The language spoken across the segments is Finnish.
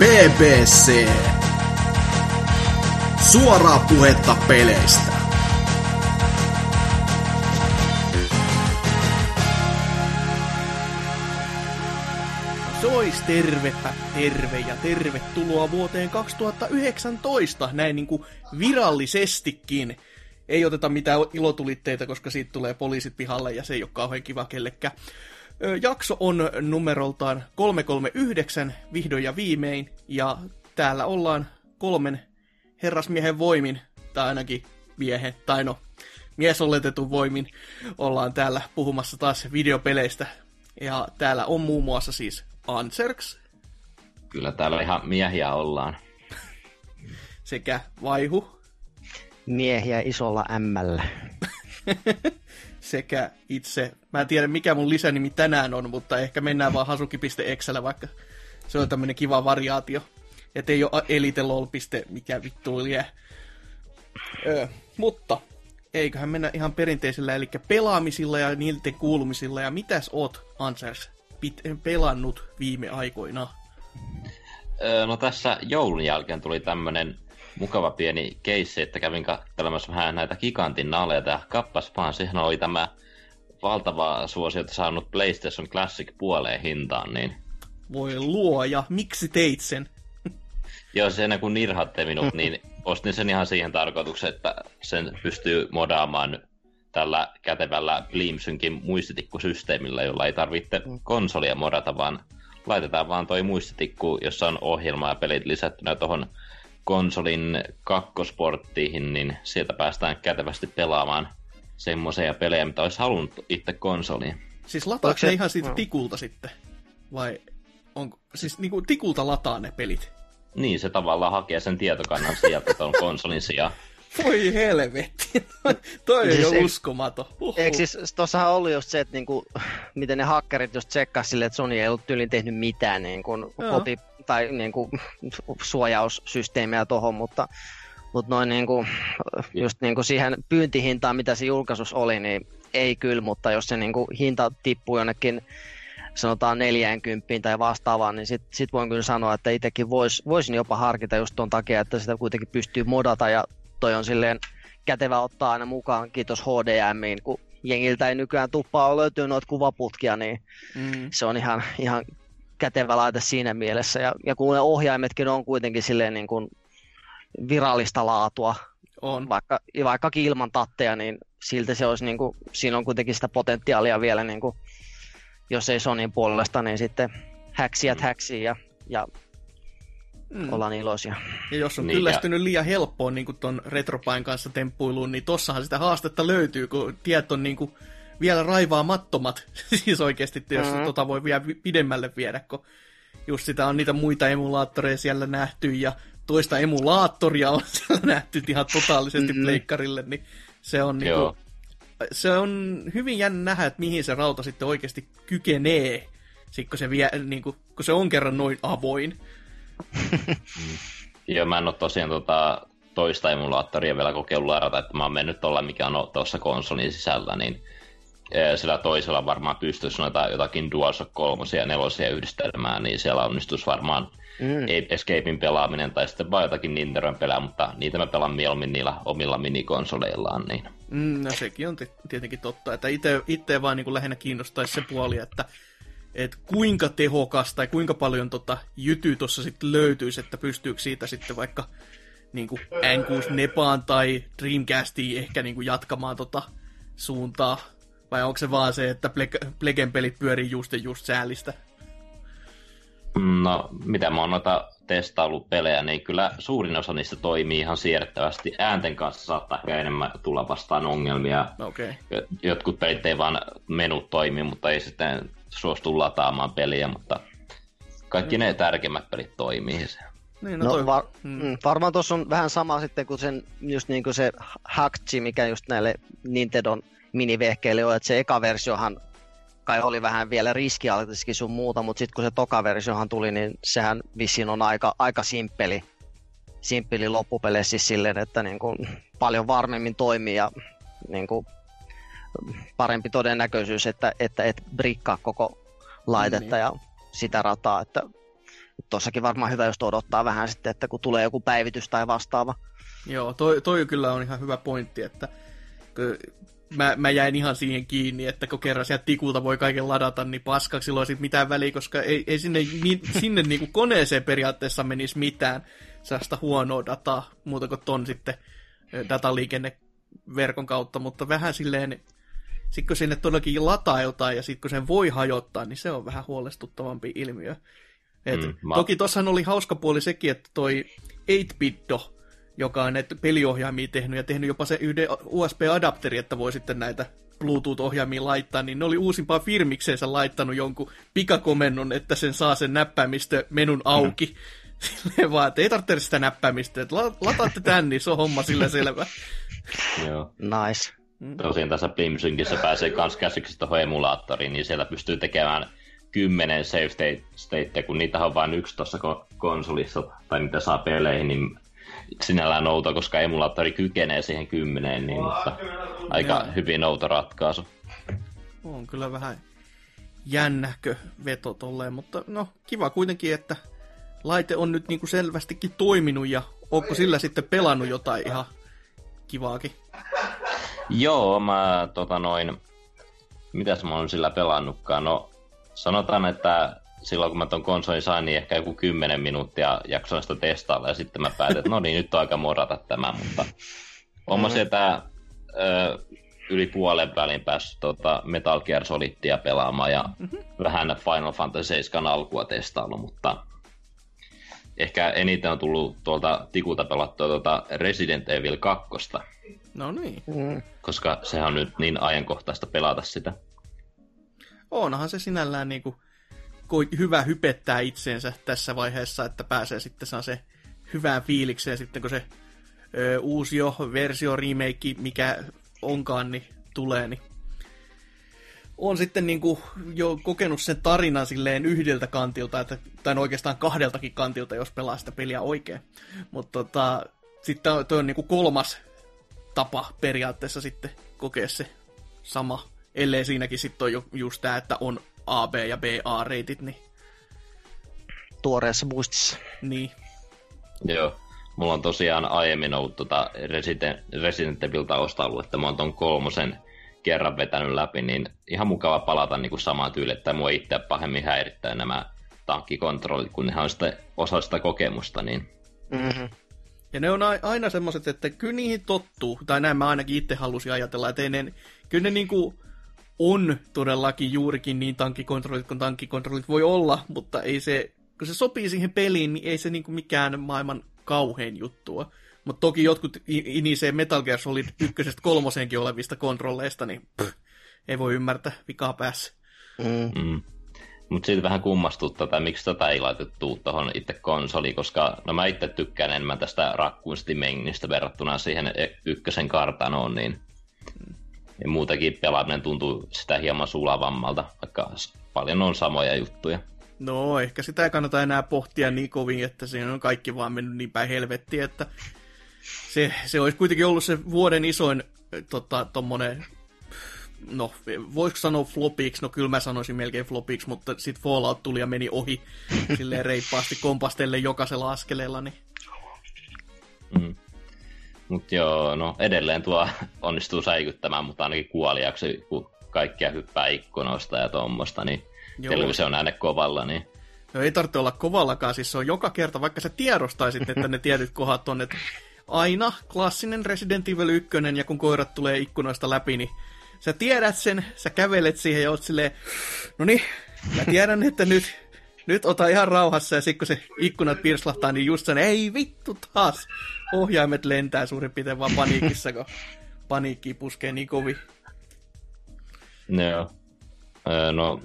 BBC. Suoraa puhetta peleistä. Sois tervepä terve ja tervetuloa vuoteen 2019, näin niin kuin virallisestikin. Ei oteta mitään ilotulitteita, koska siitä tulee poliisit pihalle ja se ei ole kauhean kiva kellekään. Jakso on numeroltaan 339 vihdoin ja viimein, ja täällä ollaan kolmen herrasmiehen voimin, tai ainakin miehen, tai no, mies oletetun voimin, ollaan täällä puhumassa taas videopeleistä. Ja täällä on muun muassa siis Anserks Kyllä täällä ihan miehiä ollaan. sekä Vaihu Miehiä isolla ämmällä. sekä itse, mä en tiedä mikä mun lisänimi tänään on, mutta ehkä mennään vaan hasuki.exllä, vaikka se on tämmönen kiva variaatio. Et ei ole elitelol. mikä vittu liian. Öö, mutta eiköhän mennä ihan perinteisellä, eli pelaamisilla ja niiden kuulumisilla. Ja mitäs oot, Ansers, pit- pelannut viime aikoina? Öö, No tässä joulun jälkeen tuli tämmönen mukava pieni keissi, että kävin katselemassa vähän näitä gigantin naaleja ja kappas vaan, siihen oli tämä valtava suosiota saanut PlayStation Classic puoleen hintaan, niin Voi luoja, miksi teit sen? jos se ennen kuin nirhatte minut, niin ostin sen ihan siihen tarkoitukseen, että sen pystyy modaamaan tällä kätevällä Blimsynkin muistitikkusysteemillä, jolla ei tarvitse konsolia modata, vaan laitetaan vaan toi muistitikku, jossa on ohjelma ja pelit lisättynä tuohon konsolin kakkosporttiin, niin sieltä päästään kätevästi pelaamaan semmoisia pelejä, mitä olisi halunnut itse konsoliin. Siis lataako se ihan siitä no. tikulta sitten? Vai onko, siis niinku tikulta lataa ne pelit? Niin, se tavallaan hakee sen tietokannan sieltä tuon konsolin sijaan. Voi helvetti, toi ei Siis uskomaton. Uhuh. Eikö siis tuossahan oli just se, että niinku, miten ne hakkerit just tsekkas silleen, että Sony ei ollut tyyliin tehnyt mitään niinku, Joo. koti- tai niinku, suojaussysteemiä tohon, mutta, mutta noin niinku, just niinku siihen pyyntihintaan, mitä se julkaisus oli, niin ei kyllä, mutta jos se niinku hinta tippuu jonnekin sanotaan 40 tai vastaavaan, niin sit, sit voin kyllä sanoa, että itsekin vois, voisin jopa harkita just ton takia, että sitä kuitenkin pystyy modata ja toi on silleen kätevä ottaa aina mukaan, kiitos HDMiin, kun jengiltä ei nykyään tuppaa ole löytyy noita kuvaputkia, niin Mm. se on ihan, ihan kätevä laite siinä mielessä. Ja, ja kun ne ohjaimetkin on kuitenkin silleen niin kuin virallista laatua, On. vaikka, vaikkakin ilman tatteja, niin silti se olisi niin kuin, siinä on kuitenkin sitä potentiaalia vielä, niin kuin, jos ei Sonin puolesta, niin sitten häksiät häksii ja, ja Mm. ollaan iloisia. Ja jos on Niin, kyllästynyt liian helppoon niin ton Retropain kanssa temppuiluun, niin tossahan sitä haastetta löytyy, kun tiet on niin kuin vielä raivaamattomat. siis oikeasti, jos Mhm. tota voi vielä vi- pidemmälle viedä, kun just sitä on niitä muita emulaattoreja siellä nähty, ja toista emulaattoria on siellä nähty ihan totaalisesti Mhm. pleikkarille, niin se on, niin Joo. kuin, se on hyvin jännä nähdä, että mihin se rauta sitten oikeasti kykenee, sit kun se, vie, niin kuin, kun se on kerran noin avoin. Joo, mä en ole tosiaan tota, toista emulaattoria vielä kokeillut ladata, että mä oon mennyt tuolla, mikä on tuossa konsolin sisällä, niin sillä toisella varmaan pystyisi noita jotakin DualShock 3 ja 4 yhdistelmään, niin siellä onnistuisi varmaan Mm. ei Escapein pelaaminen tai sitten vaan jotakin Nintendo'n pelaa, mutta niitä mä pelaan mieluummin niillä omilla minikonsoleillaan, niin Mm, no sekin on ti- tietenkin totta, että itse, vaan niin kuin lähinnä kiinnostaisi se puoli, että et kuinka tehokas tai kuinka paljon tota jyty tuossa sitten löytyisi, että pystyykö siitä sitten vaikka niin kuin N6 Nepaan tai Dreamcastiin ehkä niin kuin jatkamaan tota suuntaa, vai onko se vaan se, että Plege- Plegen pelit pyörii just ja just säällistä? No, mitä mä oon noita testaillut pelejä, niin kyllä suurin osa niistä toimii ihan siedettävästi. Äänten kanssa saattaa ehkä enemmän tulla vastaan ongelmia. Okei. Okay. Jotkut pelit ei vaan menut toimi, mutta ei sitten suostu lataamaan peliä, mutta kaikki ne tärkeimmät pelit toimii. Niin, no, No, toi, var, mm. mm. varmaan tuossa on vähän sama sitten kuin sen, just niin kuin se Hakchi, mikä just näille Nintendon minivehkeille on, että se eka versiohan kai oli vähän vielä riskialtiskin sun muuta, mutta sitten kun se toka versiohan tuli, niin sehän vissiin on aika, aika simppeli, simppeli loppupeleissä siis silleen, että niin kuin paljon varmemmin toimii ja niin kuin parempi todennäköisyys, että, että et brikkaa koko laitetta Niin. ja sitä rataa, että tuossakin varmaan hyvä just odottaa vähän sitten, että kun tulee joku päivitys tai vastaava. Joo, toi, toi kyllä on ihan hyvä pointti, että mä, mä jäin ihan siihen kiinni, että kun kerran sieltä tikulta voi kaiken ladata, niin paskaksi silloin sit mitään väliä, koska ei, ei sinne, ni, sinne niinku koneeseen periaatteessa menisi mitään sellaista huonoa dataa, muuta kuin ton sitten dataliikenneverkon kautta, mutta vähän silleen, sitten kun sinne todellakin lataa jotain ja sitten kun sen voi hajottaa, niin se on vähän huolestuttavampi ilmiö. Et mm, mä... Toki tossahan oli hauska puoli sekin, että toi 8-bitdo, joka on näitä peliohjaimia tehnyt ja tehnyt jopa se yhden USB-adapteri, että voi sitten näitä Bluetooth-ohjaimia laittaa, niin ne oli uusimpaa firmikseensä laittanut jonkun pikakomennon, että sen saa sen näppäimistö menun auki. Mm. Silleen vaan, että ei tarvitse sitä näppäimistä, että lataatte tän, niin se on homma sillä selvä. Joo. Nice. Mm. Tosiaan tässä Blimsynkissä pääsee kans käsiksi tuohon emulaattoriin, niin siellä pystyy tekemään kymmenen save state, state kun niitä on vain yksi tuossa konsolissa, tai mitä saa peleihin, niin sinällään outo, koska emulaattori kykenee siihen kymmeneen, niin, mutta aika ja. hyvin outo ratkaisu. On kyllä vähän jännäkö veto tolleen, mutta no kiva kuitenkin, että laite on nyt niinku selvästikin toiminut ja onko sillä sitten pelannut jotain ihan kivaakin? Joo, mä tota noin, mitäs mä oon sillä pelannutkaan, no sanotaan, että silloin kun mä ton konsolin sain, niin ehkä joku 10 minuuttia jaksoin sitä testailla ja sitten mä päätin, että no niin, nyt on aika morata tämä, mutta on mä sieltä ö, yli puolen välin päässyt tota Metal Gear Solidia pelaamaan ja mm-hmm. vähän Final Fantasy 7 alkua testailla, mutta ehkä eniten on tullut tuolta tikulta pelattua tuota Resident Evil 2. No niin. Mm. Koska sehän on nyt niin ajankohtaista pelata sitä. Onhan se sinällään niinku hyvä hypettää itseensä tässä vaiheessa, että pääsee sitten saa se hyvään fiilikseen sitten, kun se ö, uusi jo versio, remake, mikä onkaan, niin tulee, niin on sitten niin kuin jo kokenut sen tarinan silleen yhdeltä kantilta, että, tai oikeastaan kahdeltakin kantilta, jos pelaa sitä peliä oikein. Mutta tota, sitten toi on niin kuin kolmas tapa periaatteessa sitten kokea se sama, ellei siinäkin sitten ole just tämä, että on A, B ja BA-reitit, niin... Tuoreessa muistissa. Niin. Joo. Mulla on tosiaan aiemmin ollut tota Resident, Resident Evil että mä oon ton kolmosen kerran vetänyt läpi, niin ihan mukava palata niin kuin samaan tyyliin, että mua itse pahemmin häirittää nämä tankkikontrollit, kun nehän on sitä, osa sitä kokemusta. Niin... Mm-hmm. Ja ne on aina semmoiset, että kyllä niihin tottuu, tai näin mä ainakin itse halusin ajatella, että ei ne, kyllä ne niinku on todellakin juurikin niin tankkikontrollit kuin tankkikontrollit voi olla, mutta ei se, kun se sopii siihen peliin, niin ei se niinku mikään maailman kauhein juttua. Mutta toki jotkut inisee Metal Gear Solid ykkösestä kolmoseenkin olevista kontrolleista, niin pff, ei voi ymmärtää vikaa päässä. Mm. Mm. Mutta siitä vähän kummastuttaa, että miksi tätä ei laitettu tuohon itse konsoliin, koska no mä itse tykkään enemmän tästä Raccoon Mengistä verrattuna siihen e- ykkösen kartanoon, niin ja muutakin pelaaminen tuntuu sitä hieman sulavammalta, vaikka paljon on samoja juttuja. No, ehkä sitä ei kannata enää pohtia niin kovin, että siinä on kaikki vaan mennyt niin päin helvettiin, että se, se olisi kuitenkin ollut se vuoden isoin tota, tommonen, no voisiko sanoa flopiksi, no kyllä mä sanoisin melkein flopiksi, mutta sitten Fallout tuli ja meni ohi silleen reippaasti kompastelle jokaisella askeleella, niin mm. Mutta joo, no edelleen tuo onnistuu säikyttämään, mutta ainakin kuoliaksi, kun kaikkia hyppää ikkunoista ja tuommoista, niin televisio on ääne kovalla, niin No ei tarvitse olla kovallakaan, siis se on joka kerta, vaikka sä tiedostaisit, että ne tietyt kohdat on, että aina klassinen Resident Evil 1, ja kun koirat tulee ikkunoista läpi, niin sä tiedät sen, sä kävelet siihen ja oot silleen, no niin, mä tiedän, että nyt, nyt ota ihan rauhassa, ja sitten kun se ikkunat pirslahtaa, niin just sen, ei vittu taas, ohjaimet lentää suurin piirtein vaan paniikissa, kun paniikki puskee niin kovin. No joo. Öö, no,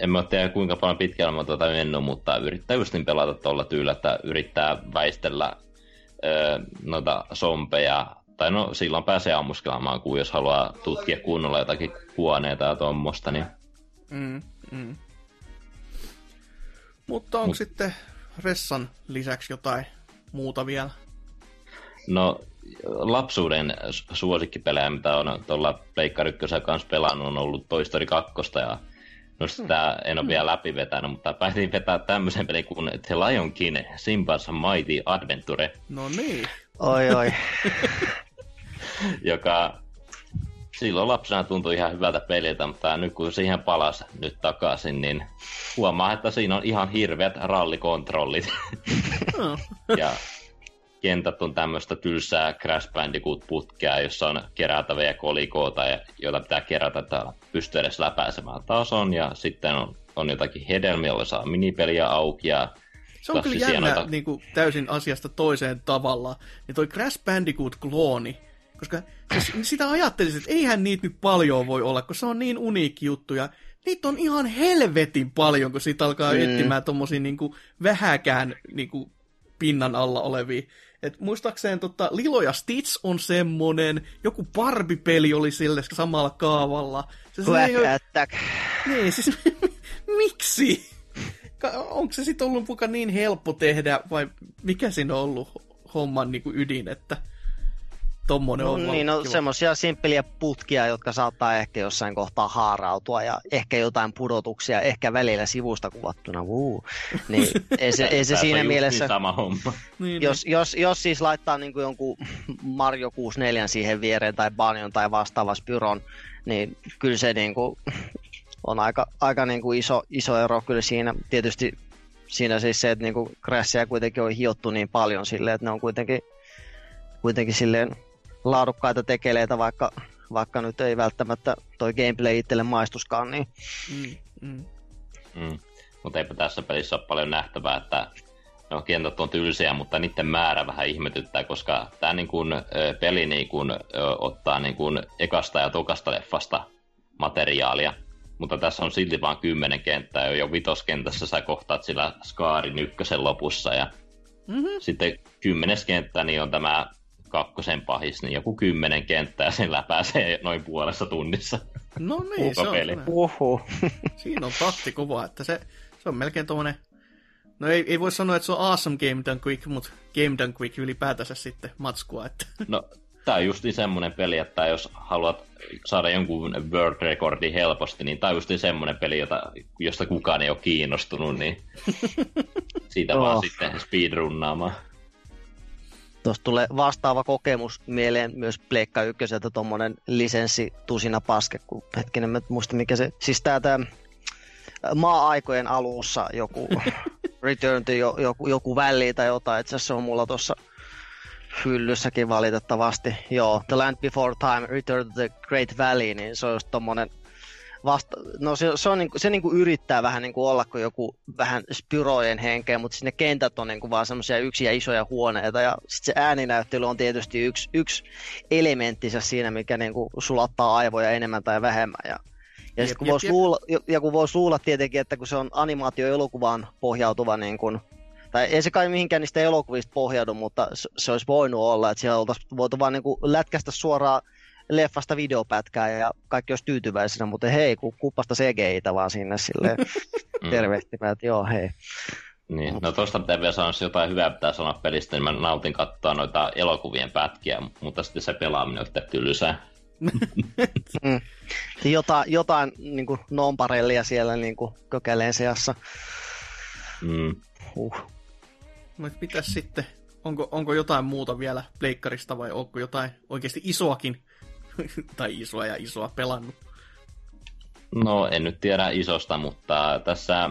en mä tiedä kuinka paljon pitkällä mä tuota mennyt, mutta yrittää just niin pelata tuolla tyyllä, että yrittää väistellä öö, noita sompeja, tai no silloin pääsee ammuskelemaan, kun jos haluaa tutkia kunnolla jotakin huoneita ja tuommoista, niin... Mm, mm. Mutta onko Mut... sitten Ressan lisäksi jotain muuta vielä? No, lapsuuden suosikkipelejä, mitä on tuolla Pleikkar 1 kanssa pelannut, on ollut Toy Story 2 ja No sitä en ole vielä läpi vetänyt, mutta päätin vetää tämmöisen pelin kuin The Lion King Simba's Mighty Adventure, No niin. Oi, oi. joka silloin lapsena tuntui ihan hyvältä peliltä, mutta nyt kun siihen palasi nyt takaisin, niin huomaa, että siinä on ihan hirveät rallikontrollit. No. ja kentät on tämmöistä tylsää Crash Bandicoot-putkea, jossa on kerätäviä kolikoita, ja- joita pitää kerätä, että pystyy edes läpäisemään tason, ja sitten on, on jotakin hedelmiä, joilla saa minipeliä auki, ja Se on kyllä jännä noita- niin kuin, täysin asiasta toiseen tavalla. Ja toi Crash Bandicoot-klooni, koska siis sitä ajattelisin, että eihän niitä nyt paljon voi olla, kun se on niin uniikki juttu. Ja niitä on ihan helvetin paljon, kun siitä alkaa mm. etsimään tommosia niin kuin, vähäkään niin kuin, pinnan alla olevia. Et muistaakseen tota, Lilo ja Stitch on semmonen, joku Barbie-peli oli sille samalla kaavalla. Se, se ei ole- niin, siis miksi? Onko se sitten ollut muka niin helppo tehdä, vai mikä siinä on ollut homman niin kuin ydin, että tommonen No, on niin, no kiva. semmoisia simppeliä putkia, jotka saattaa ehkä jossain kohtaa haarautua ja ehkä jotain pudotuksia, ehkä välillä sivusta kuvattuna. Wuu. Niin ei se, ei se siinä mielessä, Niin sama homma. Niin, jos, jos, jos siis laittaa niin kuin jonkun Mario 64 siihen viereen tai Banjon tai vastaava Spyron, niin kyllä se niin kuin on aika, aika niin kuin iso, iso ero kyllä siinä. Tietysti siinä siis se, että niin kuin Crashia kuitenkin on hiottu niin paljon silleen, että ne on kuitenkin, kuitenkin silleen laadukkaita tekeleitä, vaikka, vaikka nyt ei välttämättä toi gameplay itselle maistuskaan, niin Mm, mm. Mm. Mutta eipä tässä pelissä ole paljon nähtävää, että no, kentät on tylsiä, mutta niiden määrä vähän ihmetyttää, koska tämä niin kun, ö, peli niin kun, ö, ottaa niin kun ekasta ja tokasta leffasta materiaalia, mutta tässä on silti vain kymmenen kenttää, ja jo vitoskentässä sä kohtaat sillä Skaarin ykkösen lopussa, ja Mm-hmm. sitten kymmenes kenttä niin on tämä kakkosen pahis, niin joku kymmenen kenttää sen läpäisee noin puolessa tunnissa. No niin, se on, uhu. siinä on takti kova, että se, se on melkein tommonen, no ei, ei voi sanoa, että se on awesome Game Done Quick, mutta Game Done Quick ylipäätänsä sitten matskua, että No, tää on just semmonen peli, että jos haluat saada jonkun world recordi helposti, niin tää on just semmonen peli, jota, josta kukaan ei ole kiinnostunut, niin siitä vaan Oh. sitten speedrunnaamaan. Tuosta tulee vastaava kokemus mieleen myös Pleikka ykköseltä tuommoinen lisenssi tusina paske, kun hetkinen, mä muista mikä se, siis tää, tää maa-aikojen alussa joku Return to jo, joku, joku väli tai jotain, itse asiassa se on mulla tuossa hyllyssäkin valitettavasti. Joo, The Land Before Time, Return to the Great Valley, niin se on just tommonen vasta, no se, se, on niinku, se niinku yrittää vähän niinku olla kuin joku vähän spyrojen henkeä, mutta sinne kentät on niinku vaan semmoisia yksiä isoja huoneita ja sit se ääninäyttely on tietysti yksi, yksi elementtinsä siinä, mikä niinku sulattaa aivoja enemmän tai vähemmän ja ja, Jep, sit kun jep, voisi jep. luulla, ja kun voisi luulla tietenkin, että kun se on animaatioelokuvaan pohjautuva niin kuin, tai ei se kai mihinkään niistä elokuvista pohjaudu, mutta se, se olisi voinut olla, että siellä oltaisiin voitu vaan niin lätkästä suoraan leffasta videopätkää ja kaikki olisi tyytyväisenä, mutta hei, ku, kuppasta CGI-tä vaan sinne silleen Mm. tervehtimään, että joo, hei. Niin. No tosta pitää vielä sanoa, jos jotain hyvää pitää sanoa pelistä, niin mä nautin katsoa noita elokuvien pätkiä, mutta sitten se pelaaminen on sitten tylsää. Jotain, jotain niin kuin nomparellia siellä niin kuin kökäleen seassa. Mm. Huh. Mutta mitäs sitten, onko, onko jotain muuta vielä pleikkarista vai onko jotain oikeasti isoakin, tai isoa ja isoa pelannut? No, en nyt tiedä isosta, mutta tässä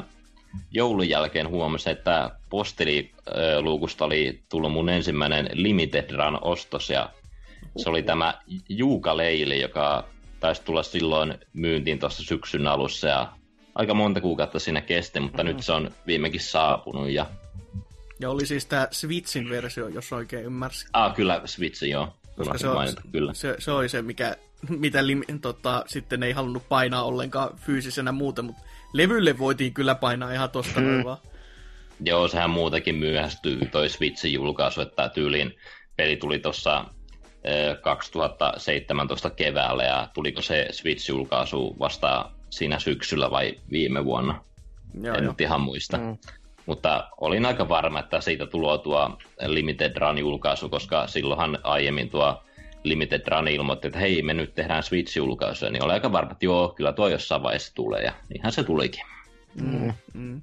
joulun jälkeen huomasin, että postililuukusta oli tullut mun ensimmäinen Limited Run ostos, ja se oli tämä Juuka Leili, joka taisi tulla silloin myyntiin tuossa syksyn alussa, ja aika monta kuukautta siinä kesti, mutta nyt se on viimekin saapunut, ja Ja oli siis tämä Switchin versio, jos oikein ymmärsin. Ah, kyllä, Switch, joo. Koska se, on, mainita, kyllä. se, se oli se, mikä, mitä lim, tota, sitten ei halunnut painaa ollenkaan fyysisenä muuten, mutta levylle voitiin kyllä painaa ihan tosta noin vaan. Joo, sehän muutenkin myöhästyy toi Switchin julkaisu, että tyyliin peli tuli tuossa 2017 keväällä ja tuliko se Switch-julkaisu vasta siinä syksyllä vai viime vuonna? Joo, en joo. nyt ihan muista. Mm. Mutta olin aika varma, että siitä tulo tuo Limited Run julkaisu, koska silloinhan aiemmin tuo Limited Run ilmoitti, että hei, me nyt tehdään Switch-julkaisuja, niin oli aika varma, että joo, kyllä tuo jossain vaiheessa tulee, ja niinhän se tulikin. Mm. Mm.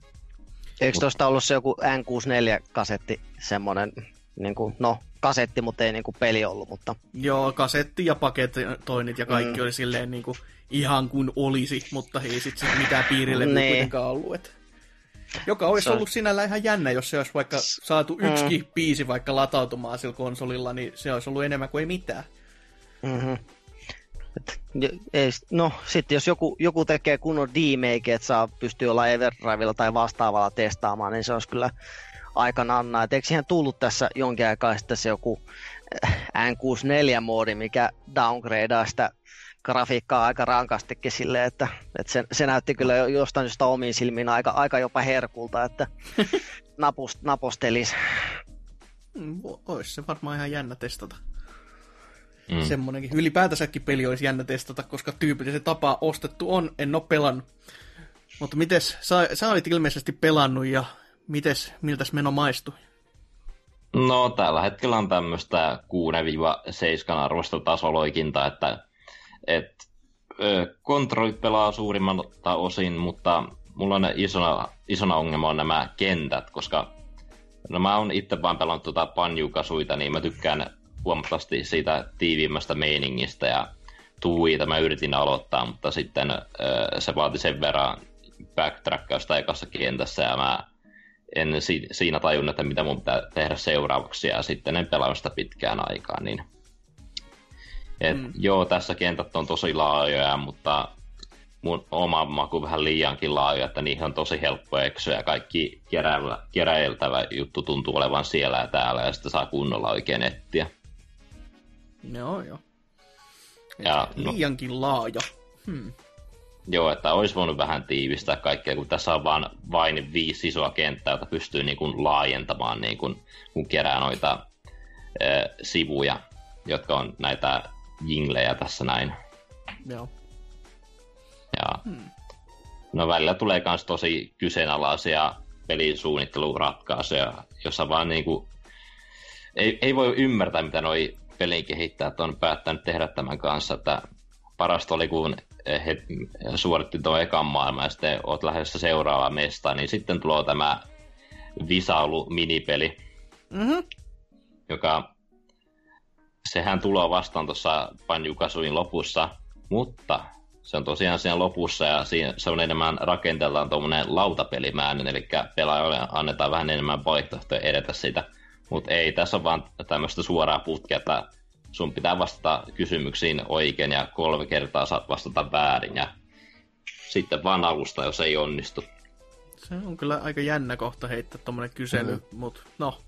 Eikö tuosta ollut se joku N64-kasetti, semmoinen, niin kuin, no, kasetti, mutta ei niin kuin peli ollut, mutta... Joo, kasetti ja paketoinnit ja kaikki mm. oli silleen niin kuin, ihan kuin olisi, mutta ei sitten sit mitään piirille niin. kuitenkaan ollut. Että... Joka olisi se ollut sinällä ihan jännä, jos se olisi vaikka saatu mm. yksikin biisi vaikka latautumaan sillä konsolilla, niin se olisi ollut enemmän kuin ei mitään. Mm-hmm. Et, ei, no sitten jos joku, joku tekee kunnon remake, että saa pystyy olla Everdrivella tai vastaavalla testaamaan, niin se olisi kyllä aika nanna. Et eikö siihen tullut tässä jonkin aikaa sitten se joku äh, N64-moodi, mikä downgradeaa sitä grafiikkaa aika rankastikin silleen, että, että se, se, näytti kyllä jostain syystä omiin silmiin aika, aika jopa herkulta, että napust, napostelis. Olisi se varmaan ihan jännä testata. Mm. Semmonenkin. Ylipäätänsäkin peli olisi jännä testata, koska tyypillisesti tapa ostettu on, en ole pelannut. Mutta mites, sä, sä olit ilmeisesti pelannut ja mites, miltäs meno maistui? No tällä hetkellä on tämmöistä 6-7 arvosta tasoloikinta, että et, ö, kontrollit pelaa suurimmalta osin, mutta mulla on isona, isona ongelma on nämä kentät, koska no mä oon itse vaan pelannut tuota panjukasuita, niin mä tykkään huomattavasti siitä tiiviimmästä meiningistä ja tuita mä yritin aloittaa, mutta sitten ö, se vaati sen verran backtrackausta ekassa kentässä ja mä en si- siinä tajunnut, että mitä mun pitää tehdä seuraavaksi ja sitten en pelannut sitä pitkään aikaa, niin et mm. Joo, tässä kentät on tosi laajoja, mutta mun oma maku vähän liiankin laaja, että niihin on tosi helppo eksyä ja kaikki keräiltävä juttu tuntuu olevan siellä ja täällä ja sitten saa kunnolla oikein nettiä. Joo, joo. Ja, no, liiankin laaja. Hmm. Joo, että olisi voinut vähän tiivistää kaikkea, kun tässä on vain, vain viisi isoa kenttää, jota pystyy niin kuin laajentamaan, niin kuin, kun kerää noita e, sivuja, jotka on näitä jinglejä tässä näin. Joo. Ja hmm. no välillä tulee myös tosi kyseenalaisia pelisuunnitteluratkaisuja, jossa vaan niinku, ei, ei voi ymmärtää, mitä noi pelin kehittäjät on päättänyt tehdä tämän kanssa, että parasta oli, kun he suoritti tuon ekan maailman ja sitten oot lähdössä seuraavaan mestaan, niin sitten tulee tämä Visaulu-minipeli, mm-hmm. joka sehän tulee vastaan tuossa Panjukasuin lopussa, mutta se on tosiaan siinä lopussa ja siinä, se on enemmän rakenteeltaan tuommoinen lautapelimäinen, eli pelaajalle annetaan vähän enemmän vaihtoehtoja edetä sitä. Mutta ei, tässä on vaan tämmöistä suoraa putkea, että sun pitää vastata kysymyksiin oikein ja kolme kertaa saat vastata väärin ja sitten vaan alusta, jos ei onnistu. Se on kyllä aika jännä kohta heittää tuommoinen kysely, mm. mutta no,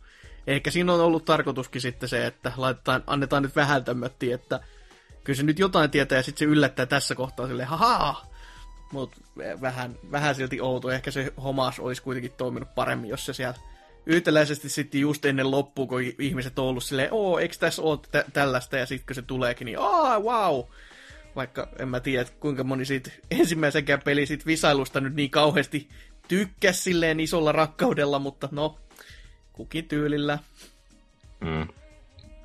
Ehkä siinä on ollut tarkoituskin sitten se, että laitetaan, annetaan nyt vähän tämmöttiä, että kyllä se nyt jotain tietää ja sitten se yllättää tässä kohtaa silleen, haha! Mutta vähän, vähän silti outo. Ehkä se homas olisi kuitenkin toiminut paremmin, jos se siellä yhtäläisesti sitten just ennen loppua, kun ihmiset on ollut silleen, oo, eikö tässä ole tä- tällaista, ja sitten kun se tuleekin, niin aah, wow! Vaikka en mä tiedä, kuinka moni siitä ensimmäisenkään peli siitä visailusta nyt niin kauheasti tykkäsi silleen isolla rakkaudella, mutta no, kukin tyylillä. Mm.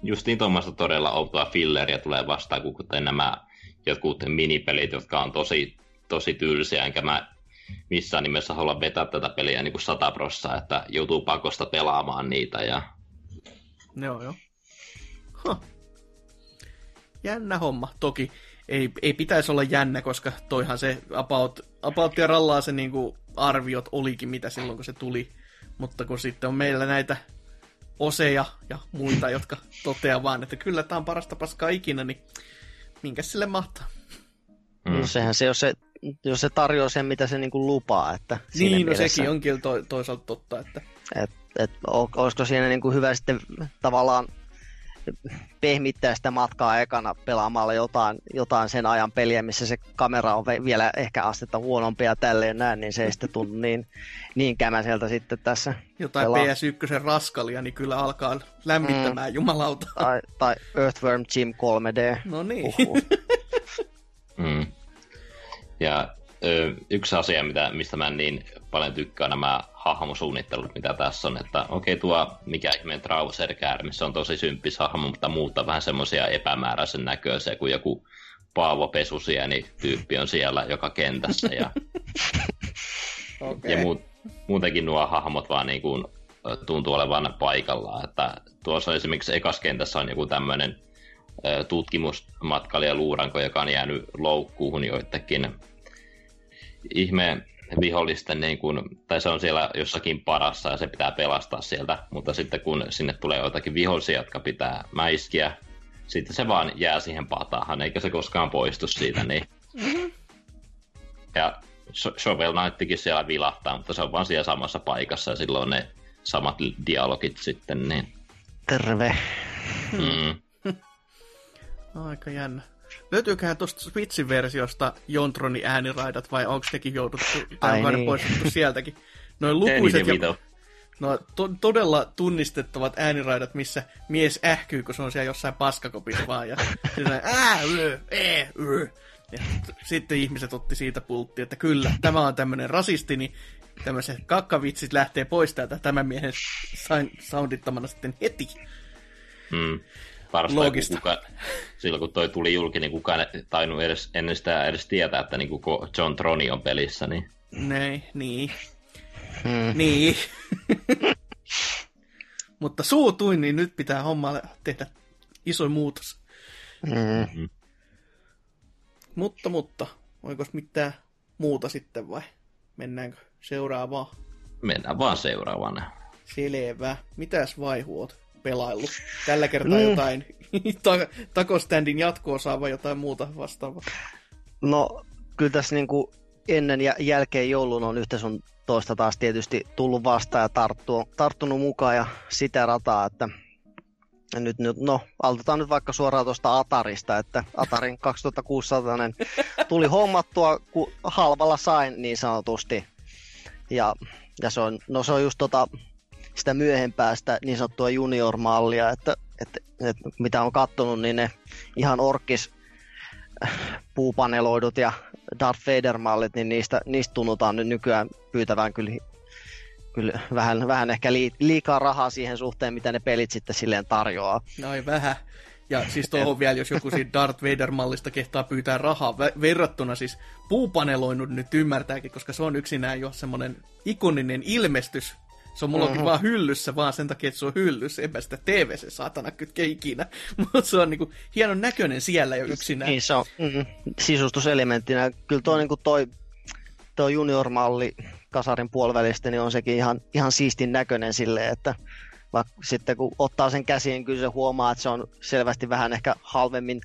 Justiin tuommoista todella outoa filleria tulee vastaan, kuten nämä jotkut minipelit, jotka on tosi, tosi tylsiä, enkä mä missään nimessä halua vetää tätä peliä niin kuin sata prossaa, että joutuu pakosta pelaamaan niitä. Ja... Joo, joo. Huh. Jännä homma. Toki ei, ei pitäisi olla jännä, koska toihan se About, about ja rallaa se niin kuin arviot olikin, mitä silloin kun se tuli. Mutta kun sitten on meillä näitä oseja ja muita, jotka toteaa vaan, että kyllä tämä on parasta paskaa ikinä, niin minkä sille mahtaa? Mm. No sehän se, jos se, jos se tarjoaa sen, mitä se niinku lupaa. Että niin, no mielessä... sekin on kyllä to, toisaalta totta. Että... Et, et, olisiko siinä niinku hyvä sitten tavallaan pehmittää sitä matkaa ekana pelaamalla jotain, jotain sen ajan peliä, missä se kamera on vielä ehkä astetta huonompi ja tälleen näin, niin se ei sitten tunnu niin, niin kämäseltä sitten tässä. Jotain pelaa. PS1 raskalia, niin kyllä alkaa lämmittämään mm. jumalauta. Tai, tai Earthworm Jim 3D. No niin. mm. Ja yksi asia, mitä, mistä mä en niin paljon tykkään nämä hahmosuunnittelut, mitä tässä on, että okei okay, tuo mikä ihmeen Trouser se on tosi symppis hahmo, mutta muuta vähän semmoisia epämääräisen näköisiä kuin joku Paavo Pesusieni tyyppi on siellä joka kentässä ja, okay. ja muut, muutenkin nuo hahmot vaan niin kuin tuntuu olevan paikallaan, että tuossa esimerkiksi ekas kentässä on joku tämmöinen tutkimusmatkailija Luuranko, joka on jäänyt loukkuuhun joidenkin ihme vihollisten, niin kun, tai se on siellä jossakin parassa ja se pitää pelastaa sieltä, mutta sitten kun sinne tulee joitakin vihollisia, jotka pitää mäiskiä, sitten se vaan jää siihen pataahan, eikä se koskaan poistu siitä. Niin. Mm-hmm. Ja Shovel Knightikin siellä vilahtaa, mutta se on vaan siellä samassa paikassa ja silloin ne samat dialogit sitten. Niin. Terve. Mm. Aika jännä. Löytyyköhän tuosta Switchin versiosta Jontronin ääniraidat vai onko nekin jouduttu, onko niin. poistettu sieltäkin? Noin lukuiset ja, no, to, todella tunnistettavat ääniraidat, missä mies ähkyy, kun se on siellä jossain paskakopissa vaan. Ja se ää, yö, ee, yö. Ja sitten ihmiset otti siitä pultti, että kyllä, tämä on tämmöinen rasisti, niin tämmöiset kakkavitsit lähtee pois täältä tämän miehen soundittamana sitten heti. Hmm. Parasta Loogista. Kuka, silloin kun toi tuli julki, niin kukaan ei tainnut edes, ennen sitä edes tietää, että niin John Troni on pelissä. Niin... Nee, niin. Hmm. Niin. Mutta suutuin, niin nyt pitää homma tehdä iso muutos. Mm-hmm. Mutta, mutta, oliko mitään muuta sitten vai mennäänkö seuraavaan? Mennään vaan seuraavaan. Selvä. Mitäs vaihuot? Pelaillut. Tällä kertaa mm. jotain takoständin jatko-osaa vai jotain muuta vastaavaa? No, kyllä tässä niin kuin ennen ja jälkeen joulun on yhtä sun toista taas tietysti tullut vastaan ja tarttu, tarttunut mukaan ja sitä rataa, että nyt, nyt, no, aloitetaan nyt vaikka suoraan tuosta Atarista, että Atarin 2600 tuli hommattua, kun halvalla sain niin sanotusti. Ja, ja se on, no se on just tota, sitä myöhempää sitä niin sanottua junior-mallia, että, että, että mitä on kattonut, niin ne ihan orkis puupaneloidut ja Darth Vader-mallit, niin niistä, niistä tunnutaan nyt nykyään pyytävään kyllä, kyllä vähän, vähän ehkä liikaa rahaa siihen suhteen, mitä ne pelit sitten silleen tarjoaa. Noin vähän. Ja siis tuohon vielä, jos joku siitä Darth Vader-mallista kehtaa pyytää rahaa verrattuna siis puupaneloinut nyt ymmärtääkin, koska se on yksinään jo semmoinen ikoninen ilmestys se on mulla mm-hmm. vaan hyllyssä vaan sen takia, että se on hyllyssä. Enpä sitä tv se saatana kytke ikinä. Mutta se on niinku hienon näköinen siellä jo yksinään. Niin se on mm, sisustuselementtinä. Kyllä tuo niinku toi, toi junior-malli kasarin puolivälistä, niin on sekin ihan, ihan siistin näköinen silleen, että vaikka sitten kun ottaa sen käsiin, kyllä se huomaa, että se on selvästi vähän ehkä halvemmin,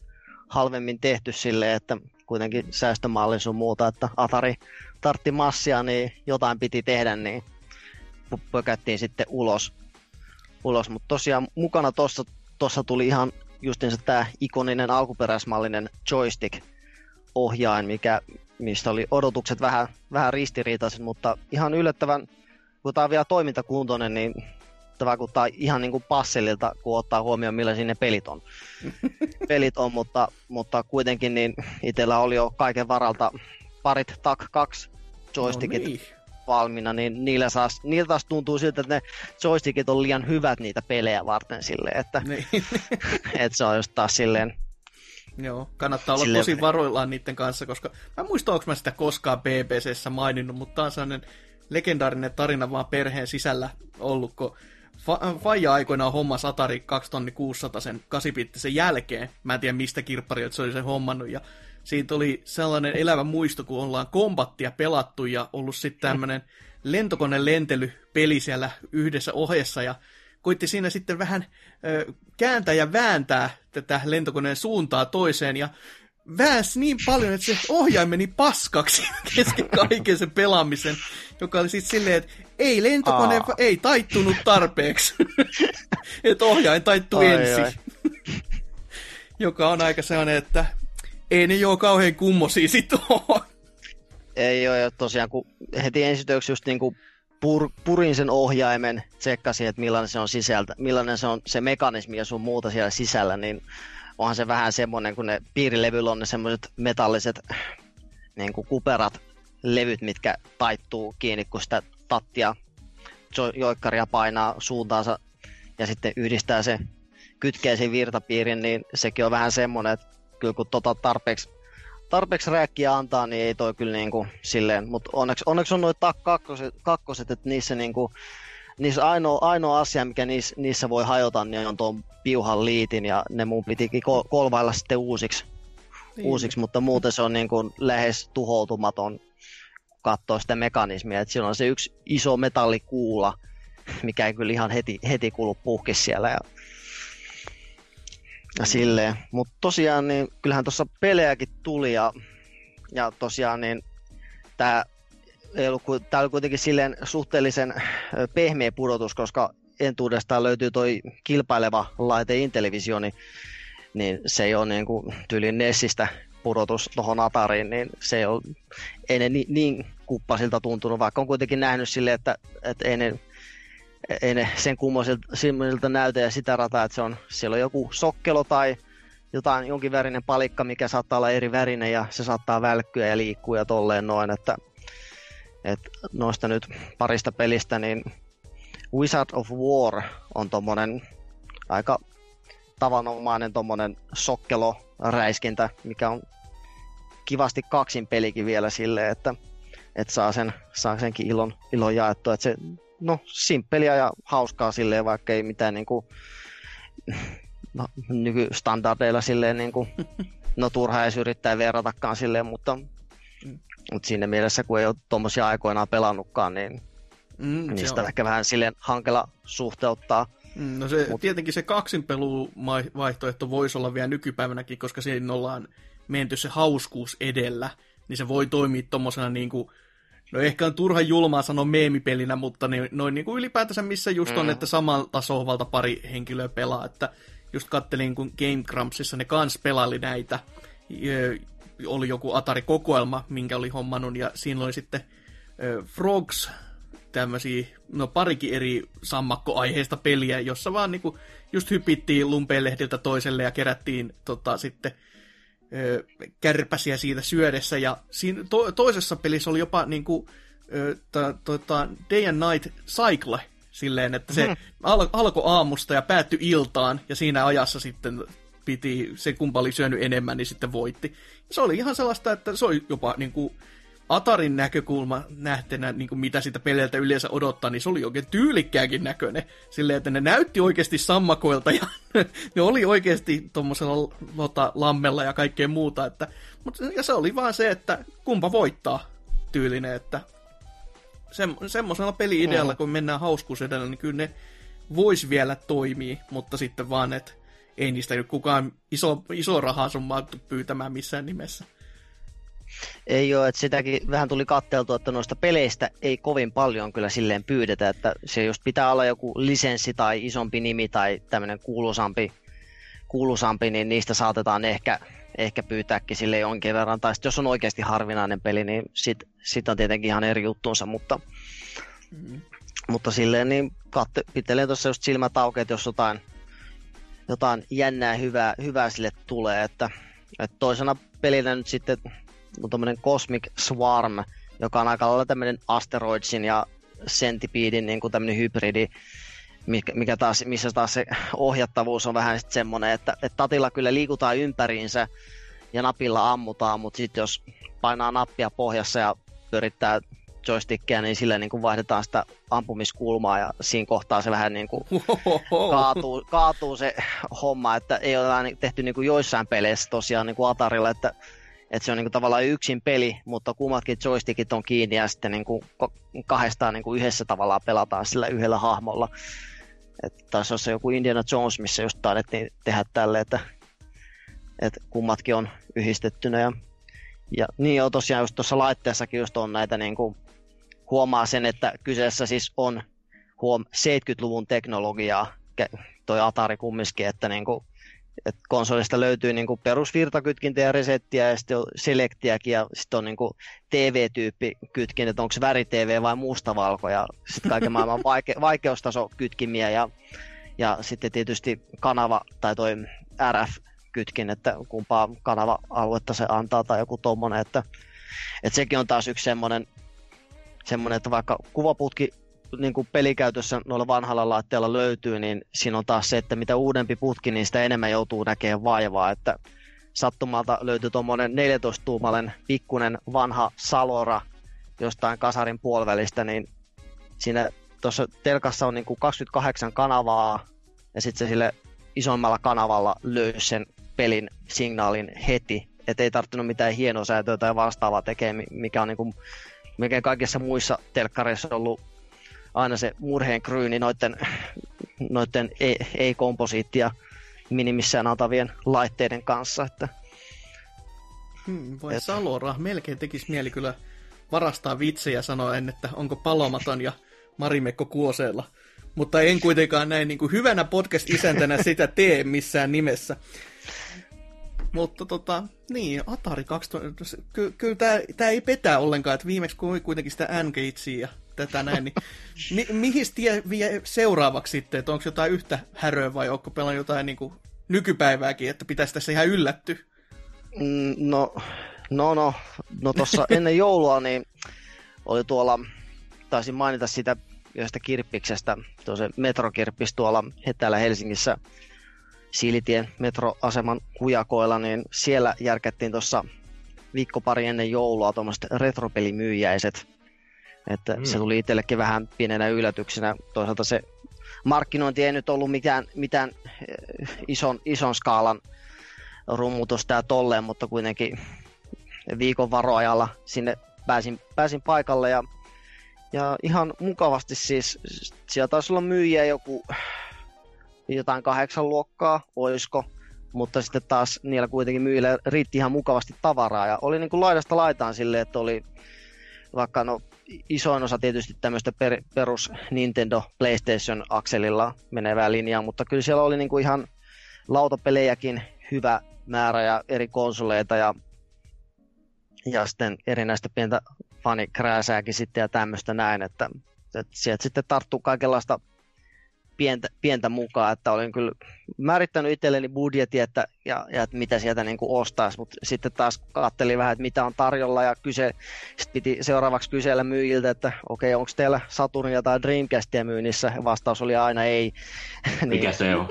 halvemmin tehty silleen, että kuitenkin säästömalli sun muuta, että Atari tartti massia, niin jotain piti tehdä, niin pökättiin sitten ulos. ulos. Mutta tosiaan mukana tuossa tossa tuli ihan justiinsa tämä ikoninen alkuperäismallinen joystick-ohjain, mikä, mistä oli odotukset vähän, vähän ristiriitaiset, mutta ihan yllättävän, kun tämä on vielä toimintakuntoinen, niin tämä vaikuttaa ihan niin kuin passelilta, kun ottaa huomioon, millaisia ne pelit on. pelit on, mutta, mutta kuitenkin niin itsellä oli jo kaiken varalta parit TAC 2 joystickit no niin valmiina, niin niillä saas, niiltä taas tuntuu siltä, että ne joystickit on liian hyvät niitä pelejä varten silleen, että, niin. että se on just taas silleen Joo, kannattaa olla Silleen... tosi varoillaan niiden kanssa, koska mä en muista, onko mä sitä koskaan BBCssä maininnut, mutta tämä on sellainen legendaarinen tarina vaan perheen sisällä ollut, kun Fa- Faija aikoinaan hommas Atari 2600 sen 8 jälkeen. Mä en tiedä mistä kirpparia se oli sen hommannut. Ja siitä oli sellainen elävä muisto, kun ollaan kombattia pelattu ja ollut sitten tämmöinen lentokoneen lentelypeli siellä yhdessä ohessa ja koitti siinä sitten vähän ö, kääntää ja vääntää tätä lentokoneen suuntaa toiseen ja väänsi niin paljon, että se ohjain meni paskaksi kesken kaiken sen pelaamisen, joka oli sitten silleen, että ei lentokone Aa. ei taittunut tarpeeksi, että ohjain taittui ensin. joka on aika sellainen, että ei ne joo kauhean kummosia sit ole. Ei ole, ja tosiaan kun heti ensitöiksi just niinku pur, purin sen ohjaimen, tsekkasin, että millainen se on sisältä, millainen se on se mekanismi ja sun muuta siellä sisällä, niin onhan se vähän semmoinen, kun ne piirilevyllä on ne semmoiset metalliset niin kuin kuperat levyt, mitkä taittuu kiinni, kun sitä tattia joikkaria painaa suuntaansa ja sitten yhdistää se, kytkee sen virtapiirin, niin sekin on vähän semmoinen, että kyllä kun tota tarpeeksi, tarpeeksi räkkiä antaa, niin ei toi kyllä niin kuin silleen, mutta onneksi, onneksi on noita kakkoset, kakkoset, että niissä niin kuin, niissä ainoa, ainoa asia, mikä niissä, niissä voi hajota, niin on tuon piuhan liitin, ja ne mun pitikin kolvailla sitten uusiksi, niin. uusiksi mutta muuten se on niin kuin lähes tuhoutumaton katsoa sitä mekanismia, että siinä on se yksi iso metallikuula, mikä ei kyllä ihan heti, heti kulu puhkis siellä. Ja, ja silleen. Mutta tosiaan, niin kyllähän tuossa pelejäkin tuli ja, ja tosiaan niin tämä tää oli kuitenkin silleen suhteellisen pehmeä pudotus, koska entuudestaan löytyy toi kilpaileva laite Intellivision, niin, niin se ei ole niin kuin tyylin Nessistä pudotus tuohon Atariin, niin se ei ole, ei ne niin, niin kuppasilta tuntunut, vaikka on kuitenkin nähnyt sille, että, että ei ne, ei ne sen kummoisilta näytä ja sitä rataa, että se on, siellä on joku sokkelo tai jotain jonkin värinen palikka, mikä saattaa olla eri värinen ja se saattaa välkkyä ja liikkua ja tolleen noin, että, että noista nyt parista pelistä, niin Wizard of War on tommonen aika tavanomainen tommonen sokkelo räiskintä, mikä on kivasti kaksin pelikin vielä silleen, että, että saa, sen, saa senkin ilon, ilon jaettua. Että se, no, simppeliä ja hauskaa silleen, vaikka ei mitään niin kuin, no, nykystandardeilla silleen niin kuin, no turha edes yrittää verratakaan silleen, mutta, mm. mutta siinä mielessä, kun ei ole tuommoisia aikoinaan pelannutkaan, niin mm, niistä on ehkä vähän silleen hankala suhteuttaa. Mm, no se, Mut... tietenkin se kaksinpelu vaihtoehto voisi olla vielä nykypäivänäkin, koska siinä ollaan menty se hauskuus edellä, niin se voi toimia tommosena niin kuin, no ehkä on turha julmaa sanoa meemipelinä, mutta ne, noin niin kuin ylipäätänsä missä just on, mm. että samalta sohvalta pari henkilöä pelaa, että just kattelin, kun Game Grumpsissa ne kans pelaili näitä, oli joku Atari-kokoelma, minkä oli hommannut, ja siinä oli sitten Frogs, tämmöisiä, no parikin eri sammakkoaiheista peliä, jossa vaan niinku just hypittiin lumpeenlehdiltä toiselle ja kerättiin tota, sitten ö, kärpäsiä siitä syödessä. Ja siinä to, toisessa pelissä oli jopa niinku, ö, ta, tota, Day and Night Cycle, silleen, että se hmm. al- alkoi aamusta ja päättyi iltaan, ja siinä ajassa sitten piti, se kumpa oli syönyt enemmän, niin sitten voitti. Se oli ihan sellaista, että se oli jopa niin kuin, Atarin näkökulma nähtenä, niin kuin mitä sitä peliltä yleensä odottaa, niin se oli oikein tyylikkääkin näköinen. Silleen, että ne näytti oikeasti sammakoilta ja ne oli oikeasti tuommoisella lota, lammella ja kaikkea muuta. Että, mutta, ja se oli vaan se, että kumpa voittaa tyylinen, että se, semmoisella peli-idealla, mm. kun mennään hauskuus edellä, niin kyllä ne voisi vielä toimia, mutta sitten vaan, että ei niistä nyt kukaan iso, iso rahasummaa pyytämään missään nimessä. Ei ole, että sitäkin vähän tuli katteltua, että noista peleistä ei kovin paljon kyllä silleen pyydetä, että se just pitää olla joku lisenssi tai isompi nimi tai tämmöinen kuuluisampi, kuuluisampi, niin niistä saatetaan ehkä, ehkä pyytääkin sille jonkin verran. Tai jos on oikeasti harvinainen peli, niin sit, sit on tietenkin ihan eri juttuunsa, mutta, mm. mutta silleen niin katte, pitelen tuossa just silmät auki, että jos jotain, jotain jännää hyvää, hyvää sille tulee, että, että toisena pelinä nyt sitten on tämmöinen Cosmic Swarm, joka on aika lailla tämmöinen asteroidsin ja Centipedin niin kuin tämmöinen hybridi, mikä taas, missä taas se ohjattavuus on vähän sitten semmoinen, että, että tatilla kyllä liikutaan ympäriinsä ja napilla ammutaan, mutta sitten jos painaa nappia pohjassa ja pyörittää joystickia, niin sillä niin kuin vaihdetaan sitä ampumiskulmaa ja siinä kohtaa se vähän niin kuin kaatuu, kaatuu se homma, että ei ole tehty niin kuin joissain peleissä tosiaan niin kuin Atarilla, että että se on niinku tavallaan yksin peli, mutta kummatkin joystickit on kiinni ja sitten niinku kahdestaan niinku yhdessä tavallaan pelataan sillä yhdellä hahmolla. Että taisi olla se joku Indiana Jones, missä just taidettiin tehdä tälle, että, että kummatkin on yhdistettynä. Ja, ja niin on tosiaan just tuossa laitteessakin just on näitä niinku, huomaa sen, että kyseessä siis on huom 70-luvun teknologiaa, toi Atari kumminkin, että niinku, et konsolista löytyy niinku perusvirtakytkintä ja resettiä ja sitten on selektiäkin ja sitten on niinku TV-tyyppi kytkin, että onko se väri-TV vai mustavalko ja sitten kaiken maailman vaike- vaikeustaso kytkimiä ja, ja sitten tietysti kanava tai toi RF kytkin, että kumpaa kanava-aluetta se antaa tai joku tommonen, että Et sekin on taas yksi semmoinen, semmoinen että vaikka kuvaputki niin kuin pelikäytössä noilla vanhalla laitteilla löytyy, niin siinä on taas se, että mitä uudempi putki, niin sitä enemmän joutuu näkemään vaivaa, että sattumalta löytyy tuommoinen 14-tuumalen pikkunen vanha Salora jostain kasarin puolivälistä, niin siinä tuossa telkassa on niin kuin 28 kanavaa, ja sitten se sille isommalla kanavalla löysi sen pelin signaalin heti, että ei tarttunut mitään hienosäätöä tai vastaavaa tekemään, mikä on niin kuin, mikä kaikissa muissa telkkareissa ollut aina se murheen kryyni noiden, noiden ei-komposiittia minimissään antavien laitteiden kanssa. Että, hmm, voi et... Salora, melkein tekisi mieli kyllä varastaa vitsejä sanoen, että onko palomaton ja Marimekko kuoseella. Mutta en kuitenkaan näin niin kuin hyvänä podcast-isäntänä sitä tee missään nimessä. Mutta tota, niin, Atari 2000, ky- kyllä tämä, tämä ei petä ollenkaan, että viimeksi kuitenkin sitä Engagea ja tätä näin, niin mi- mihin tie vie seuraavaksi sitten, että onko jotain yhtä häröä vai onko pelannut jotain niin kuin nykypäivääkin, että pitäisi tässä ihan yllätty? Mm, no, no, no, no tuossa ennen joulua niin oli tuolla, taisin mainita sitä yhdestä kirppiksestä, tuo se metrokirppis tuolla täällä Helsingissä Siilitien metroaseman kujakoilla, niin siellä järkättiin tuossa viikko pari ennen joulua tuommoiset retropelimyyjäiset. Että mm. se tuli itsellekin vähän pienenä yllätyksenä. Toisaalta se markkinointi ei nyt ollut mitään, mitään eh, ison, ison skaalan rummutusta ja tolleen, mutta kuitenkin viikon varoajalla sinne pääsin, pääsin paikalle ja, ja ihan mukavasti siis, siellä taisi olla myyjiä joku jotain kahdeksan luokkaa, oisko, mutta sitten taas niillä kuitenkin myyjillä riitti ihan mukavasti tavaraa ja oli niin kuin laidasta laitaan silleen, että oli vaikka no isoin osa tietysti tämmöistä per, perus Nintendo PlayStation akselilla menevää linjaa, mutta kyllä siellä oli niin kuin ihan lautapelejäkin hyvä määrä ja eri konsoleita ja, ja sitten erinäistä pientä fanikrääsääkin sitten ja tämmöistä näin, että, että sieltä sitten tarttuu kaikenlaista pientä, pientä mukaan, että olin kyllä määrittänyt itselleni budjetin, että, ja, ja että mitä sieltä niin kuin ostaisi, mutta sitten taas katselin vähän, että mitä on tarjolla, ja kyse, sitten piti seuraavaksi kysellä myyjiltä, että okei, okay, onko teillä Saturnia tai Dreamcastia myynnissä, vastaus oli aina ei. niin, Mikä se on?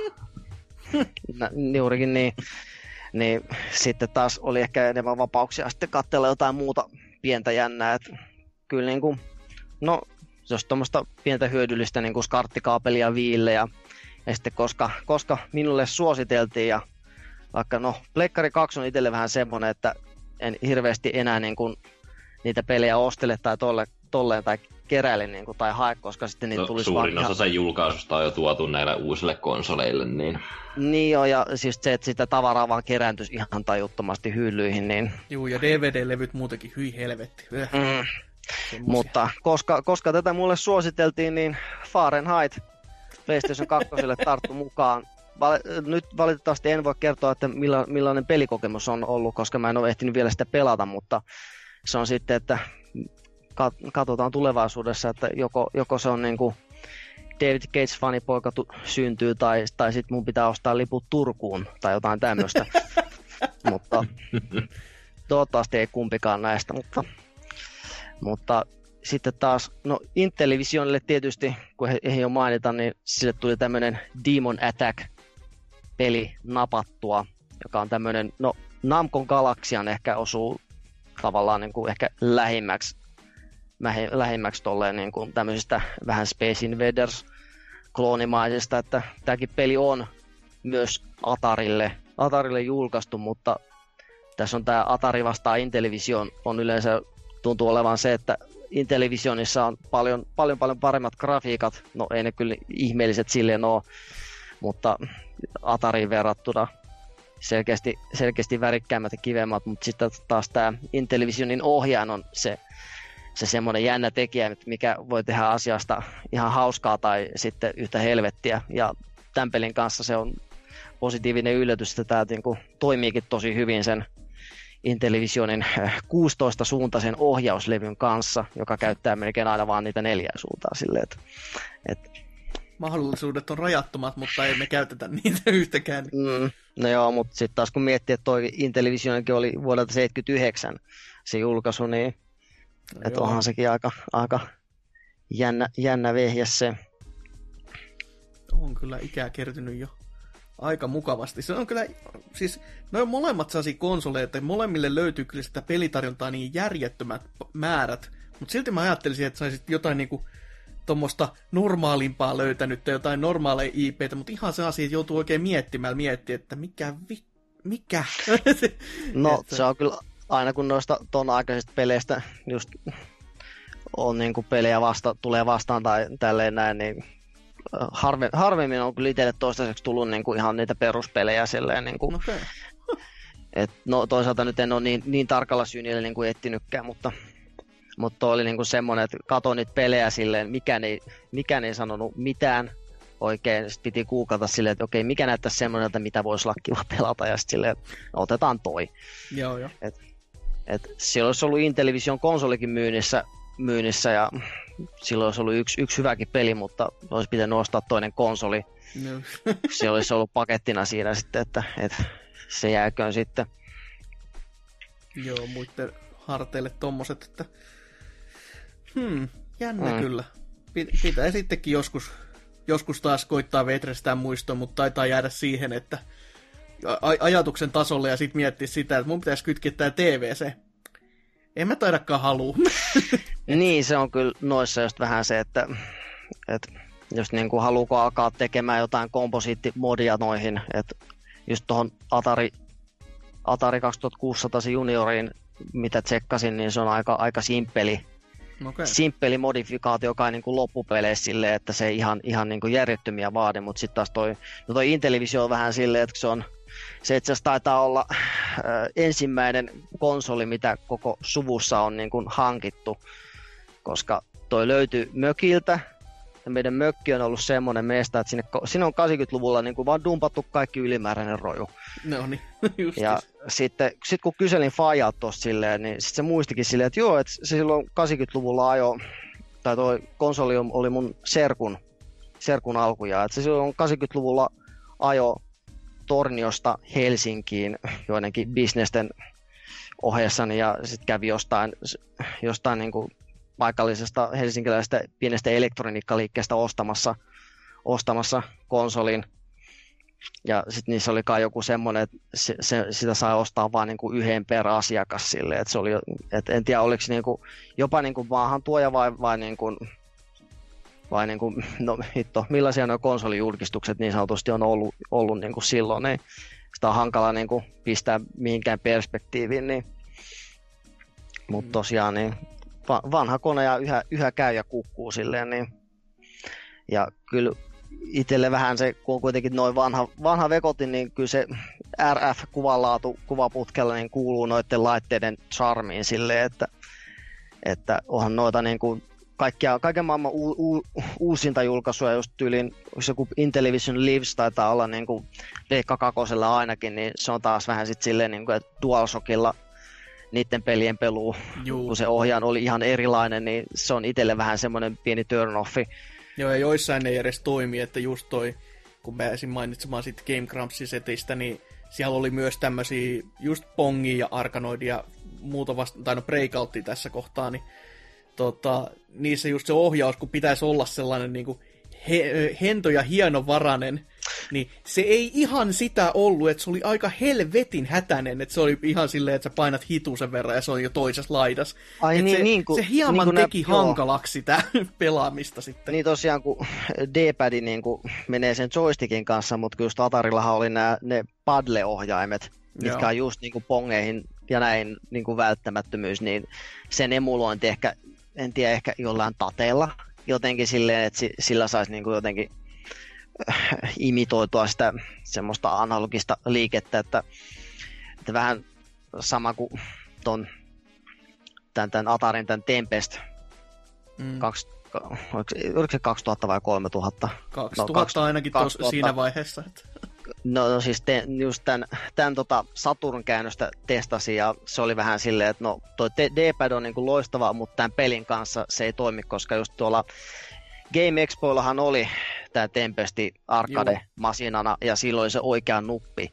juurikin niin. Niin sitten taas oli ehkä enemmän vapauksia sitten katsella jotain muuta pientä jännää, että kyllä niin kuin, no jos tuommoista pientä hyödyllistä niin kuin skarttikaapelia viille ja, ja sitten koska, koska minulle suositeltiin ja vaikka no Pleikkari 2 on itselle vähän semmoinen, että en hirveästi enää niin kuin niitä pelejä ostele tai tolle, tolleen tai keräile niin kuin, tai hae, koska sitten niitä no, tulisi Suurin vaan osa ihan... sen julkaisusta on jo tuotu näille uusille konsoleille, niin... Niin joo, ja siis se, että sitä tavaraa vaan kerääntyisi ihan tajuttomasti hyllyihin, niin... Joo, ja DVD-levyt muutenkin, hyi helvetti. Mm, Semmosia. Mutta koska, koska tätä mulle suositeltiin, niin Fahrenheit PlayStation 2 tarttu mukaan. Val- nyt valitettavasti en voi kertoa, että milla, millainen pelikokemus on ollut, koska mä en ole ehtinyt vielä sitä pelata, mutta se on sitten, että katsotaan tulevaisuudessa, että joko, joko se on niin kuin David Gates fanipoika tu- syntyy tai, tai sitten mun pitää ostaa liput Turkuun tai jotain tämmöistä. mutta toivottavasti ei kumpikaan näistä, mutta mutta sitten taas, no Intellivisionille tietysti, kun he, he jo mainita, niin sille tuli tämmöinen Demon Attack-peli napattua, joka on tämmöinen, no Namcon Galaxian ehkä osuu tavallaan niin kuin ehkä lähimmäksi, lähimmäksi tolleen niin kuin tämmöisistä vähän Space Invaders kloonimaisista, että tämäkin peli on myös Atarille, Atarille julkaistu, mutta tässä on tämä Atari vastaan Intellivision on yleensä tuntuu olevan se, että Intellivisionissa on paljon, paljon, paljon paremmat grafiikat. No ei ne kyllä ihmeelliset silleen ole, mutta Atariin verrattuna selkeästi, selkeästi värikkäämmät ja kivemmat, mutta sitten taas tämä Intellivisionin ohjaan on se, se semmoinen jännä tekijä, mikä voi tehdä asiasta ihan hauskaa tai sitten yhtä helvettiä. Ja tämän pelin kanssa se on positiivinen yllätys, että tämä niin toimiikin tosi hyvin sen Intellivisionin 16-suuntaisen äh, ohjauslevyn kanssa, joka käyttää melkein aina vaan niitä neljä suuntaa silleen, että, että mahdollisuudet on rajattomat, mutta ei me käytetä niitä yhtäkään. Mm, no joo, mutta sitten taas kun miettii, että toi Intellivisionkin oli vuodelta 79 se julkaisu, niin No että joo. onhan sekin aika, aika jännä, jännä vehje se. On kyllä ikää kertynyt jo aika mukavasti. Se on kyllä, siis ne on molemmat sellaisia konsoleja, että molemmille löytyy kyllä sitä pelitarjontaa niin järjettömät määrät, mutta silti mä ajattelisin, että saisit jotain niinku tuommoista normaalimpaa löytänyt tai jotain normaaleja IPtä, mutta ihan se asia, joutuu oikein miettimään, miettiä, että mikä vi... mikä? No Että- se on kyllä aina kun noista ton aikaisista peleistä just on niin kuin pelejä vasta, tulee vastaan tai tälleen näin, niin harve, harvemmin on kyllä itselle toistaiseksi tullut niin kuin ihan niitä peruspelejä silleen, niin kuin, Okei. et, no toisaalta nyt en ole niin, niin tarkalla syynillä niin kuin etsinytkään, mutta, mutta oli niin kuin semmoinen, että katsoin niitä pelejä silleen, mikään ei, mikään ei sanonut mitään oikein, sitten piti googata silleen, että okei, mikä näyttäisi semmoinen, mitä voisi olla kiva pelata, ja sitten silleen, no, otetaan toi. Joo, joo. Et siellä olisi ollut Intellivision konsolikin myynnissä, myynnissä ja silloin olisi ollut yksi, yksi hyväkin peli, mutta olisi pitänyt ostaa toinen konsoli. No. Se olisi ollut pakettina siinä sitten, että, että se jääköön sitten. Joo, muiden harteille tommoset, että... Hmm, jännä Mm. kyllä. Pi- Pitää sittenkin joskus, joskus taas koittaa vetrestää muistoa, mutta taitaa jäädä siihen, että a- ajatuksen tasolle ja sitten miettiä sitä, että mun pitäisi kytkeä tää TVC. En mä taidakaan halua. Niin, se on kyllä noissa just vähän se, että, että just niin kuin haluuko alkaa tekemään jotain komposiittimodia noihin, että just tuohon Atari, Atari 2600 junioriin, mitä tsekkasin, niin se on aika, aika simppeli, Okei. simppeli modifikaatio kai niin kuin loppupeleissä silleen, että se ei ihan, ihan niin kuin järjettömiä vaadi, mutta sitten taas toi, no toi Intellivision on vähän silleen, että se on, se itse asiassa taitaa olla äh, ensimmäinen konsoli, mitä koko suvussa on niin kuin hankittu, koska toi löytyi mökiltä, ja meidän mökki on ollut semmoinen meistä, että sinne, sinne on 80-luvulla niin kuin vaan dumpattu kaikki ylimääräinen roju. No niin, just. Ja sitten sit kun kyselin Fajaa tuossa silleen, niin sit se muistikin silleen, että joo, että se silloin 80-luvulla ajo, tai toi konsoli oli mun serkun, serkun alkuja, että se silloin 80-luvulla ajo Torniosta Helsinkiin joidenkin bisnesten ohessani ja sitten kävi jostain, jostain niin kuin paikallisesta helsinkiläisestä pienestä elektroniikkaliikkeestä ostamassa, ostamassa konsolin. Ja sitten niissä oli kai joku semmoinen, että se, se, sitä sai ostaa vain niinku yhden per asiakas sille, että se oli, et en tiedä oliko se niinku, jopa niinku maahantuoja vai, vai, niinku, vai niinku, no hitto, millaisia nuo konsolijulkistukset niin sanotusti on ollut, ollut niinku silloin, niin sitä on hankala niinku pistää mihinkään perspektiiviin, niin. Mutta tosiaan niin va- vanha kone ja yhä, yhä käy ja kukkuu silleen, niin. Ja kyllä itselle vähän se, kun on kuitenkin noin vanha, vanha vekotin, niin kyllä se RF-kuvanlaatu kuvaputkella niin kuuluu noiden laitteiden charmiin silleen, että, että onhan noita niin kuin kaikkia, kaiken maailman u, u, uusinta julkaisuja, just tyylin, jos joku Intellivision Lives taitaa olla niin kuin Pleikka kakosella ainakin, niin se on taas vähän sitten silleen, niin kuin, että DualShockilla niiden pelien peluu, Juu. kun se ohjaan oli ihan erilainen, niin se on itselle vähän semmoinen pieni turn-offi. Joo, ja joissain ei edes toimi, että just toi, kun pääsin mainitsemaan siitä Game Grumpsin setistä, niin siellä oli myös tämmöisiä just Pongia ja Arkanoidia muuta vasta, tai no Breakouttia tässä kohtaa, niin tota, niissä just se ohjaus, kun pitäisi olla sellainen niin kuin he, hento ja hienovarainen, niin se ei ihan sitä ollut, että se oli aika helvetin hätäinen, että se oli ihan silleen, että sä painat hitusen verran ja se on jo toisessa laidas. Ai Et niin, se, niin kuin- se hieman niin teki joo. hankalaksi sitä pelaamista sitten. Niin tosiaan, kun D-pad niin kuin menee sen joystickin kanssa, mutta kyllä just Atarillahan oli nämä, ne paddle-ohjaimet, mitkä Joo. on just niin kuin pongeihin ja näin niin kuin välttämättömyys, niin sen emulointi ehkä, en tiedä, ehkä jollain tateella jotenkin silleen, että si- sillä saisi niin kuin jotenkin äh, imitoitua sitä semmoista analogista liikettä, että, että vähän sama kuin ton tämän, tämän Atarin, tämän Tempest Mm. kaksi, oliko, se, oliko se 2000 vai 3000? 2000 no, kaksi- ainakin tos, 2000. siinä vaiheessa. Että... No, no siis te, just tämän, tämän tota Saturn-käännöstä testasin ja se oli vähän silleen, että no toi D-pad on niinku loistava, mutta tämän pelin kanssa se ei toimi, koska just tuolla Game Expoillahan oli tämä Tempesti arcade-masinana ja silloin se oikea nuppi.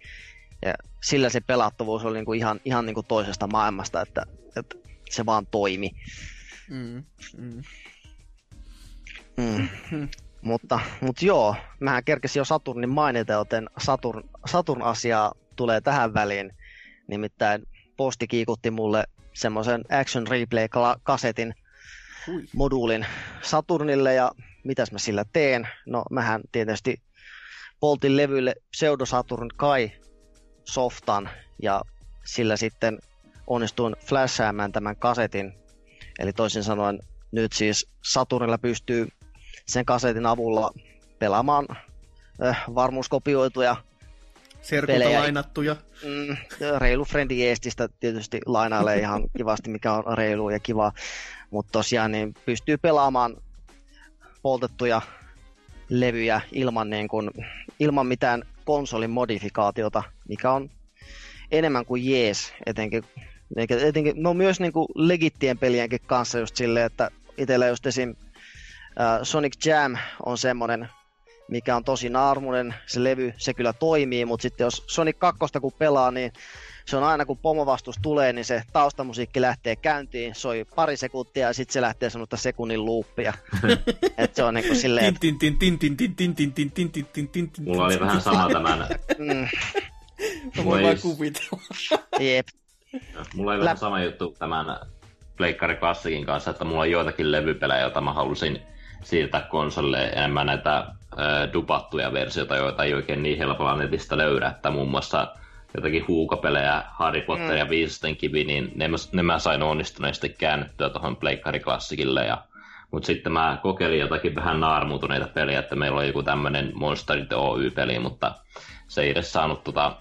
Ja sillä se pelattavuus oli niinku ihan, ihan niinku toisesta maailmasta, että, että se vaan toimi. Mm, mm. Mm. mutta, mutta joo, mähän kerkesin jo Saturnin mainita, joten Saturn, Saturn-asiaa tulee tähän väliin. Nimittäin posti kiikutti mulle semmoisen Action Replay-kasetin Hui. moduulin Saturnille ja mitäs mä sillä teen? No mähän tietysti poltin levylle Pseudo Saturn Kai softan ja sillä sitten onnistuin flashaamaan tämän kasetin. Eli toisin sanoen nyt siis Saturnilla pystyy sen kasetin avulla pelaamaan äh, varmuuskopioituja Serkulta Pelejä. lainattuja. mm, reilu Frendi Jeestistä tietysti lainailee ihan kivasti, mikä on reilu ja kiva. Mutta tosiaan niin pystyy pelaamaan poltettuja levyjä ilman, niin kuin, ilman mitään konsolin modifikaatiota, mikä on enemmän kuin jees, etenkin, etenkin no myös niin kuin legittien pelienkin kanssa just silleen, että itsellä just esim. Sonic Jam on semmonen, mikä on tosi naarmunen, se levy, se kyllä toimii, mutta sitten jos Sonic 2 kun pelaa, niin se on aina kun pomovastus tulee, niin se taustamusiikki lähtee käyntiin, soi pari sekuntia ja sitten se lähtee sanotaan sekunnin luuppia. että se on niin silleen... Mulla oli vähän sama tämän. Mulla ei... Jep. Mulla ei vähän sama juttu tämän Pleikkari Klassikin kanssa, että mulla on joitakin levypelejä, joita mä halusin siirtää konsolille enemmän näitä äh, dupattuja versioita, joita ei oikein niin helpolla netistä löydä, että muun muassa jotakin huukapelejä, Harry Potter Mm. ja Viisasten kivi, niin ne, mä- ne mä sain onnistuneesti käännettyä tuohon Pleikkari Klassikille ja mutta sitten mä kokeilin jotakin vähän naarmutuneita pelejä, että meillä on joku tämmöinen Monsterit Oy-peli, mutta se ei edes saanut tota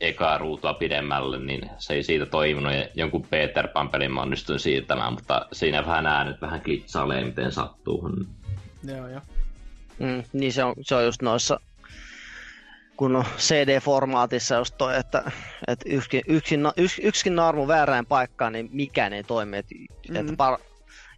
ekaa ruutua pidemmälle, niin se ei siitä toiminut. Ja jonkun Peter Pan pelin mä onnistuin siirtämään, mutta siinä vähän äänet vähän klitsailee, miten sattuu. Joo, joo. mm, niin se on, se on just noissa kun on CD-formaatissa just toi, että, että yksikin, yksin, yks, yksikin naarmu väärään paikkaan, niin mikään ei toimi. Et, mm-hmm. et par,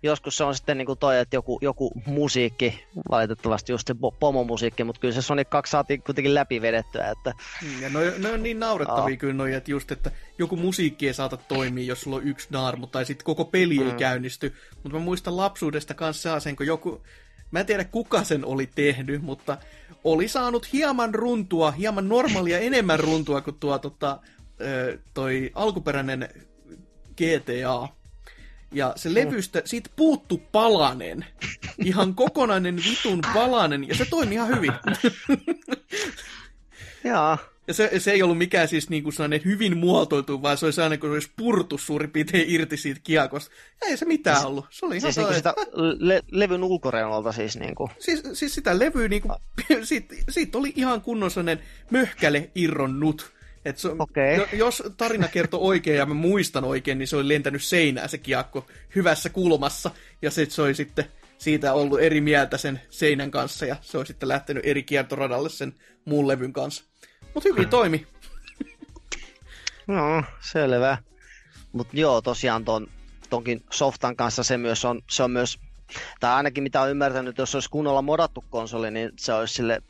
joskus se on sitten niin kuin toi, että joku, joku musiikki, valitettavasti just se po- pomomusiikki, mutta kyllä se Sonic 2 saatiin kuitenkin läpi vedettyä, että Mm, Ja ne, ne on niin naurettavia Aa. kyllä noi, että just, että joku musiikki ei saata toimia, jos sulla on yksi naarmu, tai sitten koko peli ei Mm. käynnisty. Mutta mä muistan lapsuudesta kanssa sen, kun joku, mä en tiedä kuka sen oli tehnyt, mutta oli saanut hieman runtua, hieman normaalia enemmän runtua kuin tuo tota, toi alkuperäinen GTA. Ja se levystä, siitä puuttu palanen. Ihan kokonainen vitun palanen, ja se toimi ihan hyvin. jaa, Ja se, se ei ollut mikään siis niinku sellainen hyvin muotoiltu, vaan se oli sellainen, kun se olisi purtu suurin piirtein irti siitä kiekosta. Ei se mitään ollut. Se oli ihan siis sellainen- sitä le- levyn ulkoreunalta siis niinku. siis, siis sitä levyä, niinku, siitä, siitä oli ihan kunnon sellainen möhkäle irronnut. Et se, jo, jos tarina kertoo oikein ja mä muistan oikein, niin se oli lentänyt seinään se kiekko hyvässä kulmassa. Ja sit se oli sitten siitä ollut eri mieltä sen seinän kanssa ja se oli sitten lähtenyt eri kiertoradalle sen muun levyn kanssa. Mutta hyvin toimi. No, selvä. Mutta joo, tosiaan ton, tonkin softan kanssa se myös on, se on myös, tai ainakin mitä on ymmärtänyt, jos olisi kunnolla modattu konsoli, niin se olisi sille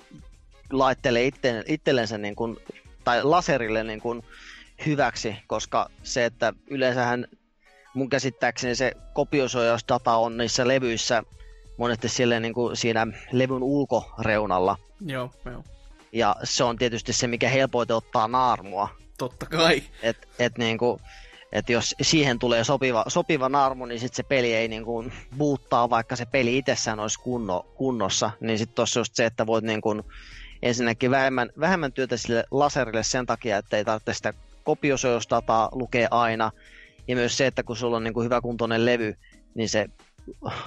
laitteelle itse, itsellensä niin kuin, tai laserille niin kuin hyväksi, koska se, että yleensähän mun käsittääkseni se kopiosuojausdata on niissä levyissä monesti sille niin kuin siinä levyn ulkoreunalla. Joo, joo. Ja se on tietysti se, mikä helpoiten ottaa naarmua. Totta kai. Et, et niinku, et jos siihen tulee sopiva, sopiva naarmu, niin sit se peli ei niinku buuttaa, vaikka se peli itsessään olisi kunno, kunnossa. Niin sitten tuossa just se, että voit niinku ensinnäkin vähemmän, vähemmän työtä sille laserille sen takia, että ei tarvitse sitä kopiosuojausdataa lukea aina. Ja myös se, että kun sulla on niinku hyväkuntoinen levy, niin se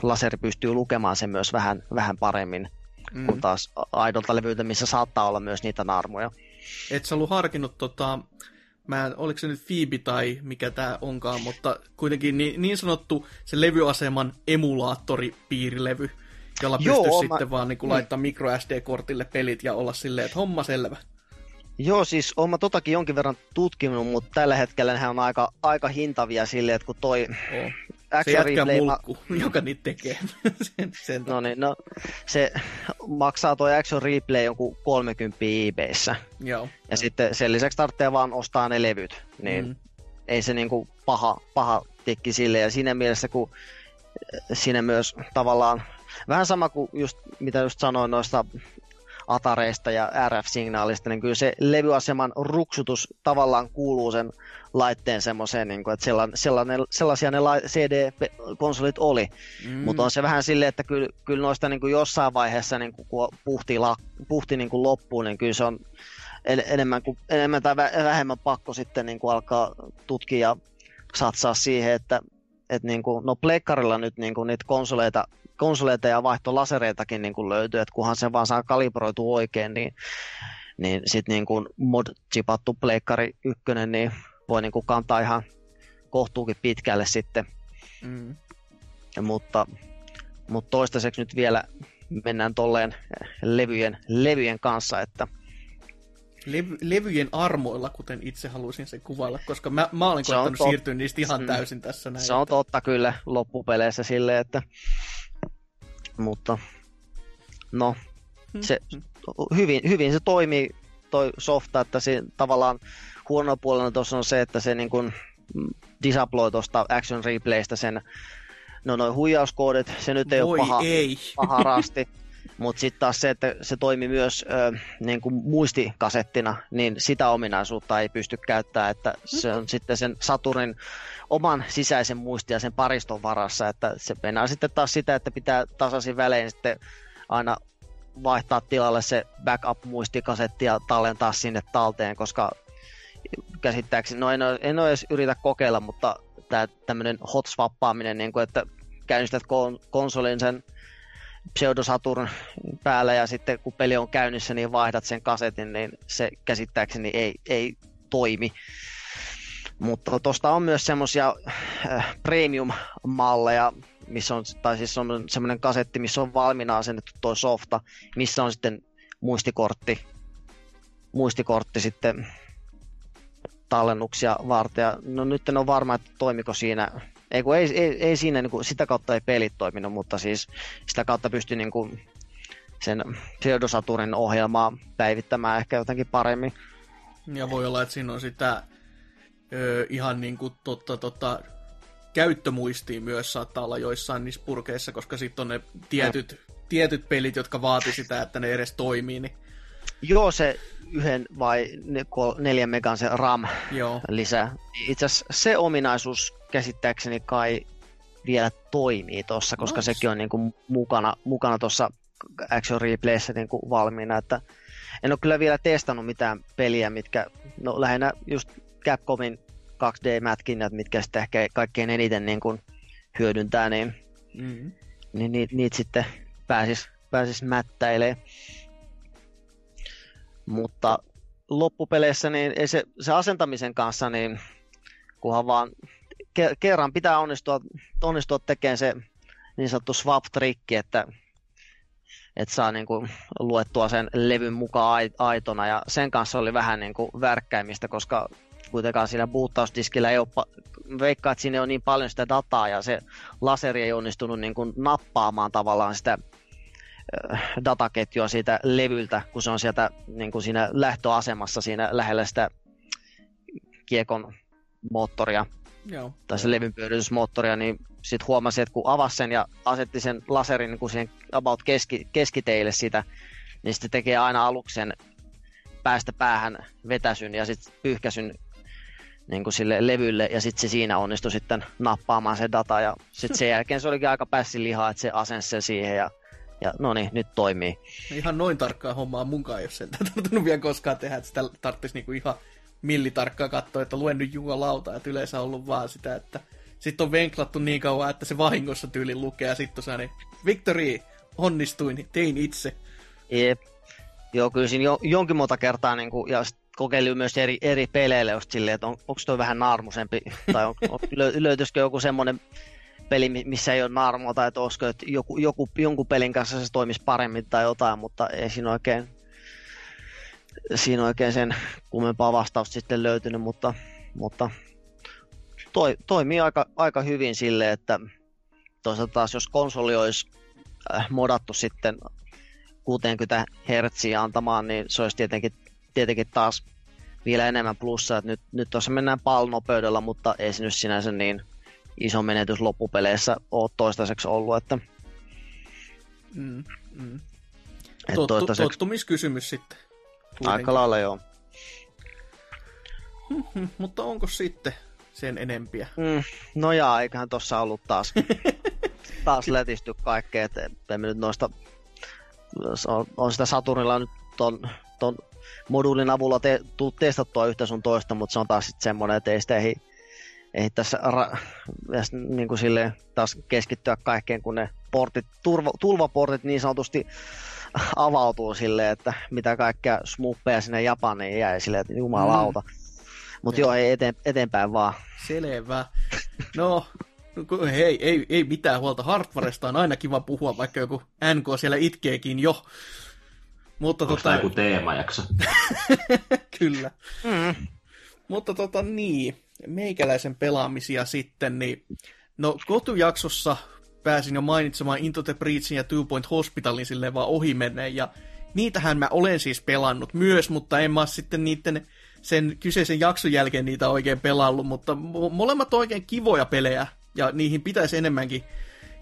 laseri pystyy lukemaan sen myös vähän, vähän paremmin Mm. kuin taas aidolta levyltä, missä saattaa olla myös niitä naarmuja. Et sä ollut harkinnut tota, mä oliko se nyt Phoebe tai mikä tää onkaan, mutta kuitenkin niin, niin sanottu se levyaseman emulaattoripiirilevy, jolla Joo, pystyisi mä- sitten vaan niin kuin, laittaa micro SD-kortille pelit ja olla silleen, että homma selvä. Joo, siis oon mä totakin jonkin verran tutkinut, mutta tällä hetkellä nehän on aika, aika hintavia silleen, että kun toi Oo. Se jätkä Replay... Ma- mulkku, joka niitä tekee. sen, sen no niin, no, se maksaa toi Action Replay jonkun 30 eBayssä. Joo. Ja sitten sen lisäksi tarvitsee vaan ostaa ne levyt. Niin Mm. mm. ei se niinku paha, paha tikki sille. Ja siinä mielessä, kun siinä myös tavallaan, vähän sama kuin just, mitä just sanoin noista atareista ja RF-signaalista, niin kyllä se levyaseman ruksutus tavallaan kuuluu sen laitteen semmoiseen, niin kuin, että sellainen, sellaisia ne CD-konsolit oli. Mm. Mutta on se vähän silleen, että kyllä, kyllä noista niin kuin jossain vaiheessa, niin kuin, kun puhti, la, puhti niin kuin loppuu, niin kyllä se on enemmän, kuin, enemmän tai vähemmän pakko sitten niin kuin alkaa tutkia ja satsaa siihen, että et niin kuin, no pleikkarilla nyt niin kuin niitä konsoleita, konsoleita ja vaihtolasereitakin niin kuin löytyy, että kunhan se vaan saa kalibroitua oikein, niin, niin sitten niin kuin mod-chipattu pleikkari ykkönen, niin voi niin kuin kantaa ihan kohtuukin pitkälle sitten. Mm. Mutta, mutta toistaiseksi nyt vielä mennään tolleen levyjen, levyjen kanssa, että Levy, levyjen armoilla, kuten itse halusin sen kuvailla, koska mä, mä olen koittanut tot... siirtyä niistä ihan mm. täysin tässä näin. Se on totta kyllä loppupeleissä silleen, että mutta no, hmm. se, hyvin, hyvin se toimii toi softa, että se tavallaan huono puolena tuossa on se, että se niin kuin disabloi tuosta Action Replaystä sen, no noin huijauskoodit, se nyt ei Voi ole paha, ei. paha rasti, mutta sitten taas se, että se toimi myös ö, niin kuin muistikasettina, niin sitä ominaisuutta ei pysty käyttämään, että se on sitten sen Saturnin oman sisäisen muistin ja sen pariston varassa, että se mennään sitten taas sitä, että pitää tasaisin välein sitten aina vaihtaa tilalle se backup-muistikasetti ja tallentaa sinne talteen, koska käsittääkseni, no en, ole, en ole edes yritä kokeilla, mutta tämä tämmöinen hot swappaaminen, niin kuin, että käynnistät kon, konsolin sen Pseudosaturn päällä ja sitten kun peli on käynnissä, niin vaihdat sen kasetin, niin se käsittääkseni ei, ei toimi. Mutta tuosta on myös semmoisia äh, premium-malleja, missä on, tai siis on semmoinen kasetti, missä on valmiina asennettu tuo softa, missä on sitten muistikortti, muistikortti sitten tallennuksia varten. Ja no nyt en ole varma, että toimiko siinä. Ei, kun ei, ei, ei siinä, niin kuin, sitä kautta ei pelit toiminut, mutta siis sitä kautta pystyi niin kuin, sen Pseudosaturin ohjelmaa päivittämään ehkä jotenkin paremmin. Ja voi olla, että siinä on sitä ö, ihan niin kuin totta, totta, käyttömuistiin myös saattaa olla joissain niissä purkeissa, koska sitten on ne tietyt, tietyt pelit, jotka vaati sitä, että ne edes toimii. Niin... Joo, se yhden vai neljän megan se RAM Joo. lisää. Itse asiassa se ominaisuus käsittääkseni kai vielä toimii tuossa, koska nice. sekin on niin kuin mukana, mukana tuossa Action Replayssä niin kuin valmiina, että en ole kyllä vielä testannut mitään peliä, mitkä, no lähinnä just Capcomin 2D-mätkinnät, mitkä sitten ehkä kaikkein eniten niin kuin hyödyntää, niin, mm-hmm. niin niitä, niitä sitten pääsis, pääsis mättäilee. Mutta loppupeleissä niin ei se, se asentamisen kanssa, niin kunhan vaan ke, kerran pitää onnistua, onnistua tekemään se niin sanottu swap-trikki, että, että saa niin kuin luettua sen levyn mukaan aitona. Ja sen kanssa oli vähän niin kuin värkkäimistä, koska kuitenkaan siinä boottausdiskillä ei ole, veikkaa, että siinä on niin paljon sitä dataa ja se laseri ei onnistunut niin kuin nappaamaan tavallaan sitä dataketjua siitä levyltä, kun se on sieltä niin kuin siinä lähtöasemassa siinä lähellä sitä kiekon moottoria Joo. tai se levyn pyöritysmoottoria, niin sitten huomasi, että kun avasi sen ja asetti sen laserin niin kuin siihen about keski, keskiteille sitä, niin sitten tekee aina aluksen päästä päähän vetäsyn ja sitten pyyhkäsyn niin kuin sille levylle ja sitten se siinä onnistui sitten nappaamaan se data ja sitten sen jälkeen se olikin aika pässi lihaa, että se asensi sen siihen ja, ja no niin, nyt toimii. Ihan noin tarkkaa hommaa munkaan, jos sen tarvinnut vielä koskaan tehdä, että sitä tarvitsisi niinku ihan millitarkkaa katsoa, että luen nyt lauta, että yleensä on ollut vaan sitä, että sitten on venklattu niin kauan, että se vahingossa tyyli lukee ja sitten on niin, Victory, onnistuin, tein itse. Jep. Joo, kyllä siinä jo, jonkin monta kertaa, niin kuin, ja kokeillut myös eri, eri peleille just silleen, että on, onko toi vähän naarmusempi, tai on, on, löytyisikö joku semmoinen peli, missä ei ole naarmua, tai että olisiko, että joku, joku, jonkun pelin kanssa se toimisi paremmin tai jotain, mutta ei siinä oikein, siinä oikein sen kummempaa vastausta sitten löytynyt, mutta, mutta toi, toimii aika, aika hyvin silleen, että toisaalta taas jos konsoli olisi äh, modattu sitten 60 Hz antamaan, niin se olisi tietenkin tietenkin taas vielä enemmän plussaa, että nyt, nyt tuossa mennään pallnopeudella, mutta ei se nyt sinänsä niin iso menetys loppupeleissä ole toistaiseksi ollut, että Mm, mm. et Tottu, toistaiseksi tottumiskysymys sitten. aika lailla joo. Hmm, mutta onko sitten sen enempiä? Mm, no jaa, eiköhän tossa ollut taas, taas letisty kaikkea, että emme nyt noista, on, on sitä Saturnilla nyt ton, ton moduulin avulla te, tullut testattua yhtä sun toista, mutta se on taas sitten semmoinen, että ei sitä ei, ei tässä ra, edes niin kuin silleen, taas keskittyä kaikkeen, kun ne portit, turva, tulvaportit niin sanotusti avautuu silleen, että mitä kaikkea smuppeja sinne Japaniin jäi silleen, että jumalauta. Mutta joo, ei eteen, eteenpäin vaan. Selvä. No, hei, ei, ei mitään huolta. Hardwaresta on aina kiva puhua, vaikka joku NK siellä itkeekin jo. Mutta Onko tota, tämä joku teemajakso? kyllä. Mm. Mutta tota niin, meikäläisen pelaamisia sitten, niin no kotujaksossa pääsin jo mainitsemaan Into the Breachin ja Two Point Hospitalin silleen vaan ohimenneen, ja niitähän mä olen siis pelannut myös, mutta en mä sitten niiden sen kyseisen jakson jälkeen niitä oikein pelannut, mutta mo- molemmat on oikein kivoja pelejä, ja niihin pitäisi enemmänkin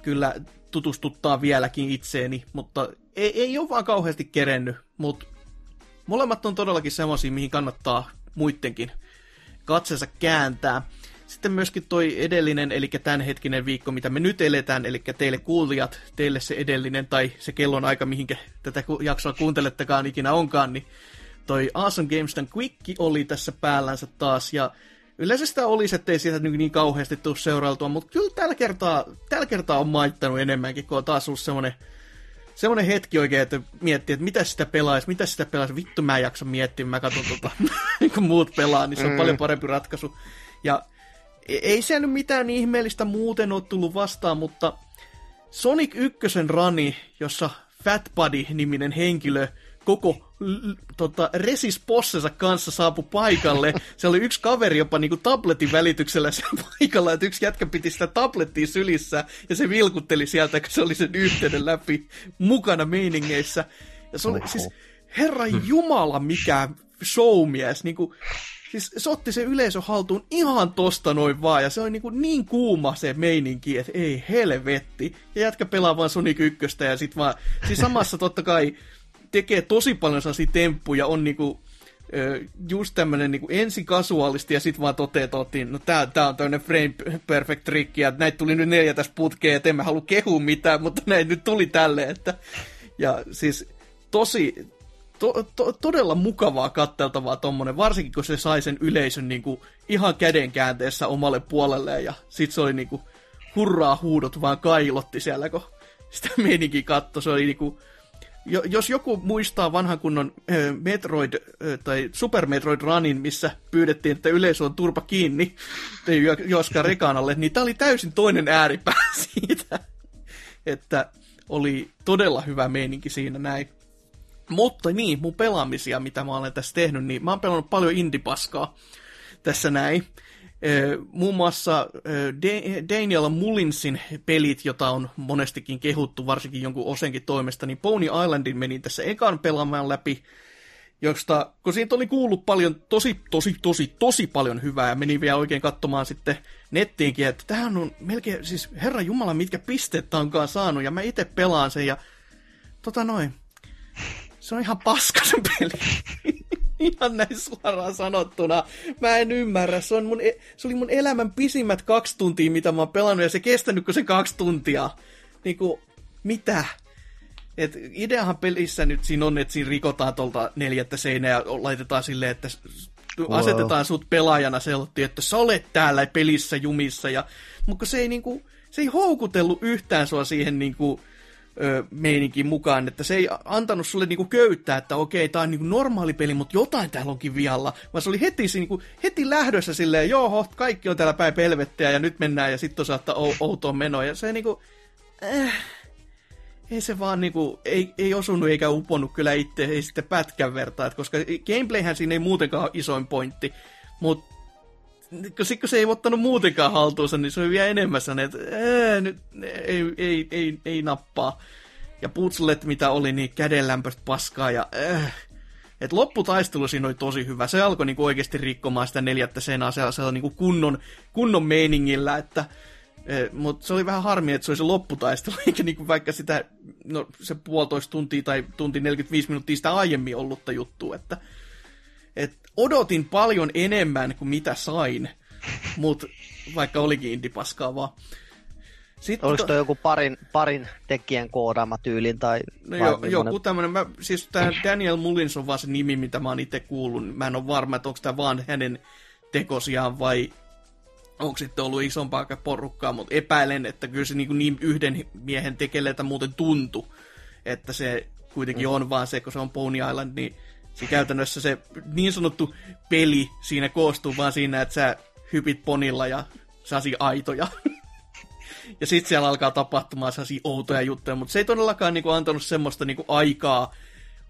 kyllä tutustuttaa vieläkin itseeni, mutta ei, ei ole vaan kauheasti kerennyt, mutta molemmat on todellakin semmoisia, mihin kannattaa muidenkin katsensa kääntää. Sitten myöskin toi edellinen, eli tämänhetkinen viikko, mitä me nyt eletään, eli teille kuulijat, teille se edellinen tai se kellon aika, mihinkä tätä jaksoa kuuntelettekaan ikinä onkaan, niin toi Awesome Games Done Quick oli tässä päällänsä taas, ja yleensä sitä olisi, ettei siitä niin, niin kauheasti tule seurailtua, mutta kyllä tällä kertaa, tällä kertaa on maittanut enemmänkin, kun on taas ollut semmoinen semmoinen hetki oikein, että miettii, että mitä sitä pelaisi, mitä sitä pelaisi, vittu mä en jaksa miettiä, mä katson tota, kun muut pelaa, niin se on Mm. paljon parempi ratkaisu. Ja e- ei se nyt mitään ihmeellistä muuten ole tullut vastaan, mutta Sonic 1 rani, jossa Fat Buddy-niminen henkilö koko l- tota, Resis Possensa kanssa saapui paikalle. Se oli yksi kaveri jopa niinku tabletin välityksellä siellä paikalla, että yksi jätkä piti sitä tablettia sylissä ja se vilkutteli sieltä, kun se oli sen yhteyden läpi mukana meiningeissä. Ja se oli Oho. siis, herra jumala, mikä showmies, niinku, Siis se otti se yleisö haltuun ihan tosta noin vaan, ja se oli niinku niin kuuma se meininki, että ei helvetti. Ja jätkä pelaa vaan Sonic 1, ja sit vaan, siis samassa totta kai tekee tosi paljon sellaisia temppuja, on niinku, just tämmönen niinku ensin kasuaalisti ja sit vaan toteaa, että otin, no tää, tää on tämmönen frame perfect trick, ja näitä tuli nyt neljä tässä putkeen, et en mä halua kehua mitään, mutta näin nyt tuli tälleen, että ja siis tosi, to, to, todella mukavaa katteltavaa tommonen, varsinkin kun se sai sen yleisön niinku ihan kädenkäänteessä omalle puolelleen ja sit se oli niinku hurraa huudot vaan kailotti siellä, kun sitä meininkin katto. Se oli niinku, jos joku muistaa vanhan kunnon Metroid tai Super Metroid Runin, missä pyydettiin, että yleisö on turpa kiinni, ei jo- joskaan rekaan alle, niin tää oli täysin toinen ääripää siitä, että oli todella hyvä meininki siinä näin. Mutta niin, mun pelaamisia, mitä mä olen tässä tehnyt, niin mä oon pelannut paljon indipaskaa tässä näin. Muun muassa Daniel Mullinsin pelit, jota on monestikin kehuttu, varsinkin jonkun osenkin toimesta, niin Pony Islandin menin tässä ekan pelaamaan läpi, josta, kun siitä oli kuullut paljon, tosi, tosi, tosi, tosi paljon hyvää, ja menin vielä oikein katsomaan sitten nettiinkin, että tämähän on melkein, siis herra Jumala, mitkä pisteet onkaan saanut, ja mä itse pelaan sen, ja tota noin, se on ihan paska se peli. ihan näin suoraan sanottuna. Mä en ymmärrä. Se, on mun, e- se oli mun elämän pisimmät kaksi tuntia, mitä mä oon pelannut, ja se kestänyt se kaksi tuntia. Niinku, mitä? Et ideahan pelissä nyt siinä on, että siinä rikotaan tuolta neljättä seinää ja laitetaan silleen, että s- asetetaan sut pelaajana selotti, että sä olet täällä pelissä jumissa. Ja, mutta se ei, niinku, se ei houkutellut yhtään sua siihen niinku, meininkin mukaan, että se ei antanut sulle niinku köyttää, että okei, tää on niinku normaali peli, mutta jotain täällä onkin vialla, vaan se oli heti, se niinku, heti lähdössä silleen, joo, kaikki on täällä päin pelvettiä ja nyt mennään ja sitten saattaa ou- outoa menoa. Ja se niinku, äh, ei se vaan niinku, ei, ei osunut eikä uponnut kyllä itse, ei sitten pätkän vertaa, koska gameplayhän siinä ei muutenkaan ole isoin pointti, mutta kun, sit, kun se ei ottanut muutenkaan haltuunsa, niin se oli vielä enemmän sellainen, että ää, nyt ei, ei, ei, ei nappaa. Ja putslet, mitä oli, niin kädenlämpöistä paskaa ja äh, Et lopputaistelu siinä oli tosi hyvä. Se alkoi niinku oikeasti rikkomaan sitä neljättä senaa sellaisella niinku kunnon, kunnon meiningillä, että Mutta se oli vähän harmi, että se oli se lopputaistelu, eikä niinku vaikka sitä, no se puolitoista tuntia tai tunti 45 minuuttia sitä aiemmin ollutta juttua, että et odotin paljon enemmän kuin mitä sain, mutta vaikka olikin indipaskaa vaan. Sitten Oliko to... joku parin, parin tekijän koodaama tyylin tai... No jo, joku tämmönen, mä, siis tämä Daniel Mullins on vaan se nimi, mitä mä oon itse kuullut. Mä en ole varma, että onko tämä vaan hänen tekosiaan vai onko sitten ollut isompaa porukkaa, mutta epäilen, että kyllä se niin, niin yhden miehen tekeleitä muuten tuntui, että se kuitenkin mm. on vaan se, kun se on Pony Island, niin se käytännössä se niin sanottu peli siinä koostuu vaan siinä, että sä hypit ponilla ja saasi aitoja. ja sitten siellä alkaa tapahtumaan saasi outoja juttuja, mutta se ei todellakaan niinku antanut semmoista niinku aikaa,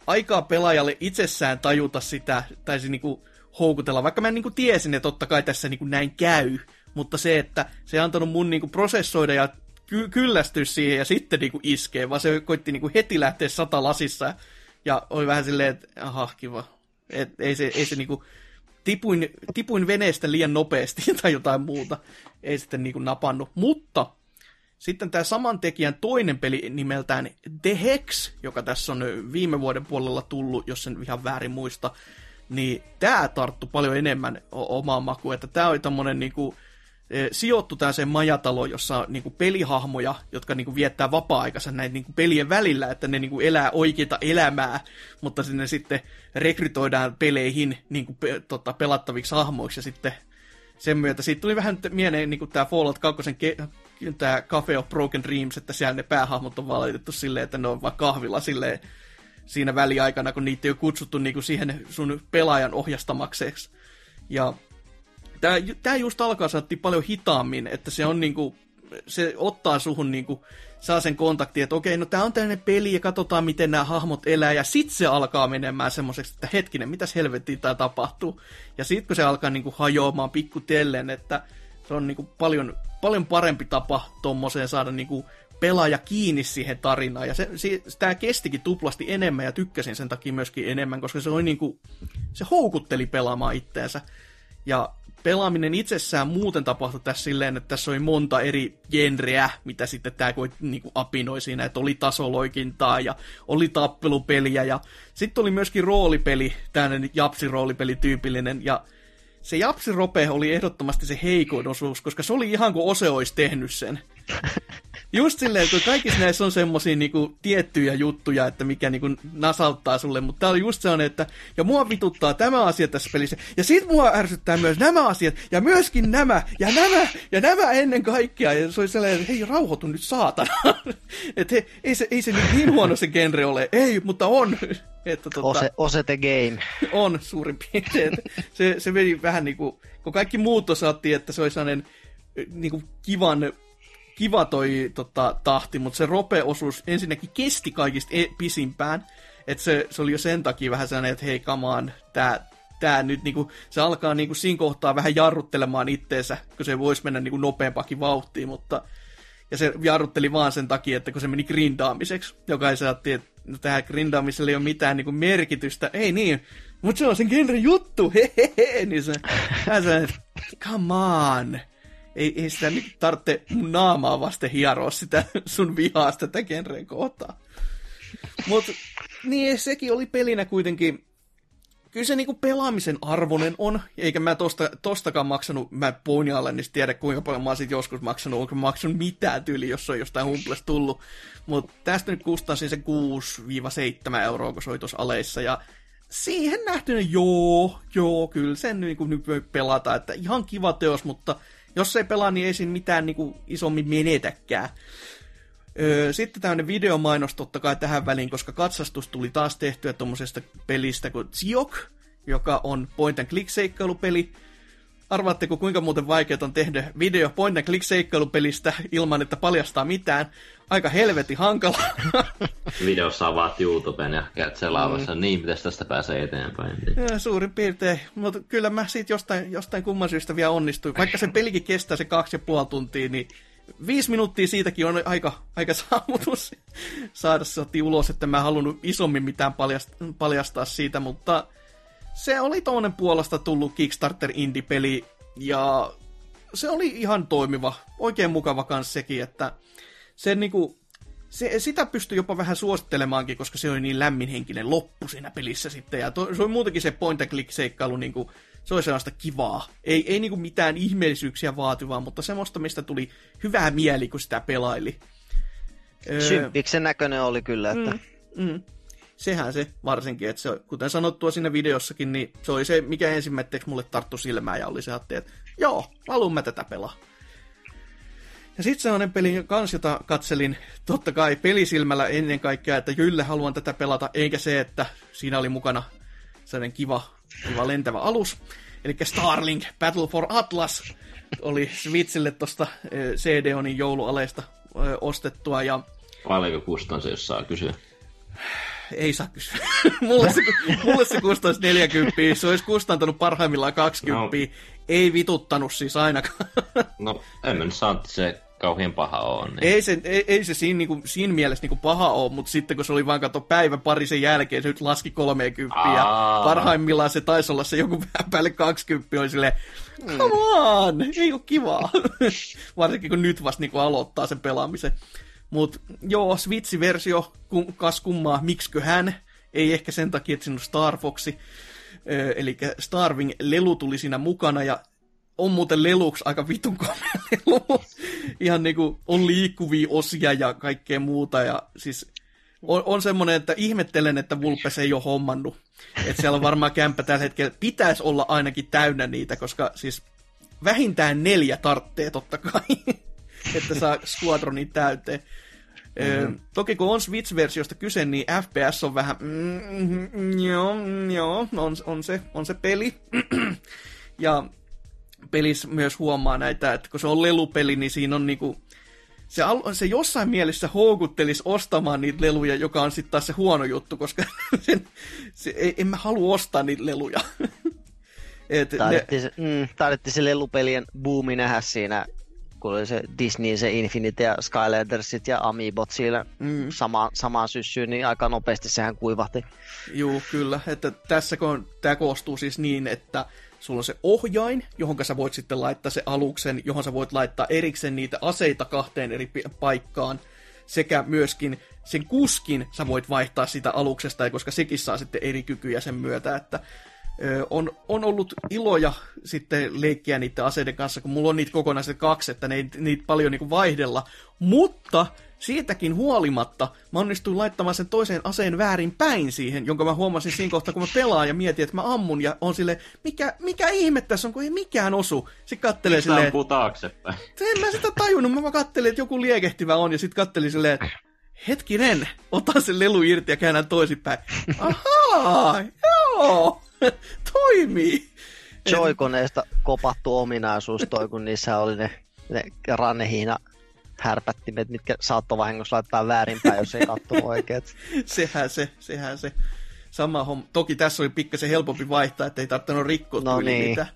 aikaa pelaajalle itsessään tajuta sitä, tai se niinku houkutella, vaikka mä niinku tiesin, että totta kai tässä niinku näin käy, mutta se, että se ei antanut mun niinku prosessoida ja ky- kyllästyä siihen ja sitten niinku iskee, vaan se koitti niinku heti lähteä sata lasissa ja oli vähän silleen, että aha, kiva. Et ei se, ei se niinku, tipuin, tipuin veneestä liian nopeasti tai jotain muuta. Ei sitten niinku napannut. Mutta sitten tämä saman tekijän toinen peli nimeltään The Hex, joka tässä on viime vuoden puolella tullut, jos sen ihan väärin muista, niin tämä tarttu paljon enemmän omaan makuun, että tämä oli tommonen niinku, sijoittu tällaiseen majataloon, jossa on niinku pelihahmoja, jotka niinku viettää vapaa-aikansa näin niinku pelien välillä, että ne niinku elää oikeita elämää, mutta sinne sitten rekrytoidaan peleihin niinku pe, tota, pelattaviksi hahmoiksi ja sitten sen myötä siitä tuli vähän mieleen niinku tämä Fallout 2 ke- tämä Cafe of Broken Dreams, että siellä ne päähahmot on valitettu silleen, että ne on vaan kahvilla silleen siinä väliaikana, kun niitä ei ole kutsuttu niinku siihen sun pelaajan ohjastamakseksi. Ja tämä, tämä just alkaa saatti paljon hitaammin, että se on niinku, se ottaa suhun niinku, saa sen kontakti, että okei, no tämä on tällainen peli ja katsotaan, miten nämä hahmot elää, ja sit se alkaa menemään semmoiseksi, että hetkinen, mitäs helvettiä tämä tapahtuu. Ja sit kun se alkaa niinku hajoamaan pikkutellen, että se on niinku paljon, paljon parempi tapa tommoseen saada niinku pelaaja kiinni siihen tarinaan. Ja se, se, tämä kestikin tuplasti enemmän ja tykkäsin sen takia myöskin enemmän, koska se, oli niinku, se houkutteli pelaamaan itteensä. Ja pelaaminen itsessään muuten tapahtui tässä silleen, että tässä oli monta eri genreä, mitä sitten tämä niinku apinoi siinä, että oli tasoloikintaa ja oli tappelupeliä ja sitten oli myöskin roolipeli, tämmöinen japsi-roolipeli tyypillinen ja se japsirope oli ehdottomasti se heikoin osuus, koska se oli ihan kuin Ose olisi tehnyt sen. Just silleen, kun kaikissa näissä on semmosia niinku tiettyjä juttuja, että mikä niinku nasauttaa sulle, mutta tää oli just sellainen, että ja mua vituttaa tämä asia tässä pelissä, ja sit mua ärsyttää myös nämä asiat, ja myöskin nämä, ja nämä, ja nämä ennen kaikkea, ja se oli sellainen, että hei, rauhoitu nyt saatana. että he, ei, se, ei se nyt niin huono se genre ole, ei, mutta on. Että, tota, ose, ose the game. On suurin piirtein. Se, se meni vähän niin kuin, kun kaikki muut osattiin, että se oli sellainen niin kuin kivan kiva toi tota, tahti, mutta se rope-osuus ensinnäkin kesti kaikista e- pisimpään. Että se, se oli jo sen takia vähän sellainen, että hei, kamaan, tää, tää nyt niinku, se alkaa niinku siinä kohtaa vähän jarruttelemaan itteensä, kun se voisi mennä niinku nopeampakin vauhtiin, mutta ja se jarrutteli vaan sen takia, että kun se meni grindaamiseksi, joka ei saatti, että no tähän grindaamiselle ei ole mitään niinku merkitystä, ei niin, mutta se on sen genre juttu, hehehe, niin se, se come on, ei, ei sitä nyt tarvitse mun naamaa vasten hieroa sitä sun vihaasta tätä genren kohtaa. Mutta niin, sekin oli pelinä kuitenkin kyllä se niinku pelaamisen arvonen on, eikä mä tosta, tostakaan maksanut, mä Pony niin tiedä kuinka paljon mä oon joskus maksanut, onko mä maksanut mitään tyyli, jos on jostain humbles tullut. Mutta tästä nyt kustansin se 6-7 euroa, kun se oli tuossa aleissa, ja siihen nähtynä joo, joo, kyllä sen niinku nyt voi pelata, että ihan kiva teos, mutta jos ei pelaa, niin ei siinä mitään niin kuin, isommin menetäkään. Öö, sitten tämmöinen videomainos totta kai tähän väliin, koska katsastus tuli taas tehtyä tuommoisesta pelistä kuin Ziok, joka on point and click seikkailupeli. Arvaatteko kuinka muuten vaikeaa on tehdä video point and click seikkailupelistä ilman, että paljastaa mitään? Aika helveti hankala. Videossa avaat YouTuben ja käyt selaamassa, mm. niin miten tästä pääsee eteenpäin. Ja, suurin piirtein, mutta kyllä mä siitä jostain, jostain kumman syystä vielä onnistuin. Vaikka se pelikin kestää se kaksi ja puoli tuntia, niin viisi minuuttia siitäkin on aika, aika saavutus saada se ulos, että mä en halunnut isommin mitään paljastaa, paljastaa siitä, mutta se oli toinen puolesta tullut Kickstarter indie-peli, ja se oli ihan toimiva, oikein mukava kans sekin, että se niinku, se, sitä pystyi jopa vähän suosittelemaankin, koska se oli niin lämminhenkinen loppu siinä pelissä sitten. Ja to, se oli muutenkin se point and click seikkailu, niin kuin, se oli sellaista kivaa. Ei, ei niin kuin mitään ihmeellisyyksiä vaativaa, mutta semmoista, mistä tuli hyvää mieli, kun sitä pelaili. Symppiksen näköinen oli kyllä, että... Mm, mm. Sehän se varsinkin, että se, kuten sanottua siinä videossakin, niin se oli se, mikä ensimmäiseksi mulle tarttu silmään ja oli se, että joo, haluan mä tätä pelaa. Ja sitten sellainen peli kans, jota katselin totta kai pelisilmällä ennen kaikkea, että kyllä haluan tätä pelata, eikä se, että siinä oli mukana sellainen kiva, kiva lentävä alus. Eli Starlink Battle for Atlas oli Switchille tuosta CD-onin joulualeista ostettua. Ja... Paljonko kustannus, jos saa kysyä? Ei saa kysyä. mulle, se, mulle se kustantaisi 40, se olisi kustantanut parhaimmillaan 20. No. Ei vituttanut siis ainakaan. no, en mä nyt saa, se kauhean paha ole. Niin. Ei se, ei, ei se siinä, niin kuin, siinä mielessä niin kuin paha ole, mutta sitten kun se oli vaan kato päivän pari sen jälkeen, se nyt laski 30 Aa. ja parhaimmillaan se taisi olla se joku vähän päälle 20, oli silleen, come on, ei ole kivaa. Varsinkin kun nyt vasta niin kuin aloittaa sen pelaamisen. Mutta joo, Switch-versio, kas kummaa, miksikö hän? Ei ehkä sen takia, että siinä on Star Foxi. Eli Starving lelu tuli siinä mukana ja on muuten leluksi aika vitun lelu. Ihan niinku on liikkuvia osia ja kaikkea muuta. Ja siis on, on semmoinen, että ihmettelen, että Vulpes ei ole hommannut. Että siellä on varmaan kämppä tällä hetkellä. Pitäisi olla ainakin täynnä niitä, koska siis vähintään neljä tarttee totta kai, että saa Squadronin täyteen. Mm-hmm. toki kun on Switch-versiosta kyse, niin FPS on vähän, mm, joo, joo on, on, se, on se peli. ja pelissä myös huomaa näitä, että kun se on lelupeli, niin siinä on niinku, se, se jossain mielessä houkuttelisi ostamaan niitä leluja, joka on sitten taas se huono juttu, koska sen, se, ei, en mä halua ostaa niitä leluja. Et taidettiin, ne... se, mm, taidettiin se lelupelien buumi nähdä siinä, kun oli se Disney, se Infinite ja Skylandersit ja Amiibot siellä mm. sama, samaan syssyyn, niin aika nopeasti sehän kuivahti. Joo, kyllä. Että tässä kun tämä koostuu siis niin, että sulla on se ohjain, johon sä voit sitten laittaa se aluksen, johon sä voit laittaa erikseen niitä aseita kahteen eri paikkaan, sekä myöskin sen kuskin sä voit vaihtaa sitä aluksesta, koska sekin saa sitten eri kykyjä sen myötä, että on, on ollut iloja sitten leikkiä niiden aseiden kanssa, kun mulla on niitä kokonaiset kaksi, että ne ei niitä paljon niinku vaihdella, mutta siitäkin huolimatta mä onnistuin laittamaan sen toiseen aseen väärin päin siihen, jonka mä huomasin siinä kohtaa, kun mä pelaan ja mietin, että mä ammun ja on sille mikä, mikä ihme tässä on, kun ei mikään osu. Sitten kattelee Miksi silleen... Miksi taaksepäin? En mä sitä tajunnut, mä vaan kattelin, että joku liekehtivä on ja sitten kattelin silleen, että hetkinen, otan sen lelu irti ja käännän toisinpäin. Ahaa, joo, toimii. Joikoneesta kopattu ominaisuus toi, kun niissä oli ne, ne rannehiina härpättimet, mitkä saattoi vahingossa laittaa väärinpäin, jos ei katso oikein. sehän se, sehän se. Sama homma. Toki tässä oli pikkasen helpompi vaihtaa, ettei tarvinnut rikkoa no niin. mitä.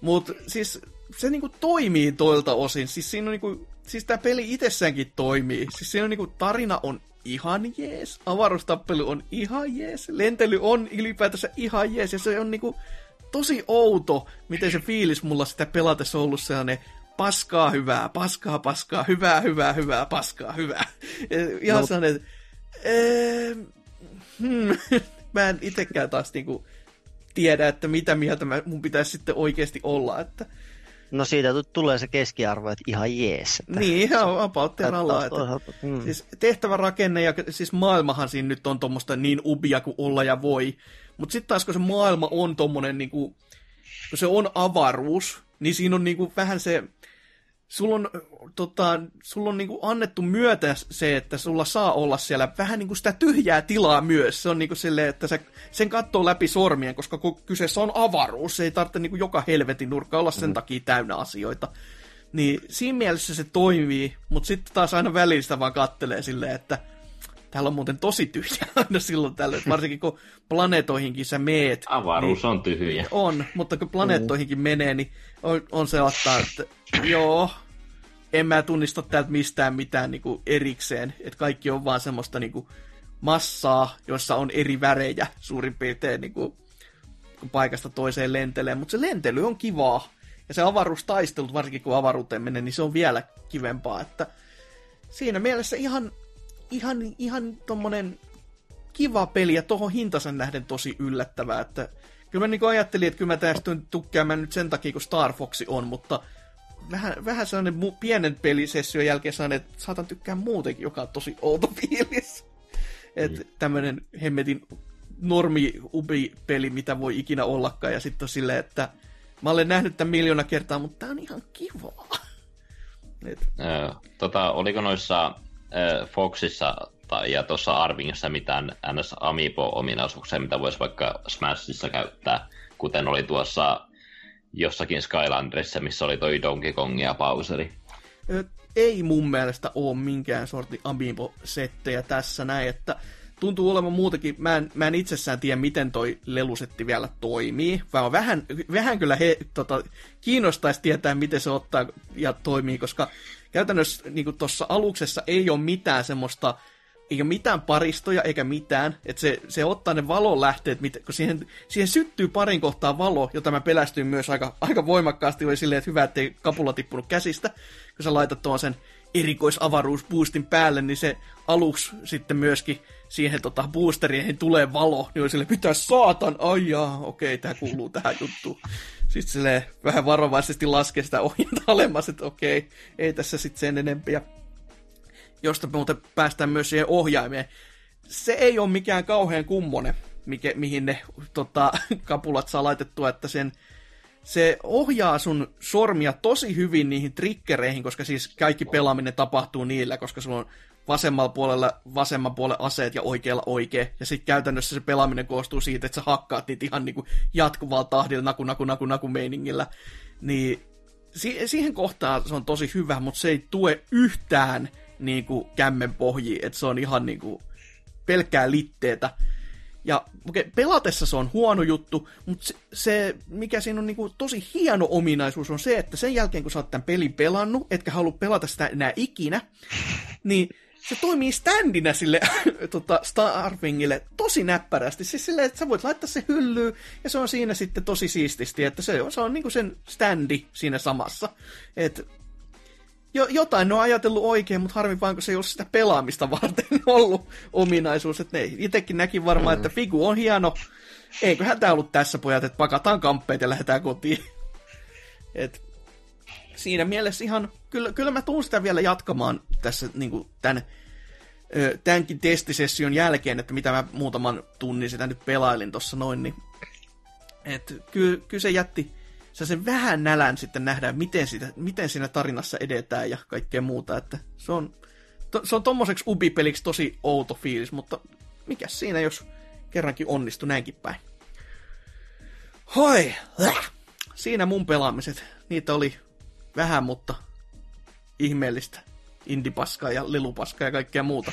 Mutta siis se niinku toimii toilta osin. Siis siinä on niinku, siis tämä peli itsessäänkin toimii. Siis siinä on niinku, tarina on ihan jees, avaruustappelu on ihan jees, lentely on ylipäätänsä ihan jees, ja se on niinku tosi outo, miten se fiilis mulla sitä pelatessa on ollut sellainen paskaa, hyvää, paskaa, paskaa, hyvää, hyvää, hyvää, paskaa, hyvää. Ihan no. sellainen, ee, hmm, mä en itsekään taas niinku tiedä, että mitä mieltä mä, mun pitäisi sitten oikeasti olla, että No siitä tulee se keskiarvo, että ihan jees. Että niin, ihan about rallaa. Että, mm. siis tehtävärakenne ja siis maailmahan siinä nyt on tuommoista niin ubia kuin olla ja voi. Mutta sitten taas kun se maailma on tommonen, niin kuin, kun se on avaruus, niin siinä on niin kuin vähän se sulla on, tota, sulla on niinku annettu myötä se, että sulla saa olla siellä vähän niinku sitä tyhjää tilaa myös. Se on niinku silleen, että se, sen katsoo läpi sormien, koska kun kyseessä on avaruus, se ei tarvitse niinku joka helvetin nurkka olla sen mm. takia täynnä asioita. Niin siinä mielessä se toimii, mutta sitten taas aina välistä vaan kattelee silleen, että täällä on muuten tosi tyhjä aina silloin tällöin, varsinkin kun planeetoihinkin sä meet. Avaruus niin, on tyhjä. On, mutta kun planeettoihinkin mm. menee, niin on, on se ottaa, että joo, en mä tunnista täältä mistään mitään niin kuin erikseen, että kaikki on vaan semmoista niin kuin massaa, jossa on eri värejä suurin piirtein niin kuin, kun paikasta toiseen lentelee, mutta se lentely on kivaa. Ja se avaruustaistelut, varsinkin kun avaruuteen menee, niin se on vielä kivempaa, että siinä mielessä ihan, ihan, ihan tommonen kiva peli ja tuohon hintasen nähden tosi yllättävää, että kyllä mä niin ajattelin, että kyllä mä tästä tukkäämään nyt sen takia, kun Star Fox on, mutta vähän, vähän sellainen mu- pienen pelisession jälkeen saanut, että saatan tykkää muutenkin, joka on tosi outo fiilis. Että mm. tämmönen hemmetin normi ubi-peli, mitä voi ikinä ollakaan, ja sitten on silleen, että mä olen nähnyt tämän miljoona kertaa, mutta tää on ihan kivaa. Et. tota, oliko noissa Foxissa tai, ja tuossa Arvingissa mitään NS Amiibo-ominaisuuksia, mitä voisi vaikka Smashissa käyttää, kuten oli tuossa jossakin Skylandrissa, missä oli toi Donkey Kong ja Bowseri? Ei mun mielestä ole minkään sortin Amiibo-settejä tässä näin, että tuntuu olevan muutakin, mä en, mä en itsessään tiedä, miten toi lelusetti vielä toimii, vaan vähän, vähän kyllä he, tota, kiinnostaisi tietää, miten se ottaa ja toimii, koska käytännössä niin tuossa aluksessa ei ole mitään semmoista ei ole mitään paristoja eikä mitään. Että se, se ottaa ne valonlähteet, kun siihen, siihen syttyy parin kohtaa valo, jota mä pelästyin myös aika, aika voimakkaasti. Oli silleen, että hyvä, ettei kapula tippunut käsistä. Kun sä laitat tuon sen erikoisavaruusboostin päälle, niin se aluksi sitten myöskin siihen tota, boosteriin tulee valo, niin oli sille pitää saatan, ai jaa, okei, tämä kuuluu tähän juttuun. Sitten sille vähän varovaisesti laskee sitä ohjinta alemmas, että okei, ei tässä sitten sen enempiä josta muuten päästään myös siihen ohjaimeen. Se ei ole mikään kauhean kummonen, mikä, mihin ne tota, kapulat saa laitettua, että sen, se ohjaa sun sormia tosi hyvin niihin triggereihin, koska siis kaikki pelaaminen tapahtuu niillä, koska sulla on vasemmalla puolella vasemman puolen aseet ja oikealla oikea. Ja sitten käytännössä se pelaaminen koostuu siitä, että sä hakkaat niitä ihan niinku jatkuvalla tahdilla, naku, naku, naku, naku meiningillä. Niin si- siihen kohtaan se on tosi hyvä, mutta se ei tue yhtään niin kuin kämmen pohji, että se on ihan niin kuin pelkkää litteetä. Ja okay, pelatessa se on huono juttu, mutta se, se mikä siinä on niin kuin tosi hieno ominaisuus on se, että sen jälkeen kun sä oot tämän pelin pelannut, etkä halua pelata sitä enää ikinä, niin se toimii standina sille tota, Starwingille tosi näppärästi. Siis silleen, että sä voit laittaa se hyllyyn ja se on siinä sitten tosi siististi, että se on, se on niinku sen standi siinä samassa. Et jo, jotain ne on ajatellut oikein, mutta harmi vaan, kun se ei ole sitä pelaamista varten ollut ominaisuus. Että ne itsekin näki varmaan, mm. että Figu on hieno. Eiköhän tämä ollut tässä pojat, että pakataan kamppeet ja lähdetään kotiin. Et siinä mielessä ihan, kyllä, kyllä mä tuun sitä vielä jatkamaan tässä niin kuin tämän, tämänkin testisession jälkeen, että mitä mä muutaman tunnin sitä nyt pelailin tuossa noin, niin et kyllä, kyllä se jätti, sen vähän nälän sitten nähdään, miten, sitä, miten siinä tarinassa edetään ja kaikkea muuta. Että se on, to, se on tommoseksi ubipeliksi tosi outo fiilis, mutta mikä siinä, jos kerrankin onnistui näinkin päin. Hoi! Siinä mun pelaamiset. Niitä oli vähän, mutta ihmeellistä. Indipaskaa ja lelupaskaa ja kaikkea muuta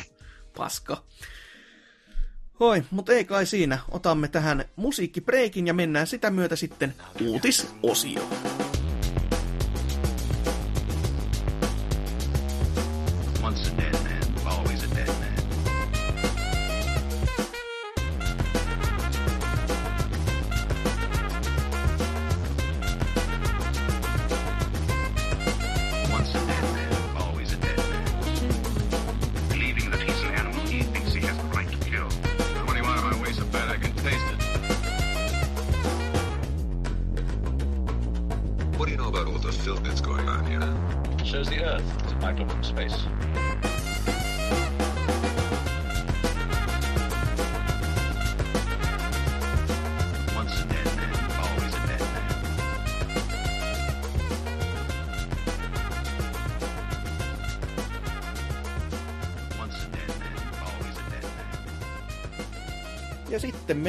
paskaa. Hoi, mutta ei kai siinä. Otamme tähän musiikkipreikin ja mennään sitä myötä sitten uutisosioon.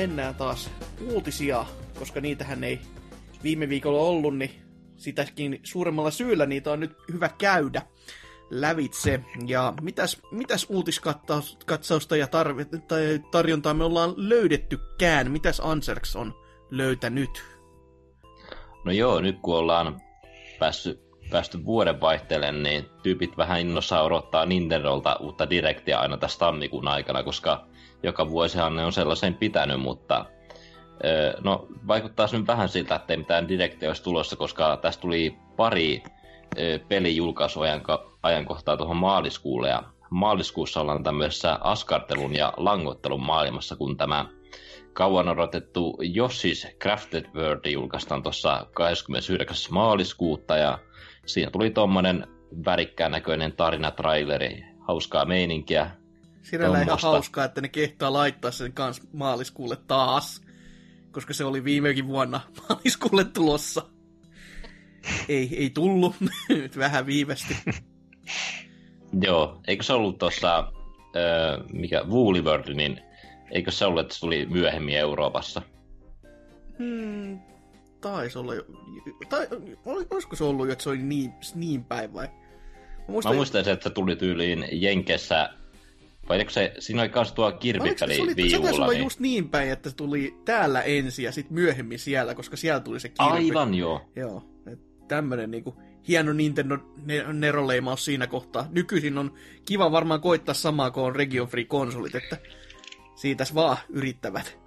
Mennään taas uutisia, koska niitähän ei viime viikolla ollut, niin sitäkin suuremmalla syyllä niitä on nyt hyvä käydä lävitse. Ja mitäs, mitäs uutiskatsausta ja tarv- tai tarjontaa me ollaan löydettykään? Mitäs Anserks on löytänyt? No joo, nyt kun ollaan päässyt päästy vuoden vaihteelle, niin tyypit vähän innossa odottaa Nintendolta uutta direktiä aina tässä tammikuun aikana, koska joka vuosihan ne on sellaisen pitänyt, mutta no vaikuttaa nyt vähän siltä, että ei mitään direktiä olisi tulossa, koska tästä tuli pari pelijulkaisuajankohtaa tuohon maaliskuulle, ja maaliskuussa ollaan tämmöisessä askartelun ja langottelun maailmassa, kun tämä kauan odotettu Yoshi's Crafted World julkaistaan tuossa 29. maaliskuuta ja siinä tuli tuommoinen värikkään näköinen tarinatraileri, hauskaa meininkiä. Siinä ihan hauskaa, että ne kehtaa laittaa sen kanssa maaliskuulle taas, koska se oli viimekin vuonna maaliskuulle tulossa. Ei, ei tullut, nyt vähän viivästi. Joo, eikö se ollut tuossa, mikä Woollyworld, niin Eikö se ollut, että se tuli myöhemmin Euroopassa? Hmm, taisi olla jo. Tai, olisiko se ollut, että se oli niin, niin päin vai? Mä, muistan, Mä muistan, että se tuli tyyliin Jenkessä vai eikö se, siinä oli kans tuo kirpipeli se, oli, se taisi olla niin... just niin päin, että se tuli täällä ensin ja sitten myöhemmin siellä, koska siellä tuli se kirpi. Aivan joo. Joo, tämmönen niinku hieno Nintendo neroleimaus siinä kohtaa. Nykyisin on kiva varmaan koittaa samaa kuin on Region Free konsolit, että siitäs vaan yrittävät.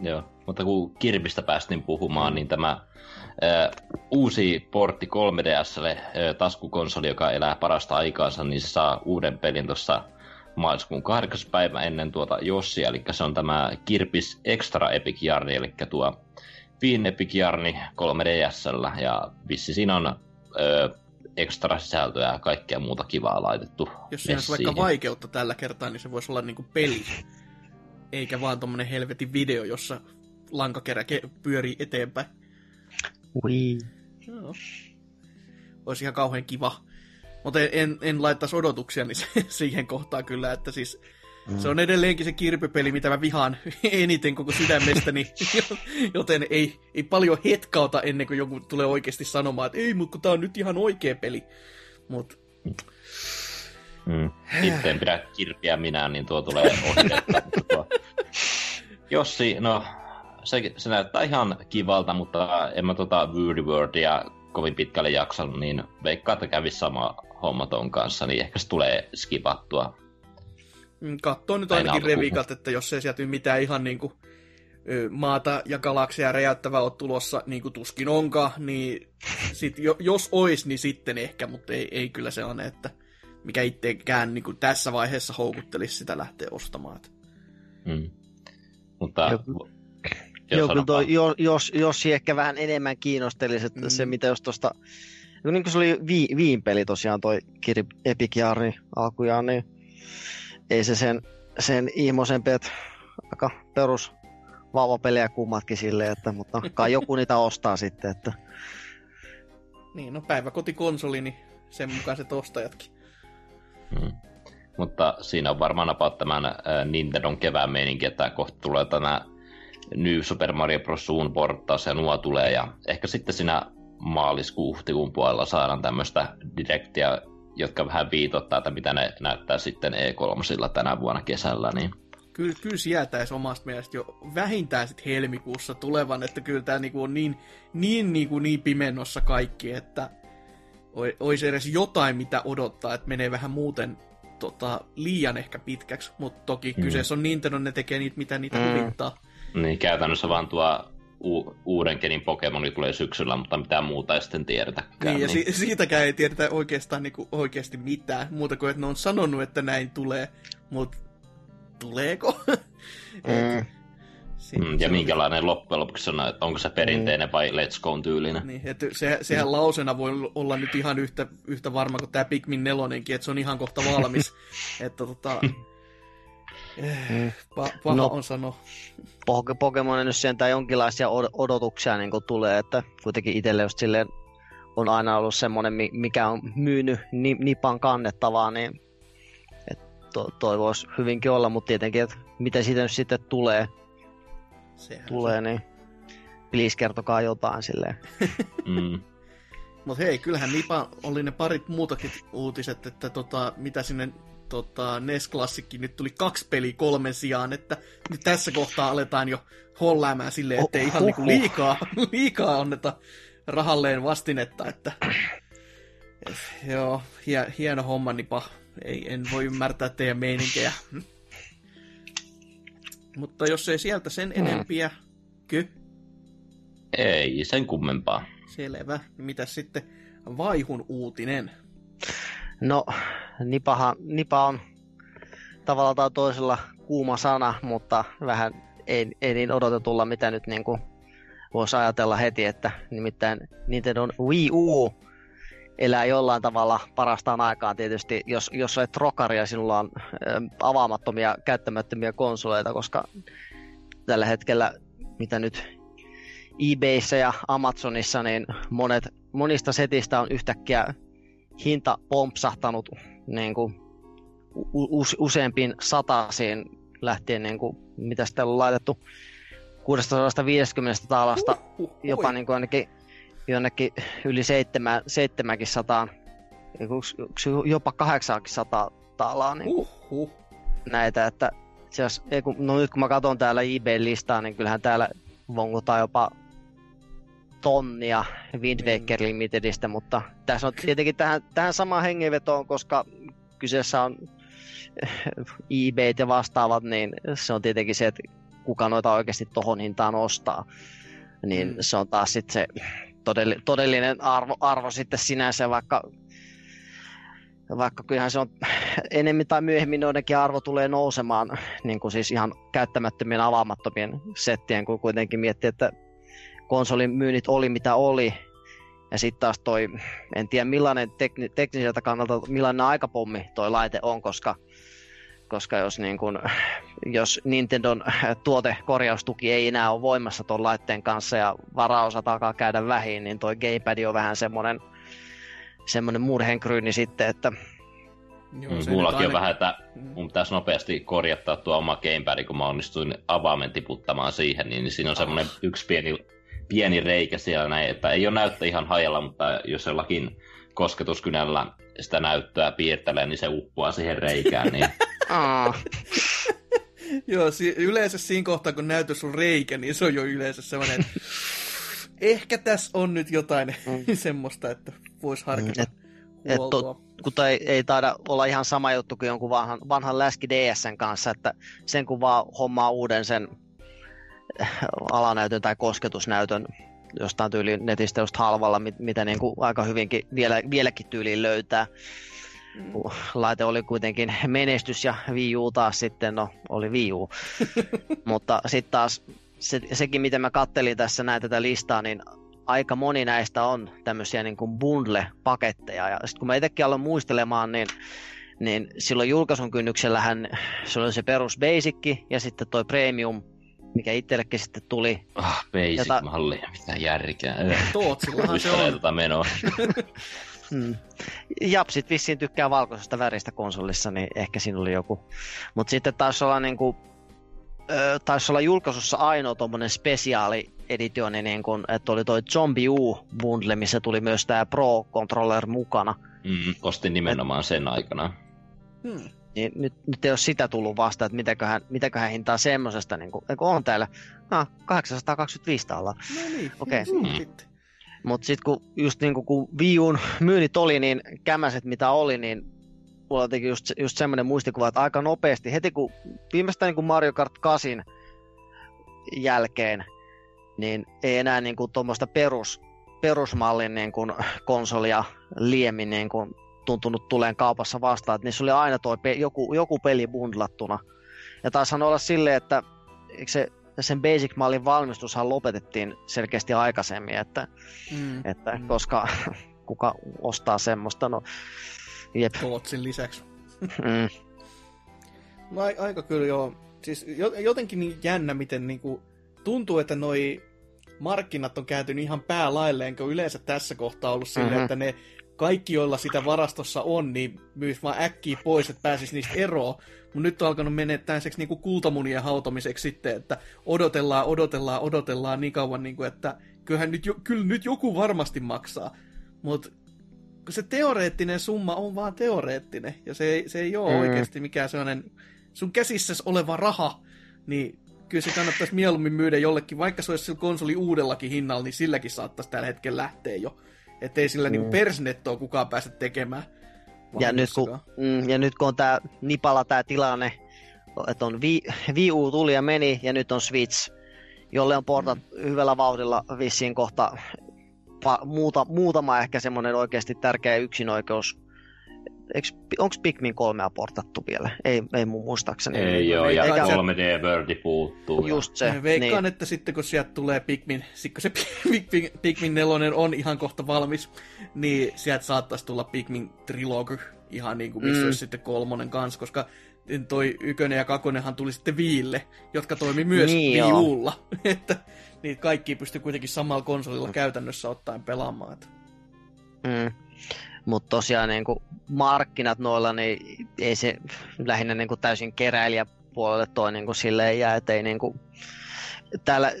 Joo, mutta kun Kirpistä päästiin puhumaan, niin tämä ää, uusi portti 3DSlle, ää, taskukonsoli, joka elää parasta aikaansa, niin se saa uuden pelin tuossa maaliskuun 8. päivä ennen tuota Jossia, eli se on tämä Kirpis Extra Epic Jarni, eli tuo Fiin Epic Jarni 3DSllä, ja vissi siinä on ö, ekstra sisältöä ja kaikkea muuta kivaa laitettu. Jos siinä olisi vaikka vaikeutta tällä kertaa, niin se voisi olla niinku peli eikä vaan tommonen helvetin video, jossa lankakerä pyörii eteenpäin. Ui. No. Olisi ihan kauhean kiva. Mutta en, en laittaisi odotuksia niin siihen kohtaan kyllä, että siis mm. se on edelleenkin se kirpipeli, mitä mä vihaan eniten koko sydämestäni, joten ei, ei paljon hetkauta ennen kuin joku tulee oikeasti sanomaan, että ei, mutta tää on nyt ihan oikea peli. Mutta Mm. Itse en pidä kirpiä minä, niin tuo tulee ohitettua. Jossi, no se, se näyttää ihan kivalta, mutta en mä tota Wordia kovin pitkälle jaksanut, niin veikkaa, että kävisi sama homma ton kanssa, niin ehkä se tulee skipattua. Mm, Katsoo nyt ainakin revikat, että jos ei sieltä mitään ihan niinku maata ja galaksia räjäyttävää ole tulossa, niin kuin tuskin onkaan, niin sit, jo, jos ois, niin sitten ehkä, mutta ei, ei kyllä se on, että mikä itsekään niin kuin tässä vaiheessa houkuttelisi sitä lähteä ostamaan. Mm. Mutta... Joo, kyllä toi, jos, jos, jos ehkä vähän enemmän kiinnostelisi, että mm. se mitä jos tuosta, niin kuin se oli vi, viin peli tosiaan toi Kiri Epic Jarni alkujaan, niin ei se sen, sen ihmoisen pet aika perus vauvapelejä kummatkin silleen, että, mutta kai joku niitä ostaa sitten, että... Niin, no päiväkotikonsoli, niin sen mukaiset ostajatkin. Mm. Mutta siinä on varmaan about tämän äh, Nintendon kevään meininki, että kohta tulee tämä New Super Mario Bros. Suun porttaus ja nuo tulee. Ja ehkä sitten siinä maaliskuun puolella saadaan tämmöistä direktiä, jotka vähän viitottaa, että mitä ne näyttää sitten E3 tänä vuonna kesällä. Niin kyllä, kyllä sieltäisi omasta mielestä jo vähintään sitten helmikuussa tulevan, että kyllä tämä niinku on niin, niin, niinku niin pimennossa kaikki, että olisi edes jotain, mitä odottaa, että menee vähän muuten tota, liian ehkä pitkäksi, mutta toki mm. kyseessä on Nintendo, ne tekee niitä, mitä niitä mm. huvittaa. Niin, käytännössä vaan tuo u- uuden kenin Pokemoni tulee syksyllä, mutta mitään muuta ei sitten tiedetäkään. Niin, ja niin. Si- siitäkään ei tiedetä oikeastaan niin kuin, oikeasti mitään, muuta kuin että ne on sanonut, että näin tulee, mutta tuleeko? mm. Mm, ja minkälainen loppujen lopuksi on, että onko se perinteinen mm. vai Let's Go tyylinen. Niin, että se, sehän mm. lausena voi olla nyt ihan yhtä, yhtä varma kuin tämä Pikmin nelonenkin, että se on ihan kohta valmis. että tota, pa- paha no, on sano. Pokemon nyt sieltä jonkinlaisia odotuksia niin tulee, että kuitenkin itselle just silleen on aina ollut semmoinen, mikä on myynyt nipan kannettavaa, niin to, toi voisi hyvinkin olla, mutta tietenkin, että miten siitä nyt sitten tulee, Sehän tulee, se. niin please kertokaa jotain silleen. mm. Mutta hei, kyllähän Nipa oli ne parit muutakin uutiset, että tota, mitä sinne tota, NES Classicki nyt tuli kaksi peliä kolmen sijaan, että nyt tässä kohtaa aletaan jo holläämään silleen, ettei oh, ihan oh, niinku liikaa, liikaa anneta rahalleen vastinetta, että Joo, hie, hieno homma, Nipa. Ei, en voi ymmärtää teidän meininkejä. Mutta jos ei sieltä sen enempiä, ky, Ei sen kummempaa. selvä. Mitä sitten vaihun uutinen? No, nipahan, nipa on tavallaan tai toisella kuuma sana, mutta vähän ei, ei niin odotetulla, mitä nyt niin kuin voisi ajatella heti, että nimittäin Nintendo Wii U elää jollain tavalla parastaan aikaan tietysti, jos, jos olet trokari ja sinulla on ö, avaamattomia, käyttämättömiä konsoleita, koska tällä hetkellä, mitä nyt eBayssä ja Amazonissa, niin monet, monista setistä on yhtäkkiä hinta pompsahtanut niin kuin, u- use- useampiin satasiin lähtien, niin kuin, mitä sitten on laitettu 650 taalasta Huh, jopa oi. niin kuin ainakin jonnekin yli seitsemän, seitsemänkin sataan, jopa 800 taalaa niin Huh, huh. näitä, että se jos, ei kun, no nyt kun mä katson täällä eBay-listaa, niin kyllähän täällä vongutaan jopa tonnia Wind Waker Limitedistä, mutta tässä on tietenkin tähän, tähän samaan hengenvetoon, koska kyseessä on eBay ja vastaavat, niin se on tietenkin se, että kuka noita oikeasti tohon hintaan ostaa. Niin Mm. se on taas sitten se todelli- todellinen arvo, arvo sitten sinänsä, vaikka vaikka kyllähän se on enemmän tai myöhemmin noidenkin arvo tulee nousemaan, niin kuin siis ihan käyttämättömien avaamattomien settien, kun kuitenkin miettii, että konsolin myynnit oli mitä oli, ja sitten taas toi, en tiedä millainen tekni, tekniseltä kannalta, millainen aikapommi toi laite on, koska, koska jos, niin kun, jos Nintendon tuotekorjaustuki ei enää ole voimassa tuon laitteen kanssa ja varaosat alkaa käydä vähin, niin toi gamepad on vähän semmoinen semmoinen murhenkryyni sitten, että Joo, Mm, se Mullakin on vähän, että mun pitäisi nopeasti korjattaa tuo oma gamepad, kun mä onnistuin avaimen tiputtamaan siihen, niin siinä on semmoinen yksi pieni, pieni reikä siellä näin, että ei ole näyttö ihan hajalla, mutta jos jollakin kosketuskynällä sitä näyttöä piirtelee, niin se uppoaa siihen reikään, niin aa, Joo, si- yleensä siinä kohtaa, kun näytös on reikä, niin se on jo yleensä semmoinen, että ehkä tässä on nyt jotain Mm. semmoista, että voisi harkita Et- et huoltoa. kun toi ei taida olla ihan sama juttu kuin jonkun vanhan, vanhan läski DSn kanssa, että sen kun vaan hommaa uuden sen alanäytön tai kosketusnäytön jostain tyyliin netistä just halvalla, mit- mitä niin kuin aika hyvinkin vielä, vieläkin tyyliin löytää. Mm. laite oli kuitenkin menestys ja Wii U taas sitten, no oli Wii U. Mutta sitten taas se, sekin, miten mä kattelin tässä näin tätä listaa, niin aika moni näistä on tämmöisiä niin kuin bundle-paketteja. Ja sitten kun mä itsekin aloin muistelemaan, niin, niin silloin julkaisun kynnyksellähän se oli se perus basic ja sitten toi premium, mikä itsellekin sitten tuli. ah, basic Jota- malli, mitä järkeä. Tootsillahan se on. tota menoa. Mm. Japsit vissiin tykkää valkoisesta väristä konsolissa, niin ehkä siinä oli joku. Mutta sitten taisi olla, niinku, taisi olla julkaisussa ainoa tuommoinen spesiaali editioni, niin kun, että oli toi Zombie U bundle, missä tuli myös tämä Pro Controller mukana. Mm, ostin nimenomaan sen aikana. Hmm. Niin nyt, nyt ei ole sitä tullut vasta, että mitäköhän, mitäköhän hintaa semmosesta, niin kun, on täällä ah, 825 taalaa. No niin, Okei. hmm. Mm. sitten. Mutta sitten kun, just niin kun Wii Uun myynnit oli, niin kämäset mitä oli, niin mulla teki just, just semmoinen muistikuva, että aika nopeasti, heti kun viimeistään niin kuin Mario Kart 8 jälkeen, niin ei enää niin tuommoista perus, perusmallin niin kuin konsolia liemmin niin kuin tuntunut tuleen kaupassa vastaan, että niissä oli aina toi pe- joku, joku peli bundlattuna. Ja taashan olla silleen, että se, sen Basic-mallin valmistushan lopetettiin selkeästi aikaisemmin, että Mm. että Mm. koska kuka ostaa semmoista, no jep. Tootsin lisäksi. Mm, No ai- aika kyllä joo. Siis jo- jotenkin niin jännä, miten niinku tuntuu, että noi markkinat on kääntynyt ihan päälailleen, kun yleensä tässä kohtaa ollut silleen, Mhm. että ne kaikki, joilla sitä varastossa on, niin myys vaan äkkiä pois, että pääsis niistä eroon. Mutta nyt on alkanut mennä tämmöiseksi niinku kultamunien hautamiseksi sitten, että odotellaan, odotellaan, odotellaan niin kauan, niinku, että kyllähän nyt, jo, kyllä nyt joku varmasti maksaa. Mutta se teoreettinen summa on vaan teoreettinen, ja se ei, se ei ole Mm. mm. oikeasti mikään sellainen sun käsissäsi oleva raha, niin kyllä se kannattaisi mieluummin myydä jollekin, vaikka se olisi sillä konsoli uudellakin hinnalla, niin silläkin saattaisi tällä hetkellä lähteä jo Että ei sillä mm. niinku persnettoa kukaan pääse tekemään. Ja nyt, kun, mm, ja nyt kun on tää Nipala tämä tilanne, että on Wii U tuli ja meni, ja nyt on Switch, jolle on portat mm. hyvällä vauhdilla vissiin kohta pa, muuta, muutama ehkä semmoinen oikeasti tärkeä yksinoikeus onko Pikmin 3 portattu vielä? Ei, ei mun muistaakseni. Ei joo, ja Eikä 3D Worldi puuttuu. Just se. Veikkaan, niin. että sitten kun sieltä tulee Pikmin, kun se Pikmin, Pikmin 4 on ihan kohta valmis, niin sieltä saattaisi tulla Pikmin Trilogy ihan niin kuin missä mm. olisi sitten kolmonen kanssa, koska toi ykönen ja kakonenhan tuli sitten viille, jotka toimi myös niin Wii Ulla. että niin kaikki pystyy kuitenkin samalla konsolilla mm. käytännössä ottaen pelaamaan. Mm. Mutta tosiaan niin kuin markkinat noilla, niin ei se lähinnä niin kuin täysin keräilijäpuolelle toi niin kuin silleen jää, että ei niin kuin, täällä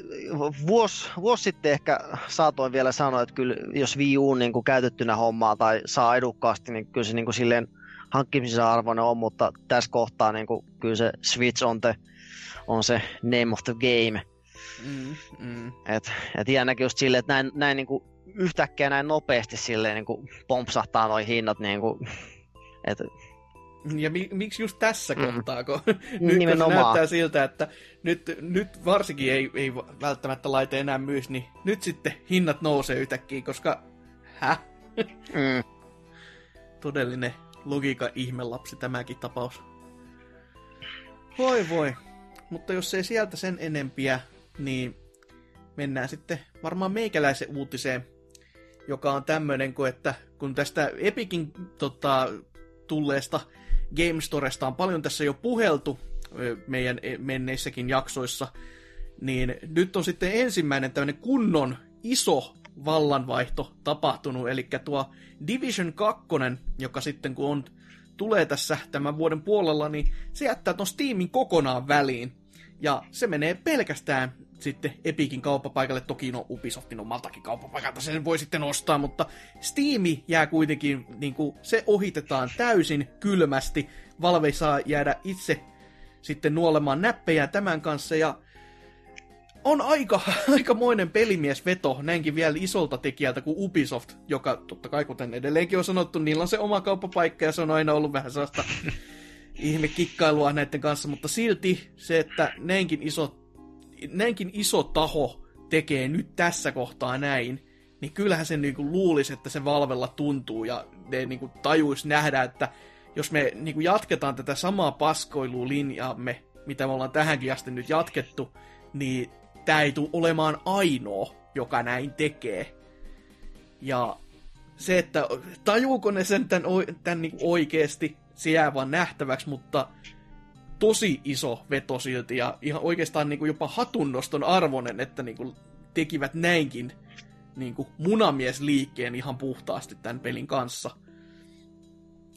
vuosi, vuosi sitten ehkä saatoin vielä sanoa, että kyllä jos Wii U niin kuin käytettynä hommaa tai saa edukkaasti, niin kyllä se niin kuin silleen hankkimisen arvoinen on, mutta tässä kohtaa niin kuin, kyllä se Switch on, te, on se name of the game. Mm, mm. Et, et jännäkin just silleen, että näin, näin niin kuin yhtäkkiä näin nopeasti silleen niin kuin pompsahtaa noin hinnat niin kuin, et... Ja mi- miksi just tässä mm. kohtaa, kun nyt kun näyttää siltä, että nyt, nyt varsinkin ei, ei välttämättä laite enää myys, niin nyt sitten hinnat nousee yhtäkkiä, koska hä? Mm. Todellinen logiikan ihmelapsi tämäkin tapaus. Voi voi. Mutta jos ei sieltä sen enempiä, niin mennään sitten varmaan meikäläisen uutiseen, joka on tämmöinen, että kun tästä Epicin tota, tulleesta Game Storesta on paljon tässä jo puheltu meidän e, menneissäkin jaksoissa, niin nyt on sitten ensimmäinen tämmöinen kunnon iso vallanvaihto tapahtunut, eli tuo Division 2, joka sitten kun on, tulee tässä tämän vuoden puolella, niin se jättää tuon Steamin kokonaan väliin. Ja se menee pelkästään sitten Epicin kauppapaikalle. Toki no Ubisoftin omaltakin kauppapaikalta sen voi sitten ostaa, mutta Steam jää kuitenkin, niin kuin, se ohitetaan täysin kylmästi. Valve saa jäädä itse sitten nuolemaan näppejä tämän kanssa ja on aika, aikamoinen pelimiesveto näinkin vielä isolta tekijältä kuin Ubisoft, joka totta kai kuten edelleenkin on sanottu, niillä on se oma kauppapaikka ja se on aina ollut vähän sellaista ihme kikkailua näiden kanssa, mutta silti se, että näinkin iso, näinkin iso taho tekee nyt tässä kohtaa näin, niin kyllähän se niinku luulisi, että se Valvella tuntuu ja ne niinku tajuisi nähdä, että jos me niinku jatketaan tätä samaa paskoilulinjaamme, mitä me ollaan tähänkin asti nyt jatkettu, niin tämä ei tule olemaan ainoa, joka näin tekee. Ja se, että tajuuko ne sen tämän, tämän niin oikeasti, se jää vaan nähtäväksi, mutta tosi iso veto silti ja ihan oikeastaan niin kuin jopa hatunnoston arvoinen, että niin kuin tekivät näinkin niin kuin munamiesliikkeen ihan puhtaasti tämän pelin kanssa.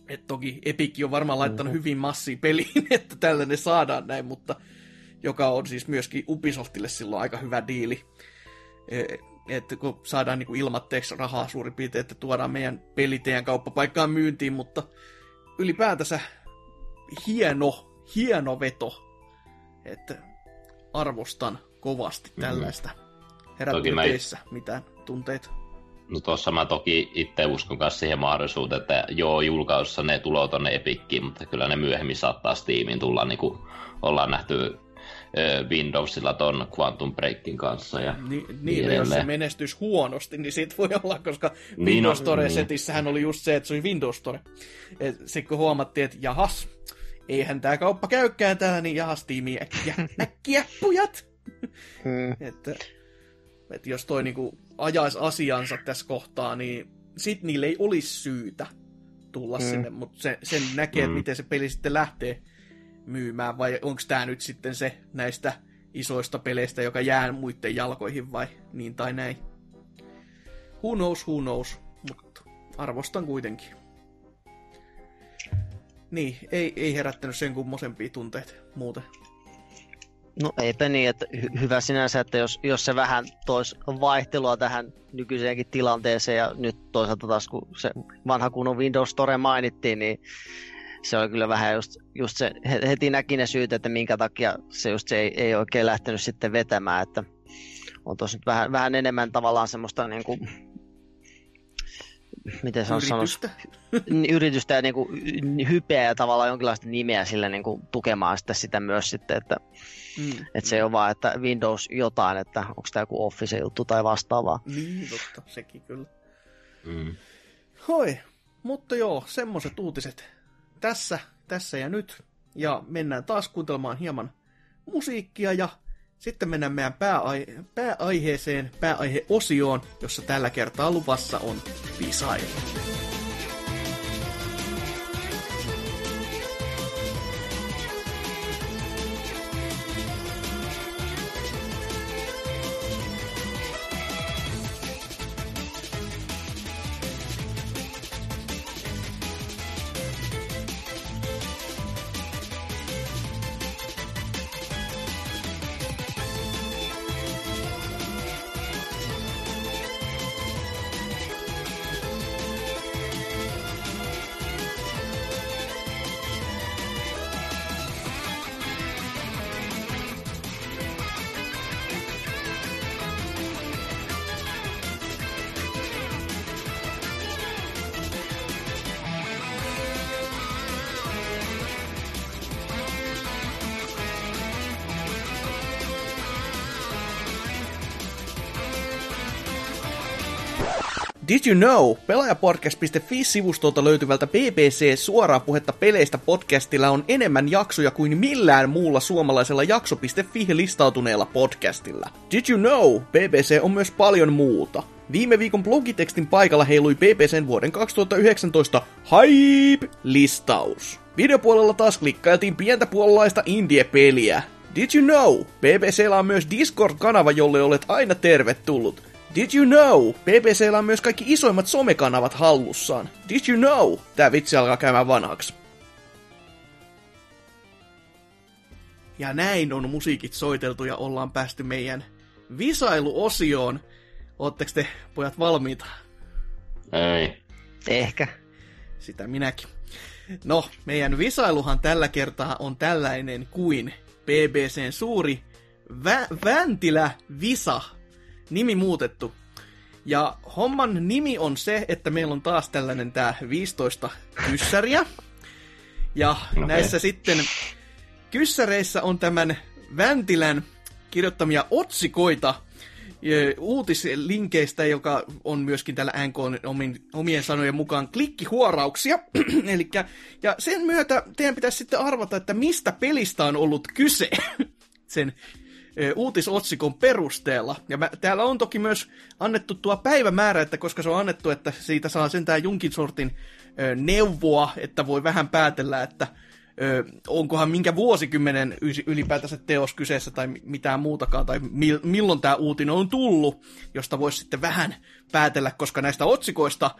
Et toki Epic on varmaan laittanut mm-hmm. hyvin massia peliin, että tällainen saadaan näin, mutta joka on siis myöskin Ubisoftille silloin aika hyvä diili. E, että kun saadaan niin ilmatteeksi rahaa suurin piirtein, että tuodaan meidän peli teidän kauppapaikkaan myyntiin, mutta ylipäätänsä hieno, hieno veto. Että arvostan kovasti mhm. tällaista. Herättyy teissä mä... mitään tunteita? No tuossa mä toki itse uskon myös siihen mahdollisuuteen, että joo, julkaisussa ne tulee tonne Epikkiin, mutta kyllä ne myöhemmin saattaa Steamiin tulla, niin kuin ollaan nähty Windowsilla ton Quantum Breakin kanssa. Ja Ni, niin, niin jos se menestyisi huonosti, niin siitä voi olla, koska niin, Windows Store-setissähän niin. oli just se, että se oli Windows Store. Sitten kun huomattiin, että jahas, eihän tämä kauppa käykään täällä, niin jahas tiimi äkkiä, äkkiä pujat! Hmm. että, että jos toi niinku ajaisi asiansa tässä kohtaa, niin sit niille ei olisi syytä tulla hmm. sinne, mutta se, sen näkee, hmm. miten se peli sitten lähtee myymään, vai onko tämä nyt sitten se näistä isoista peleistä, joka jää muiden jalkoihin vai niin tai näin. Who knows, who knows, mutta arvostan kuitenkin. Niin, ei, ei herättänyt sen kummosempia tunteita muuten. No eipä niin, että hy- hyvä sinänsä, että jos, jos se vähän toisi vaihtelua tähän nykyiseenkin tilanteeseen ja nyt toisaalta taas kun se vanha kunnon Windows Store mainittiin, niin se oli kyllä vähän just, just se, heti näki ne syyt, että minkä takia se just se ei, ei oikein lähtenyt sitten vetämään, että on nyt vähän, vähän enemmän tavallaan semmoista niin kuin, miten se on sanoisi, Yritystä. ja niin kuin, hypeä ja tavallaan jonkinlaista nimeä sille niin kuin, tukemaan sitä, sitä myös sitten, että, Mm. että se ei ole vaan, että Windows jotain, että onko tämä joku Office-juttu tai vastaavaa. Niin, totta, sekin kyllä. Mm. Hoi, mutta joo, semmoset uutiset tässä, tässä ja nyt. Ja mennään taas kuuntelemaan hieman musiikkia ja sitten mennään meidän pääai- pääaiheeseen, pääaiheosioon, jossa tällä kertaa luvassa on visailu. Did you know? Pelaajapodcast.fi-sivustolta löytyvältä BBC suoraa puhetta peleistä podcastilla on enemmän jaksoja kuin millään muulla suomalaisella jakso.fi listautuneella podcastilla. Did you know? BBC on myös paljon muuta. Viime viikon blogitekstin paikalla heilui BBCn vuoden 2019 Hype-listaus. Videopuolella taas klikkailtiin pientä puolalaista indie-peliä. Did you know? BBCllä on myös Discord-kanava, jolle olet aina tervetullut. Did you know? BBCllä on myös kaikki isoimmat somekanavat hallussaan. Did you know? Tää vitsi alkaa käymään vanhaksi. Ja näin on musiikit soiteltu ja ollaan päästy meidän visailuosioon. Ootteko te pojat valmiita? Ei. Ehkä. Sitä minäkin. No, meidän visailuhan tällä kertaa on tällainen kuin BBCn suuri Vä- Väntilä Visa. Nimi muutettu. Ja homman nimi on se, että meillä on taas tällainen tää 15 kyssäriä. Ja okay. näissä sitten kyssäreissä on tämän Väntilän kirjoittamia otsikoita uutislinkeistä, joka on myöskin tällä NK omien sanojen mukaan klikkihuorauksia. Elikkä, ja sen myötä teidän pitäisi sitten arvata, että mistä pelistä on ollut kyse sen uutisotsikon perusteella. Ja mä, täällä on toki myös annettu tuo päivämäärä, että koska se on annettu, että siitä saa sentään jonkin sortin ö, neuvoa, että voi vähän päätellä, että ö, onkohan minkä vuosikymmenen ylipäätänsä teos kyseessä tai mi- mitään muutakaan, tai mil- milloin tämä uutinen on tullut, josta voisi sitten vähän päätellä, koska näistä otsikoista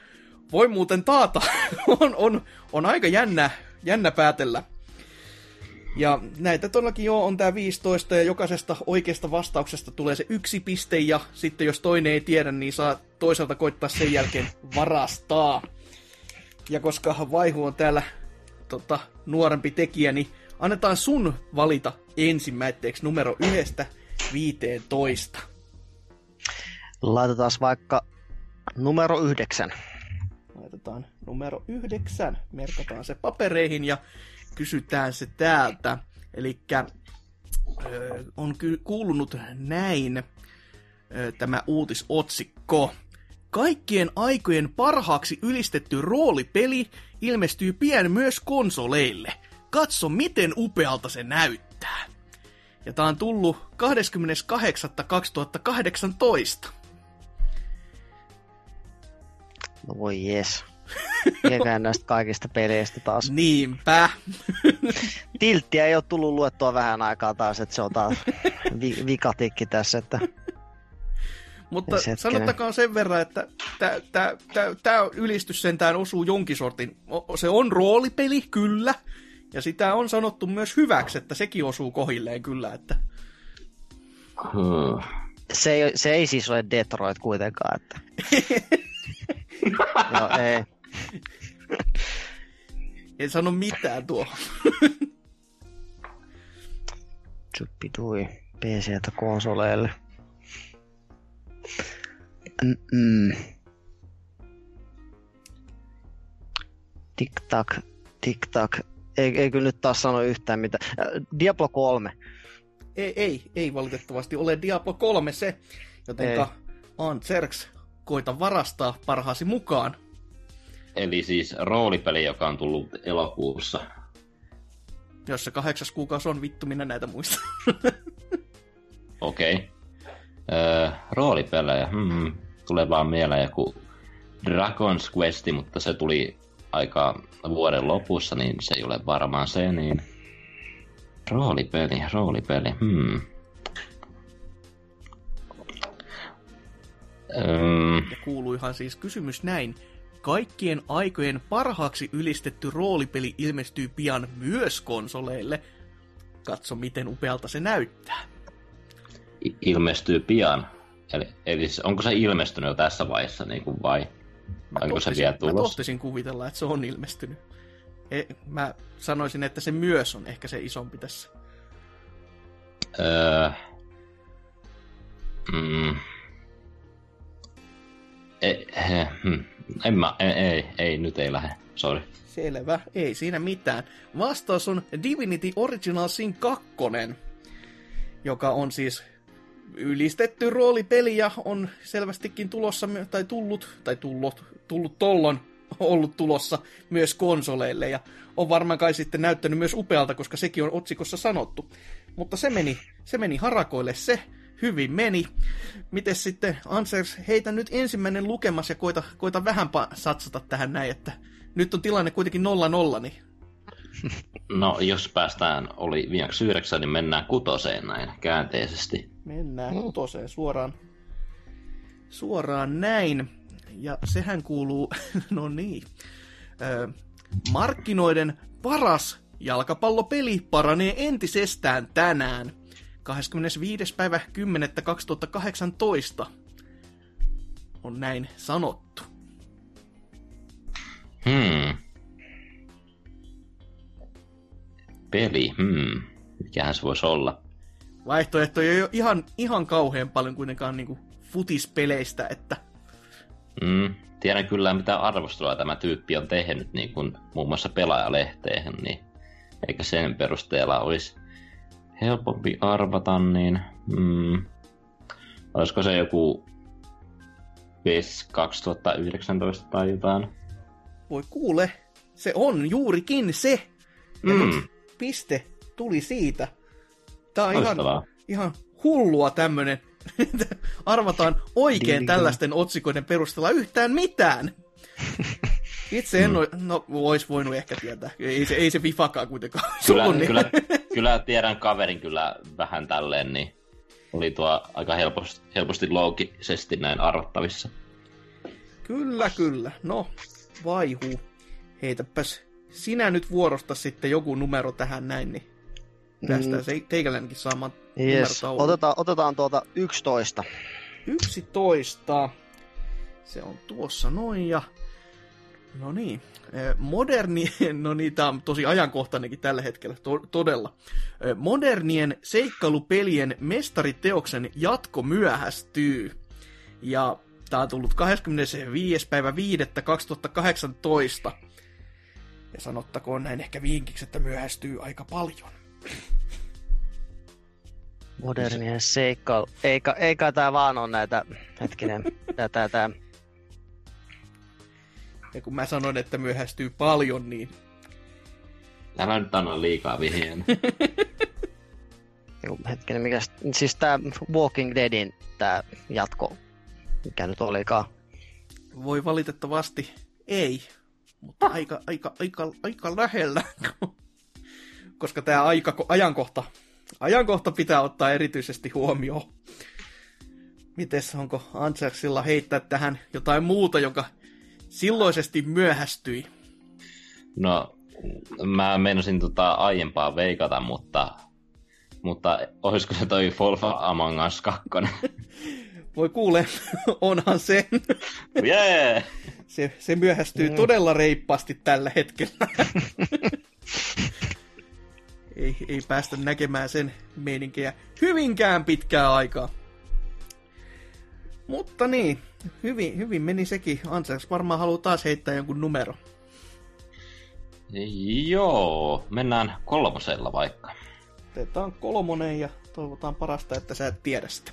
voi muuten taata, on, on, on aika jännä, jännä päätellä. Ja näitä todellakin jo on tämä 15 ja jokaisesta oikeasta vastauksesta tulee se yksi piste ja sitten jos toinen ei tiedä, niin saa toisaalta koittaa sen jälkeen varastaa. Ja koska Vaihu on täällä tota, nuorempi tekijä, niin annetaan sun valita ensimmäiseksi numero yhdestä 15. Laitetaan vaikka numero yhdeksän. Laitetaan numero yhdeksän, merkataan se papereihin ja kysytään se täältä. Eli on kuulunut näin tämä uutisotsikko. Kaikkien aikojen parhaaksi ylistetty roolipeli ilmestyy pian myös konsoleille. Katso, miten upealta se näyttää. Ja tää on tullut 28.2018. No voi jes. Mietitään näistä kaikista peleistä taas. Niinpä. Tilttiä ei ole tullut luettua vähän aikaa taas, että se on taas vi- vikatikki tässä, että Mutta Yes, hetkinen. sanottakaan sen verran, että tämä ylistys sentään osuu jonkin sortin. O- Se on roolipeli, kyllä. Ja sitä on sanottu myös hyväksi, että sekin osuu kohilleen kyllä. Että... Hmm. se ei, se ei siis ole Detroit kuitenkaan, että... Joo, ei. En sano mitään tuo. Tuppi tui PCltä konsoleille. Mm-mm. Tik-tak, tik-tak. Ei, ei kyllä nyt taas sano yhtään mitään. Äh, Diablo 3. Ei, ei, ei valitettavasti ole Diablo 3 se, jotenka Anserks, koita varastaa parhaasi mukaan. Eli siis roolipeli, joka on tullut elokuussa. Jos se kahdeksas kuukausi on, vittu minä näitä muista. Okei. Okay. Öö, roolipelejä. Hmm. Tulee vaan mieleen joku Dragon's Quest, mutta se tuli aika vuoden lopussa, niin se ei ole varmaan se, niin... Roolipeli, roolipeli, hmm. Öm... Ja kuuluihan siis kysymys näin. Kaikkien aikojen parhaaksi ylistetty roolipeli ilmestyy pian myös konsoleille. Katso, miten upealta se näyttää. ilmestyy pian. Eli, eli onko se ilmestynyt jo tässä vaiheessa niin kuin vai? Mä onko se vielä tulossa? Mä tohtisin kuvitella, että se on ilmestynyt. E, mä sanoisin, että se myös on ehkä se isompi tässä. Öö, mm, ei, he, hmm. en mä, ei, ei, ei, nyt ei lähde, sorry. Selvä, ei siinä mitään. Vastaus on Divinity Original Sin 2, joka on siis ylistetty roolipeli ja on selvästikin tulossa, tai tullut, tai tullut, tullut tollon, ollut tulossa myös konsoleille ja on varmaan kai sitten näyttänyt myös upealta, koska sekin on otsikossa sanottu. Mutta se meni, se meni harakoille se, hyvin meni. Miten sitten, Ansers, heitä nyt ensimmäinen lukemas ja koita, koita vähän satsata tähän näin, että nyt on tilanne kuitenkin 0-0, niin... No, jos päästään oli viimeksi yhdeksän, niin mennään kutoseen näin käänteisesti. Mennään kutoseen suoraan, suoraan näin. Ja sehän kuuluu, no niin, ö, markkinoiden paras jalkapallopeli paranee entisestään tänään. 25. päivä 10. 2018 on näin sanottu. Hmm. Peli, hmm. Mikähän se voisi olla? Vaihtoehtoja ei ole ihan, ihan kauhean paljon kuitenkaan niin kuin futispeleistä, että... Hmm. Tiedän kyllä, mitä arvostelua tämä tyyppi on tehnyt, niin kuin muun muassa pelaajalehteen, niin eikä sen perusteella olisi helpompi arvata, niin mm, olisiko se joku PES 2019 tai jotain? Voi kuule, se on juurikin se. Ja mm. piste tuli siitä. Tää on ihan, ihan hullua tämmönen. Arvataan oikein Ding. tällaisten otsikoiden perusteella yhtään mitään. Itse en mm. ole, no vois voinut ehkä tietää. Ei se, ei se Fifakaan kuitenkaan kyllä, niin. kyllä, kyllä tiedän kaverin kyllä vähän tälleen, niin oli tuo aika helposti, helposti loogisesti näin arvattavissa. Kyllä, kyllä. No, vaihu. Heitäpäs sinä nyt vuorosta sitten joku numero tähän näin, niin päästään mm. se teikäläinenkin saamaan yes. otetaan, otetaan tuota 11. 11. Se on tuossa noin ja No niin. Moderni, no niin, tämä on tosi ajankohtainenkin tällä hetkellä, to, todella. Modernien seikkailupelien mestariteoksen jatko myöhästyy. Ja tämä on tullut 25. päivä 5. 2018. Ja sanottakoon näin ehkä vinkiksi, että myöhästyy aika paljon. Modernien seikkailu. Eikä, eikä tämä vaan ole näitä, hetkinen, tätä, tätä ja kun mä sanoin, että myöhästyy paljon, niin... Älä nyt anna liikaa vihjeen. Joku hetkinen, mikä... Siis tää Walking Deadin tää jatko, mikä nyt olikaan. Voi valitettavasti ei, mutta aika, aika, aika, aika lähellä. Koska tämä aika, ajankohta, ajankohta pitää ottaa erityisesti huomioon. Mites, onko Anserksilla heittää tähän jotain muuta, joka silloisesti myöhästyi? No, mä menosin tota aiempaa veikata, mutta, mutta olisiko se toi Wolf Among Us 2? Voi kuule, onhan se. Yeah. Se, se myöhästyy mm. todella reippaasti tällä hetkellä. ei, ei päästä näkemään sen meininkejä hyvinkään pitkää aikaa. Mutta niin, hyvin, hyvin meni sekin. Ansels varmaan haluaa taas heittää jonkun numero. Joo, mennään kolmosella vaikka. Otetaan kolmonen ja toivotaan parasta, että sä et tiedä sitä.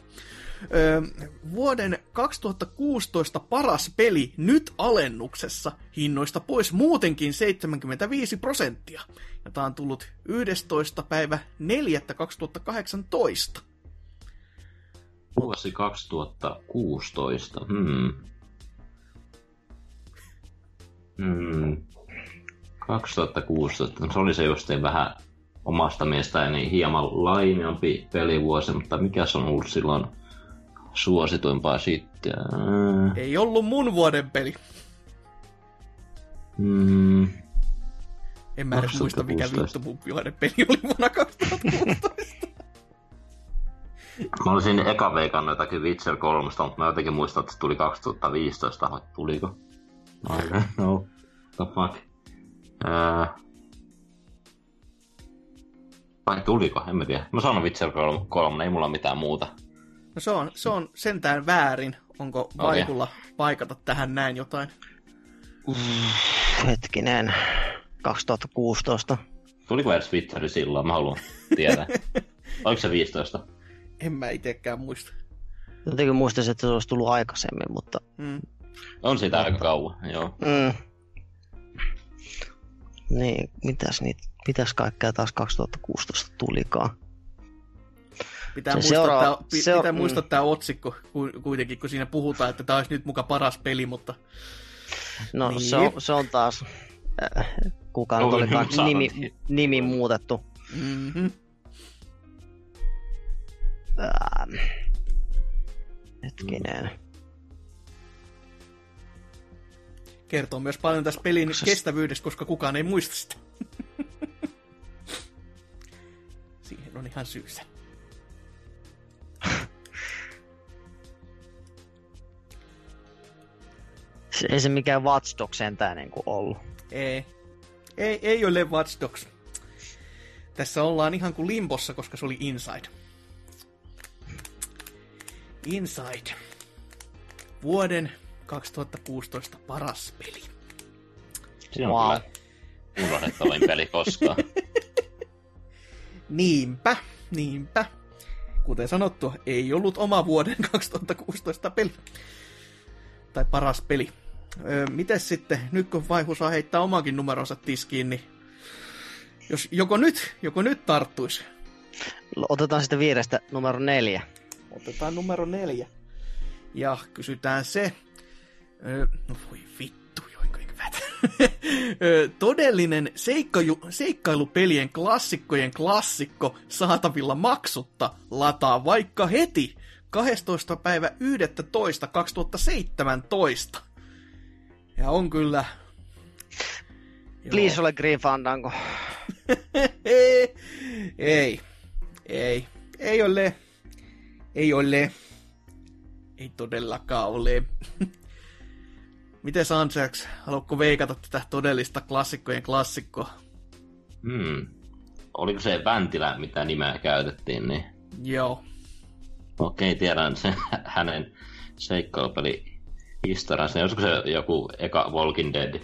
Öö, vuoden 2016 paras peli nyt alennuksessa, hinnoista pois muutenkin 75 prosenttia. Ja tää on tullut 11. päivä 4. 2018. Vuosi 2016. Hmm. Hmm. 2016. No, se oli se justiin vähän omasta mielestäni niin hieman lainiampi pelivuosi, mutta mikä se on ollut silloin suosituimpaa sitten? Ei ollut mun vuoden peli. Hmm. En mä edes muista, mikä vittu mun vuoden peli oli vuonna 2016. Mä olisin eka veikannut jotakin Witcher 3, mutta mä jotenkin muistan, että se tuli 2015, vai tuliko? No, I don't know. The fuck. Ää... Vai tuliko? En mä tiedä. Mä sanon Witcher 3, 3 ei mulla mitään muuta. No se on, se on sentään väärin. Onko vaikulla okay. paikata tähän näin jotain? Hetkinen. 2016. Tuliko edes Witcheri silloin? Mä haluan tietää. Oliko se 15? En mä itekään muista. Jotenkin muistaisin, että se olisi tullut aikaisemmin, mutta... Mm. On siitä aika kauan, joo. Mm. Niin, mitäs, niitä, mitäs kaikkea taas 2016 tulikaan? Pitää Se muistaa, seuraava- tää, pi- se- pitää mm. muistaa tämä otsikko ku- kuitenkin, kun siinä puhutaan, että tämä olisi nyt muka paras peli, mutta No Niin. se, on, se on taas... Äh, kuka nyt Oi, olikaan nyt nimi, sanottiin. nimi muutettu. mm-hmm. Ähm. Hetkinen. kertoo myös paljon tästä pelin kestävyydestä, koska kukaan ei muista sitä. Siihen on ihan syysä. Se, ei se mikään Watch Dogs sentään niin kuin ollut. Ei. ei, ei ole Watch Dogs. Tässä ollaan ihan kuin limbossa, koska se oli Inside. Inside. Vuoden 2016 paras peli. Siinä on Wow. kyllä unohdettavin peli koskaan. Niinpä, niinpä. Kuten sanottu, ei ollut oma vuoden 2016 peli. Tai paras peli. Öö, mites sitten, nyt kun Vaihu saa heittää omankin numeronsa tiskiin, niin jos joko nyt, joko nyt tarttuisi. Otetaan sitten viidestä numero neljä. Otetaan numero neljä. Ja kysytään se. Öö, no voi vittu, joinko hyvät. Öö, Todellinen seikkailu, seikkailupelien klassikkojen klassikko saatavilla maksutta lataa vaikka heti 12. päivä 11. 2017. Ja on kyllä... Joo. Please ole Green Fandango. ei, ei, ei ole, ei ole, ei todellakaan ole. Miten Sansaks, haluatko veikata tätä todellista klassikkojen klassikkoa? Hmm. Oliko se Väntilä, mitä nimeä käytettiin, niin Joo, okei, tiedän sen hänen seikkailupeli historiansa. Olisiko se joku eka Walking Dead?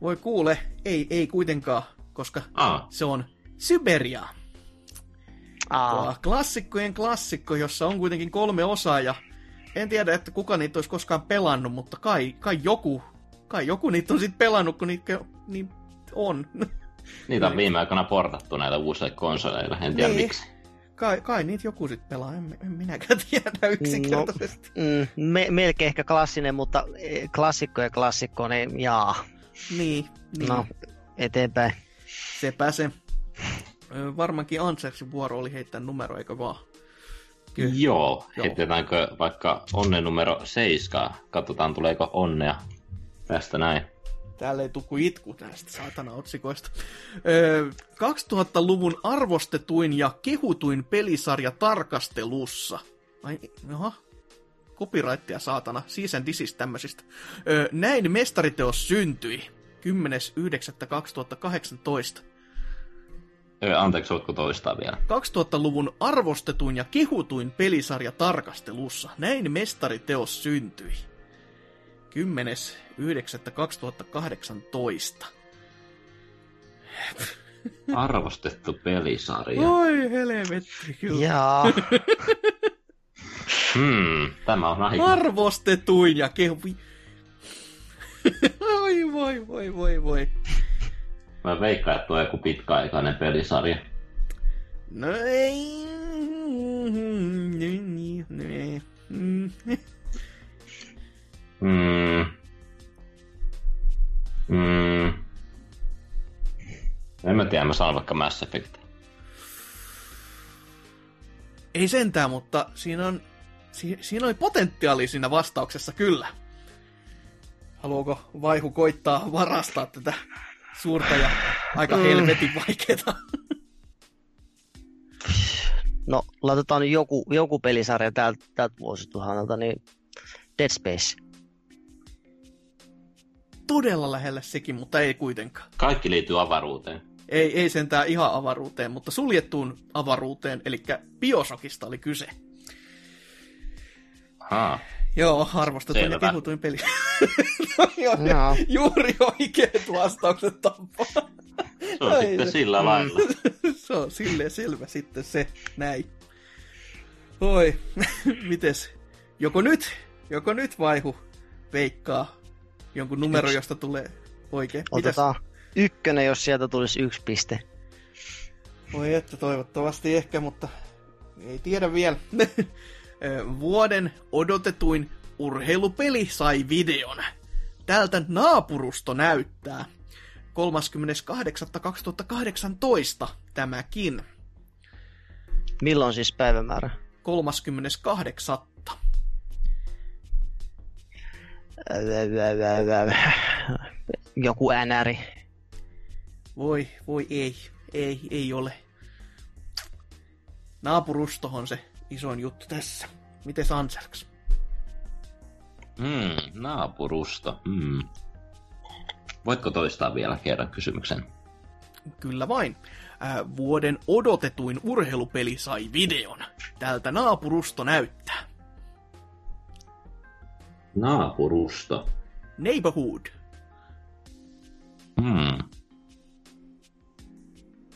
voi kuule, ei, ei kuitenkaan, koska Ah, se on Syberia. Aa, Klassikkojen klassikko, jossa on kuitenkin kolme osaa ja en tiedä, että kuka niitä olisi koskaan pelannut, mutta kai, kai joku, kai joku niitä on sitten pelannut, kun niitä niin on. niitä on viime aikoina portattu näillä uusille konsoleilla, en tiedä Niin. miksi. Kai, kai niitä joku sitten pelaa, en, en minäkään tiedä yksinkertaisesti. mm, me, melkein ehkä klassinen, mutta eh, klassikko ja klassikko, niin jaa. Niin, niin. No, eteenpäin. sepä se. Ö, Varmaankin Ansersin vuoro oli heittää numero, eikö vaan? Kyllä. Joo, Joo. heitetäänkö vaikka onne numero 7? Katsotaan tuleeko onnea tästä näin. Täällä ei tuku itku näistä saatana otsikoista. Öö, 2000-luvun arvostetuin ja kehutuin pelisarja tarkastelussa. Ai, jaha. Copyrightia saatana. Seas and desist tämmöisistä. Öö, näin mestariteos syntyi. 10.9.2018. Ö, anteeksi, voitko toistaa vielä? 2000-luvun arvostetuin ja kehutuin pelisarja tarkastelussa. Näin mestariteos syntyi. 10.9.2018. Arvostettu pelisarja. Oi helvetti, kyllä. Jaa. Hmm, tämä on aika. Arvostetuin ja kehui. Oi voi voi voi voi. Mä veikkaan, että tuo on joku pitkäaikainen pelisarja. No ei. Mm. Hmm. En mä tiedä, mä sanon vaikka Mass Effect. Ei sentään, mutta siinä on, si, siinä oli potentiaali siinä vastauksessa kyllä. Haluaako Vaihu koittaa varastaa tätä suurta ja aika helvetin vaikeeta? No, laitetaan nyt joku, joku pelisarja täältä, täältä vuosituhannelta, niin Dead Space. Todella lähellä sekin, mutta ei kuitenkaan. Kaikki liittyy avaruuteen. Ei, ei sentään ihan avaruuteen, mutta suljettuun avaruuteen, eli Biosokista oli kyse. Haa. Joo, arvostetuin ja kehutuin peli. no, Joo. juuri oikeat vastaukset tappaa. Se on Ai sitten se. sillä lailla. se on silleen selvä sitten se, näin. Oi, mites? Joko nyt, joko nyt vaihu veikkaa jonkun numero, josta tulee oikein. Mitäs? Otetaan ykkönen, jos sieltä tulisi yksi piste. Voi että toivottavasti ehkä, mutta ei tiedä vielä. Vuoden odotetuin urheilupeli sai videon. Tältä naapurusto näyttää. 38.2018 tämäkin. Milloin siis päivämäärä? 38. Joku NR. Voi, voi ei, ei, ei ole. Naapurusto on se isoin juttu tässä. Miten Anserks? Hmm, naapurusto. Hmm. Voitko toistaa vielä kerran kysymyksen? Kyllä vain. Ää, vuoden odotetuin urheilupeli sai videon. Tältä naapurusto näyttää. Naapurusto. Neighborhood. Hmm.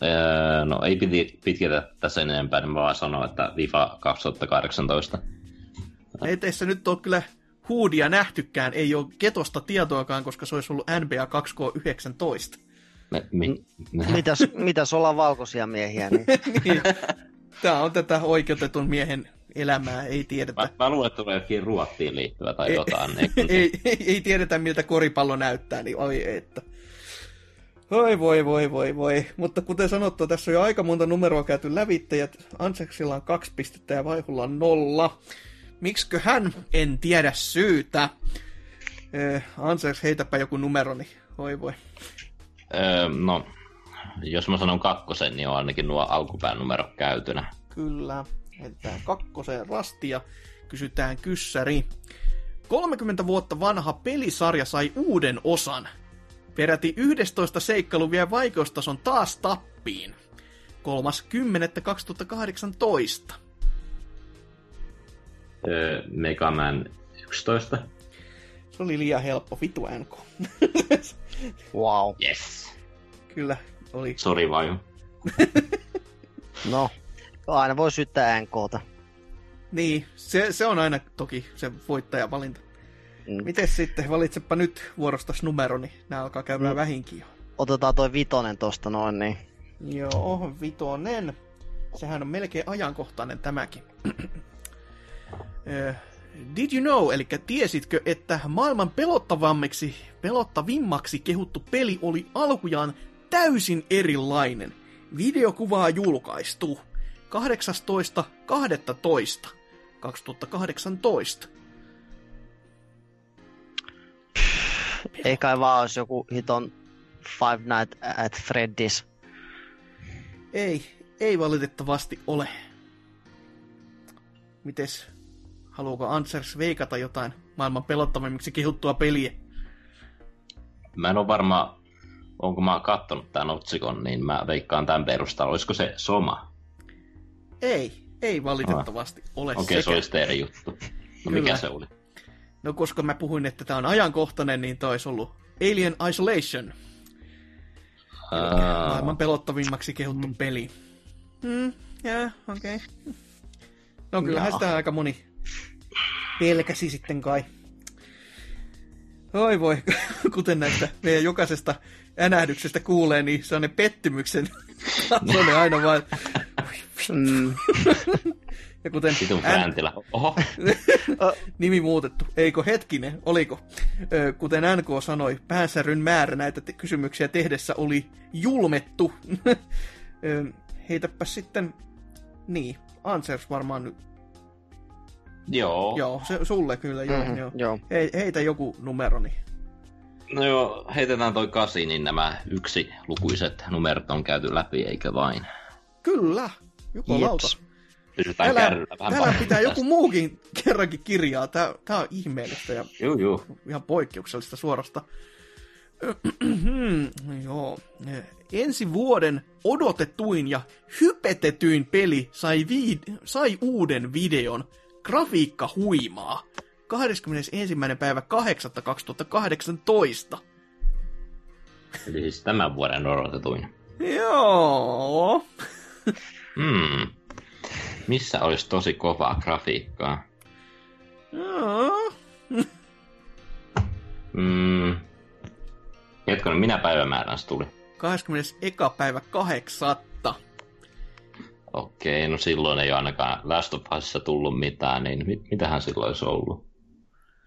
Öö, no ei piti, pitkitä tässä enempää, niin mä vaan sanon, että FIFA 2018. Ei teissä nyt ole kyllä Hoodia nähtykään, ei ole ketosta tietoakaan, koska se olisi ollut NBA 2K19. Me, mi, Mitäs, mitäs ollaan valkoisia miehiä, niin niin. Tämä on tätä oikeutetun miehen elämää, ei tiedetä. mä, mä luulen, että tulee jokin ruottiin liittyvä tai Ei- jotain. Ei, ei, ei, ei tiedetä, miltä koripallo näyttää, niin oi että. Oi voi voi voi voi. Mutta kuten sanottu, tässä on jo aika monta numeroa käyty lävittä ja Anseksilla on kaksi pistettä ja Vaihulla on nolla. Miksikö hän? En tiedä syytä. Äh, Anseks, heitäpä joku numero, niin oi voi. öö, no, jos mä sanon kakkosen, niin on ainakin nuo alkupään numerot käytynä. Kyllä. Heitetään kakkoseen rasti ja kysytään kyssäri. 30 vuotta vanha pelisarja sai uuden osan. Peräti 11 seikkailu vie vaikeustason taas tappiin. 30.2018. Öö, Mega Man 11. Se oli liian helppo, vitu NK. wow. Yes. Kyllä, oli. Sori vaju. No, aina voi syyttää NKta. Niin, se, se on aina toki se voittajavalinta. Mm. Mites sitten, valitsepa nyt vuorostas numero, niin nää alkaa käymään Mm. vähinkin jo. Otetaan toi vitonen tosta noin, niin Joo, vitonen. Sehän on melkein ajankohtainen tämäkin. Did you know, eli tiesitkö, että maailman pelottavammiksi, pelottavimmaksi kehuttu peli oli alkujaan täysin erilainen? Videokuvaa julkaistu 18.12. ei kai vaan olisi joku hiton Five Nights at Freddy's. Ei, ei valitettavasti ole. Mites, haluuko Ansers veikata jotain maailman pelottavammiksi kehuttua peliä? Mä en ole varma, onko mä kattonut tämän otsikon, niin mä veikkaan tämän perusteella. Olisiko se Soma? Ei, ei valitettavasti ole Okei, okay, se olisi teidän juttu. No mikä Kyllä. se oli? No koska mä puhuin, että tämä on ajankohtainen, niin tämä olisi ollut Alien Isolation. Aa, Maailman pelottavimmaksi kehuttu peli. Mm, jää, okei. Okay. No kyllähän Jaa. sitä aika moni pelkäsi sitten kai. Oi voi, kuten näistä meidän jokaisesta änähdyksestä kuulee, niin se on ne pettymyksen tasoinen aina vaan. Mm. Ja kuten Vitun N- Fräntilä. Oho, nimi muutettu. Eikö hetkinen, oliko? Ö, Kuten NK sanoi, päänsäryn määrä näitä te- kysymyksiä tehdessä oli julmettu. Ö, Heitäpä sitten, niin, Answers varmaan nyt. joo. Joo, se, sulle kyllä, joo. Mhm, joo. joo. Hei, heitä joku numero, niin. No joo, heitetään toi kasi, niin nämä yksi lukuiset numerot on käyty läpi, eikä vain. Kyllä, joku lauta. Pysytään Täällä, kärryllä vähän täällä pitää tästä. joku muukin kerrankin kirjaa. Tää, tää on ihmeellistä ja Juu, juu. ihan poikkeuksellista suorasta. Joo. Ensi vuoden odotetuin ja hypetetyin peli sai, viid- sai uuden videon. Grafiikka huimaa. 21. päivä 8. 2018. Eli siis tämän vuoden odotetuin. Joo. Hmm. Missä olisi tosi kovaa grafiikkaa? Joo. Hmm. Hetkonen, minä päivämäärän se tuli? 21. päivä 8. Okei, no silloin ei ole ainakaan Last of Usissa tullut mitään, niin mit, mitähän silloin olisi ollut?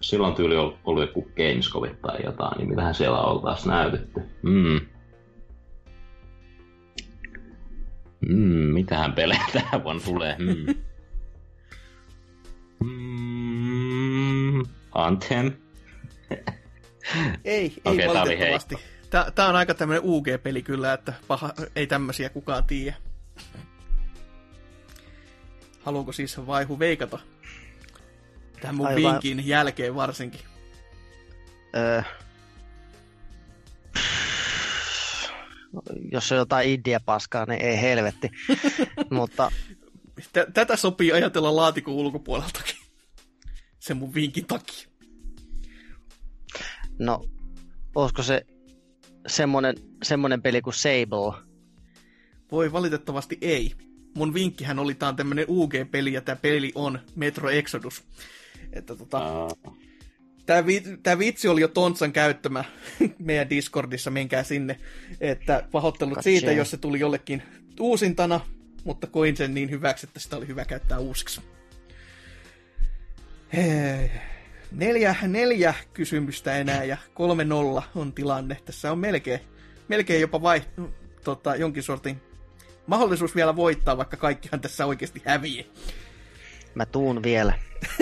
Silloin tyyli ollut joku Gamescomit tai jotain, niin mitähän siellä oltaisiin näytetty? Hmm. Hmm, mitähän pelejä tähän vuonna tulee? Hmm. Hmm. Anthem. Ei, ei oli valitettavasti. Tää, tää on aika tämmönen UG-peli kyllä, että paha, ei tämmösiä kukaan tiedä. Haluuko siis vaihu veikata? Tähän mun Ai vai- vinkin jälkeen varsinkin. Öö. Jos on jotain indie-paskaa, niin ei helvetti. Mutta Tä- Tätä sopii ajatella laatikon ulkopuoleltakin. Se mun vinkin takia. no, olisiko se semmonen, semmonen peli kuin Sable? Voi valitettavasti ei. Mun vinkkihän oli, tää on tämmönen UG-peli ja tää peli on Metro Exodus. Että tota, Uh, Tämä, vi, tämä vitsi oli jo Tontsan käyttämä meidän Discordissa, menkää sinne. Että pahoittelut Katse. siitä, jos se tuli jollekin uusintana, mutta koin sen niin hyväksi, että sitä oli hyvä käyttää uusiksi. Hei. Neljä, neljä kysymystä enää ja kolme nolla on tilanne. Tässä on melkein, melkein jopa vai, tota, jonkin sortin mahdollisuus vielä voittaa, vaikka kaikkihan tässä oikeasti häviää. Mä tuun vielä.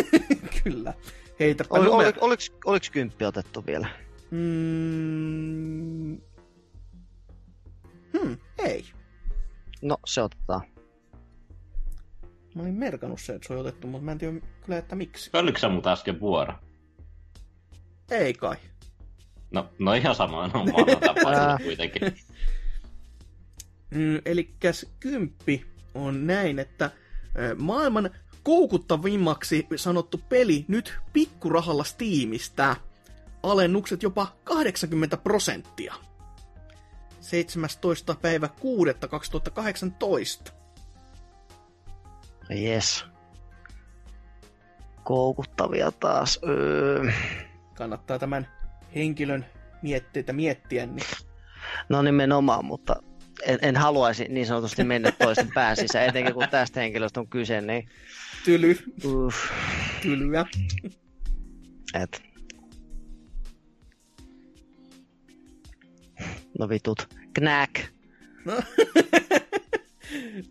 Kyllä. Heitäpä Ol, numero. ol, oliks, oliks kymppi otettu vielä? Mm... Hmm, ei. No, se otetaan. Mä olin merkannut se, että se on otettu, mutta mä en tiedä kyllä, että miksi. oliko se mut äsken vuoro? Ei kai. No, no ihan sama, no mä oon tapaisunut kuitenkin. Mm, elikkäs kymppi on näin, että maailman koukuttavimmaksi sanottu peli nyt pikkurahalla Steamistä. Alennukset jopa 80 prosenttia. 17. päivä 6. 2018. Yes. Koukuttavia taas. Öö. Kannattaa tämän henkilön mietteitä miettiä, niin No nimenomaan, mutta en, en haluaisi niin sanotusti mennä toisten pään sisään, etenkin kun tästä henkilöstä on kyse, niin tyly, uff, tylyä. et. No vitut. Knack. No.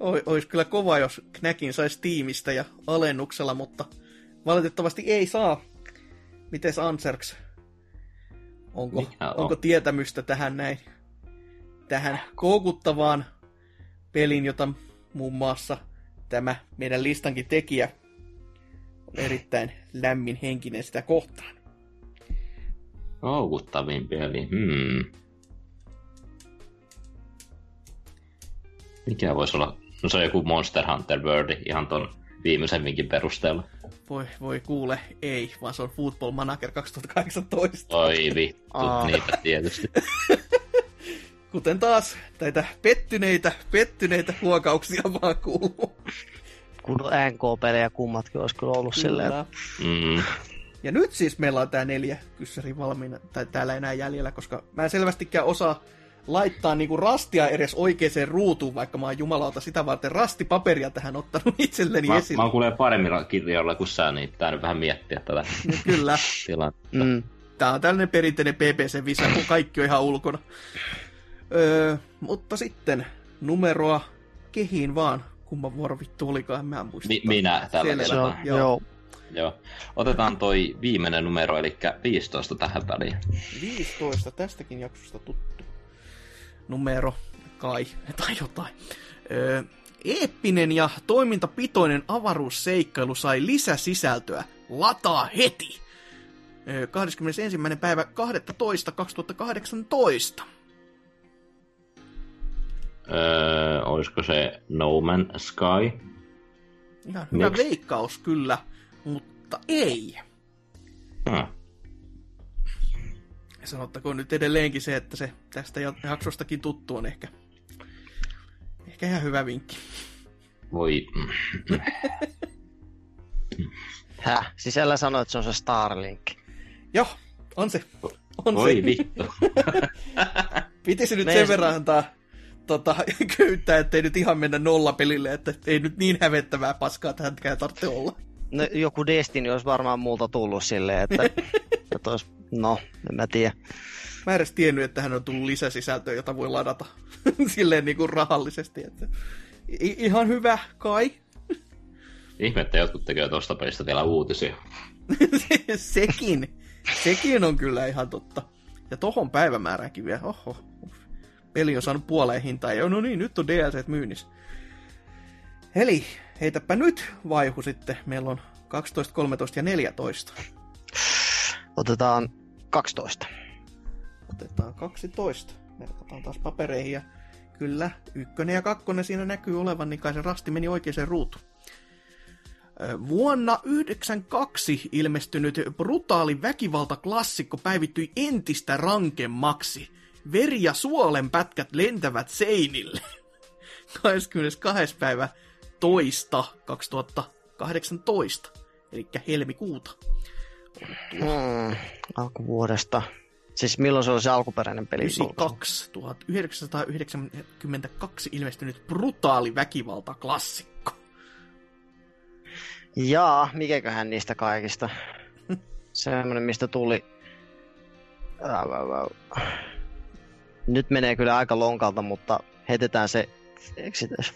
Oi- Ois kyllä kova, jos Knäkin saisi tiimistä ja alennuksella, mutta valitettavasti ei saa. Mites Anserks? Onko, on? onko tietämystä tähän näin? Tähän koukuttavaan pelin, jota muun muassa tämä meidän listankin tekijä on erittäin lämmin henkinen sitä kohtaan. Houkuttavin peli, hmm. Mikä voisi olla? No se on joku Monster Hunter World ihan ton viimeisen vinkin perusteella. Voi, voi kuule, ei, vaan se on Football Manager 2018. Oi vittu, Aa. niitä tietysti. kuten taas näitä pettyneitä, pettyneitä huokauksia vaan kuuluu. Kun NK-pelejä kummatkin olisi kyllä ollut silleen. Kyllä. Mm. Ja nyt siis meillä on tää neljä kyssäri valmiina, tai täällä enää jäljellä, koska mä en selvästikään osaa laittaa niinku rastia edes oikeaan ruutuun, vaikka mä oon jumalauta sitä varten rastipaperia tähän ottanut itselleni Mä, esille. mä oon kuulee paremmin kirjoilla kuin sä, niin tää nyt vähän miettiä tätä Niin Kyllä. tilannetta. Mm. Tää on tällainen perinteinen PPC-visa, kun kaikki on ihan ulkona. Öö, mutta sitten numeroa kehiin vaan. Kumman vuoro vittu olikaan, mä en muista. Mi- minä tällä kertaa. Joo. joo. Joo. Otetaan toi viimeinen numero, eli 15 tähän väliin. 15, tästäkin jaksosta tuttu numero, kai, tai jotain. Öö, eeppinen ja toimintapitoinen avaruusseikkailu sai lisäsisältöä. Lataa heti! Öö, 21. päivä 12. 2018. Öö, olisiko se No Man's Sky? Ihan hyvä Miksi? veikkaus kyllä, mutta ei. Hmm. Sanottakoon nyt edelleenkin se, että se tästä jaksostakin tuttu on ehkä, ehkä ihan hyvä vinkki. Voi... Häh? Sisällä sanoit, että se on se Starlink. Joo, on se. On Voi se. vittu. Pitisi nyt Me- sen verran antaa tota, köyttää, ettei nyt ihan mennä nollapelille, että ei nyt niin hävettävää paskaa tähänkään tarvitse olla. No, joku Destiny olisi varmaan multa tullut silleen, että, että olisi, no, en mä tiedä. Mä en edes tiennyt, että hän on tullut lisäsisältöä, jota voi ladata silleen niin kuin rahallisesti. Että... I- ihan hyvä, kai. Ihme, että jotkut tekee tosta pelistä vielä uutisia. sekin. Sekin on kyllä ihan totta. Ja tohon päivämääräänkin vielä. Oho. Peli on saanut puoleen hintaa. Ja no niin, nyt on DLC myynnissä. Eli heitäpä nyt vaihu sitten. Meillä on 12, 13 ja 14. Otetaan 12. Otetaan 12. Merkataan taas papereihin ja kyllä, ykkönen ja kakkonen siinä näkyy olevan, niin kai se rasti meni oikeaan ruutuun. Vuonna 1992 ilmestynyt brutaali väkivaltaklassikko päivittyi entistä rankemmaksi. Veri- ja suolen pätkät lentävät seinille. 22. päivä toista 2018, eli helmikuuta. Hmm, alkuvuodesta. Siis milloin se oli se alkuperäinen peli? 92, 1992 ilmestynyt brutaali väkivaltaklassikko. Jaa, mikäköhän niistä kaikista? Semmoinen, mistä tuli... Nyt menee kyllä aika lonkalta, mutta heitetään se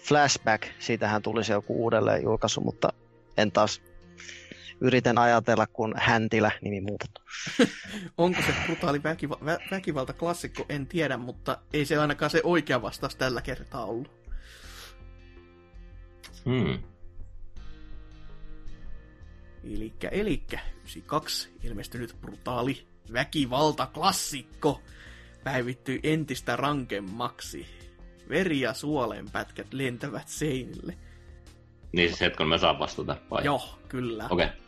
flashback. Siitähän tuli se joku uudelleen julkaisu, mutta en taas yritän ajatella, kun Häntilä nimi muutettu. Onko se brutaali väkiva- vä- väkivaltaklassikko, en tiedä, mutta ei se ainakaan se oikea vastaus tällä kertaa ollut. Hmm. Elikkä, elikkä, 92 ilmestynyt brutaali väkivaltaklassikko päivittyi entistä rankemmaksi. Veri- ja suolenpätkät lentävät seinille. Niin siis hetken mä saan vastata vai? Joo, kyllä. Okei. Okay.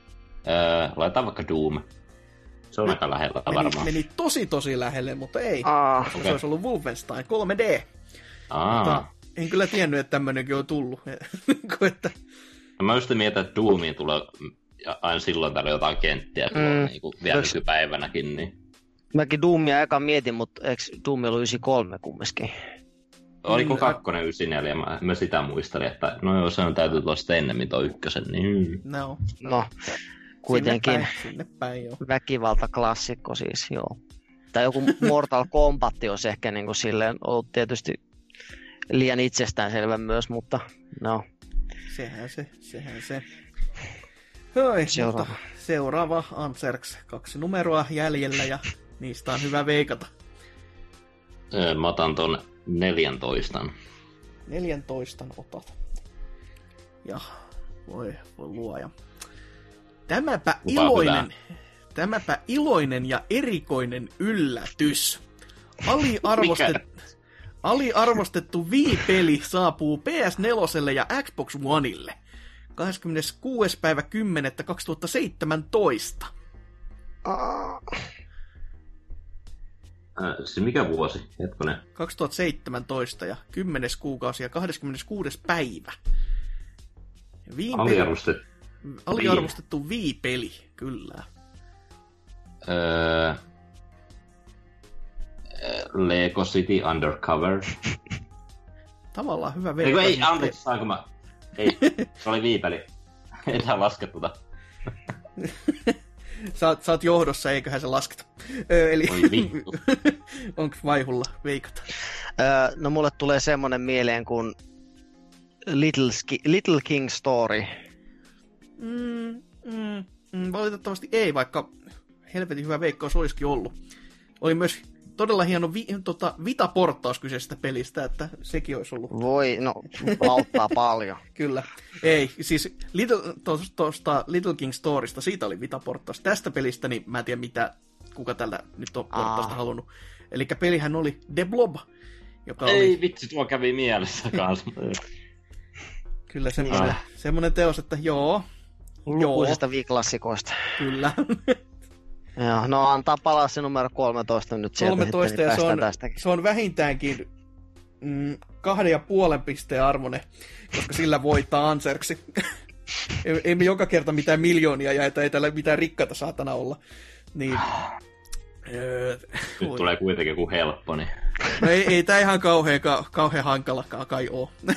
Öö, laitetaan vaikka Doom. Se on aika lähellä Meni, varmaan. meni tosi tosi lähelle, mutta ei. Ah, Se okei. olisi ollut Wolfenstein 3D. Aa. Mutta en kyllä tiennyt, että tämmöinenkin on tullut. Niinku, että, No Mä just mietin, että Doomiin tulee aina silloin täällä jotain kenttiä Mm. niin kuin vielä nykypäivänäkin, niin mäkin Doomia eka mietin, mutta eikö Doom ollut 93 kumminkin? Oliko Mm. kakkonen 94? Mä, mä sitä muistelin, että no joo, se on täytyy tulla sitten ennemmin tuo ykkösen. Niin. no, No, kuitenkin Sinne päin, sinne päin joo. väkivaltaklassikko siis, joo. Tai joku Mortal Kombat olisi ehkä niin kuin silleen ollut tietysti liian itsestäänselvä myös, mutta no, Sehän se, sehän se. Hoi, Seuraava. Mutta seuraava Anserks. Kaksi numeroa jäljellä ja niistä on hyvä veikata. Mä otan ton 14. 14 otat. Ja voi, voi luoja. Tämäpä Lupa iloinen, tämäpä iloinen ja erikoinen yllätys. Aliarvostet, aliarvostettu Wii-peli saapuu PS4 ja Xbox Oneille. 26. päivä 10. 2017. Äh, siis mikä vuosi? Hetkonen. 2017 ja 10. kuukausi ja 26. päivä. Viin Aliarvostettu. aliarvostettu Wii-peli, kyllä. Öö, Lego City Undercover. Tavallaan hyvä veikkaus. ei, anteeksi, saanko mä? Ei, se oli viipeli. Ei tää laske tota. Sä, oot- sä oot johdossa, eiköhän se lasketa. Ö, eli onko vaihulla veikata? Öö, no mulle tulee semmonen mieleen kuin Little, Ski- Little King Story. Mm, mm, mm, valitettavasti ei, vaikka helvetin hyvä veikkaus olisikin ollut. Oli myös todella hieno vi, tota, Vita-porttaus kyseisestä pelistä, että sekin olisi ollut. Voi, no, auttaa paljon. Kyllä. Ei, siis Little, tuosta Little King Storysta, siitä oli Vita-porttaus. Tästä pelistä, niin mä en tiedä mitä, kuka tällä nyt on porttausta Aa. halunnut. Eli pelihän oli The Blob, joka Ei oli vitsi, tuo kävi mielessä kanssa. kyllä semmoinen, Ah. semmoinen teos, että joo, Lukuisista viiklassikoista. kyllä. Joo, no antaa palaa se numero 13 nyt sieltä 13 sitten, niin ja se on, tästäkin. se on vähintäänkin mm, kahden ja puolen pisteen arvone, koska sillä voittaa Anserksi. ei, ei me joka kerta mitään miljoonia jaeta, ei täällä mitään rikkaita saatana olla. Niin, öö, Nyt voi- tulee kuitenkin joku helppo, niin... No ei, ei tämä ihan kauhean, ka, kauhean hankalakaan kai oo.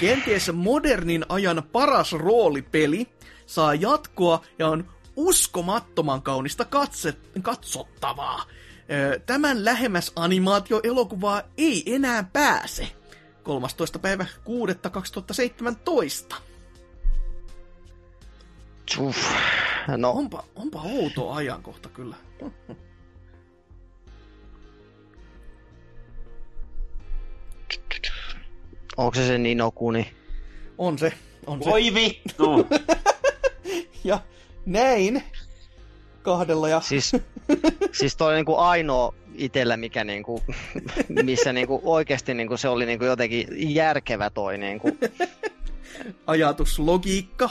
Kenties modernin ajan paras roolipeli saa jatkoa ja on uskomattoman kaunista katse, katsottavaa. Tämän lähemmäs animaatioelokuvaa ei enää pääse. 13. päivä 6. 2017. Uff. No, Onpa, onpa outo ajankohta kyllä. onko se se Ninokuni? On se, on se. Voi vittu! Ja näin kahdella ja Siis, siis toi oli niinku ainoa itellä, mikä niinku, missä niinku oikeasti niinku se oli niinku jotenkin järkevä toi niinku. ajatuslogiikka.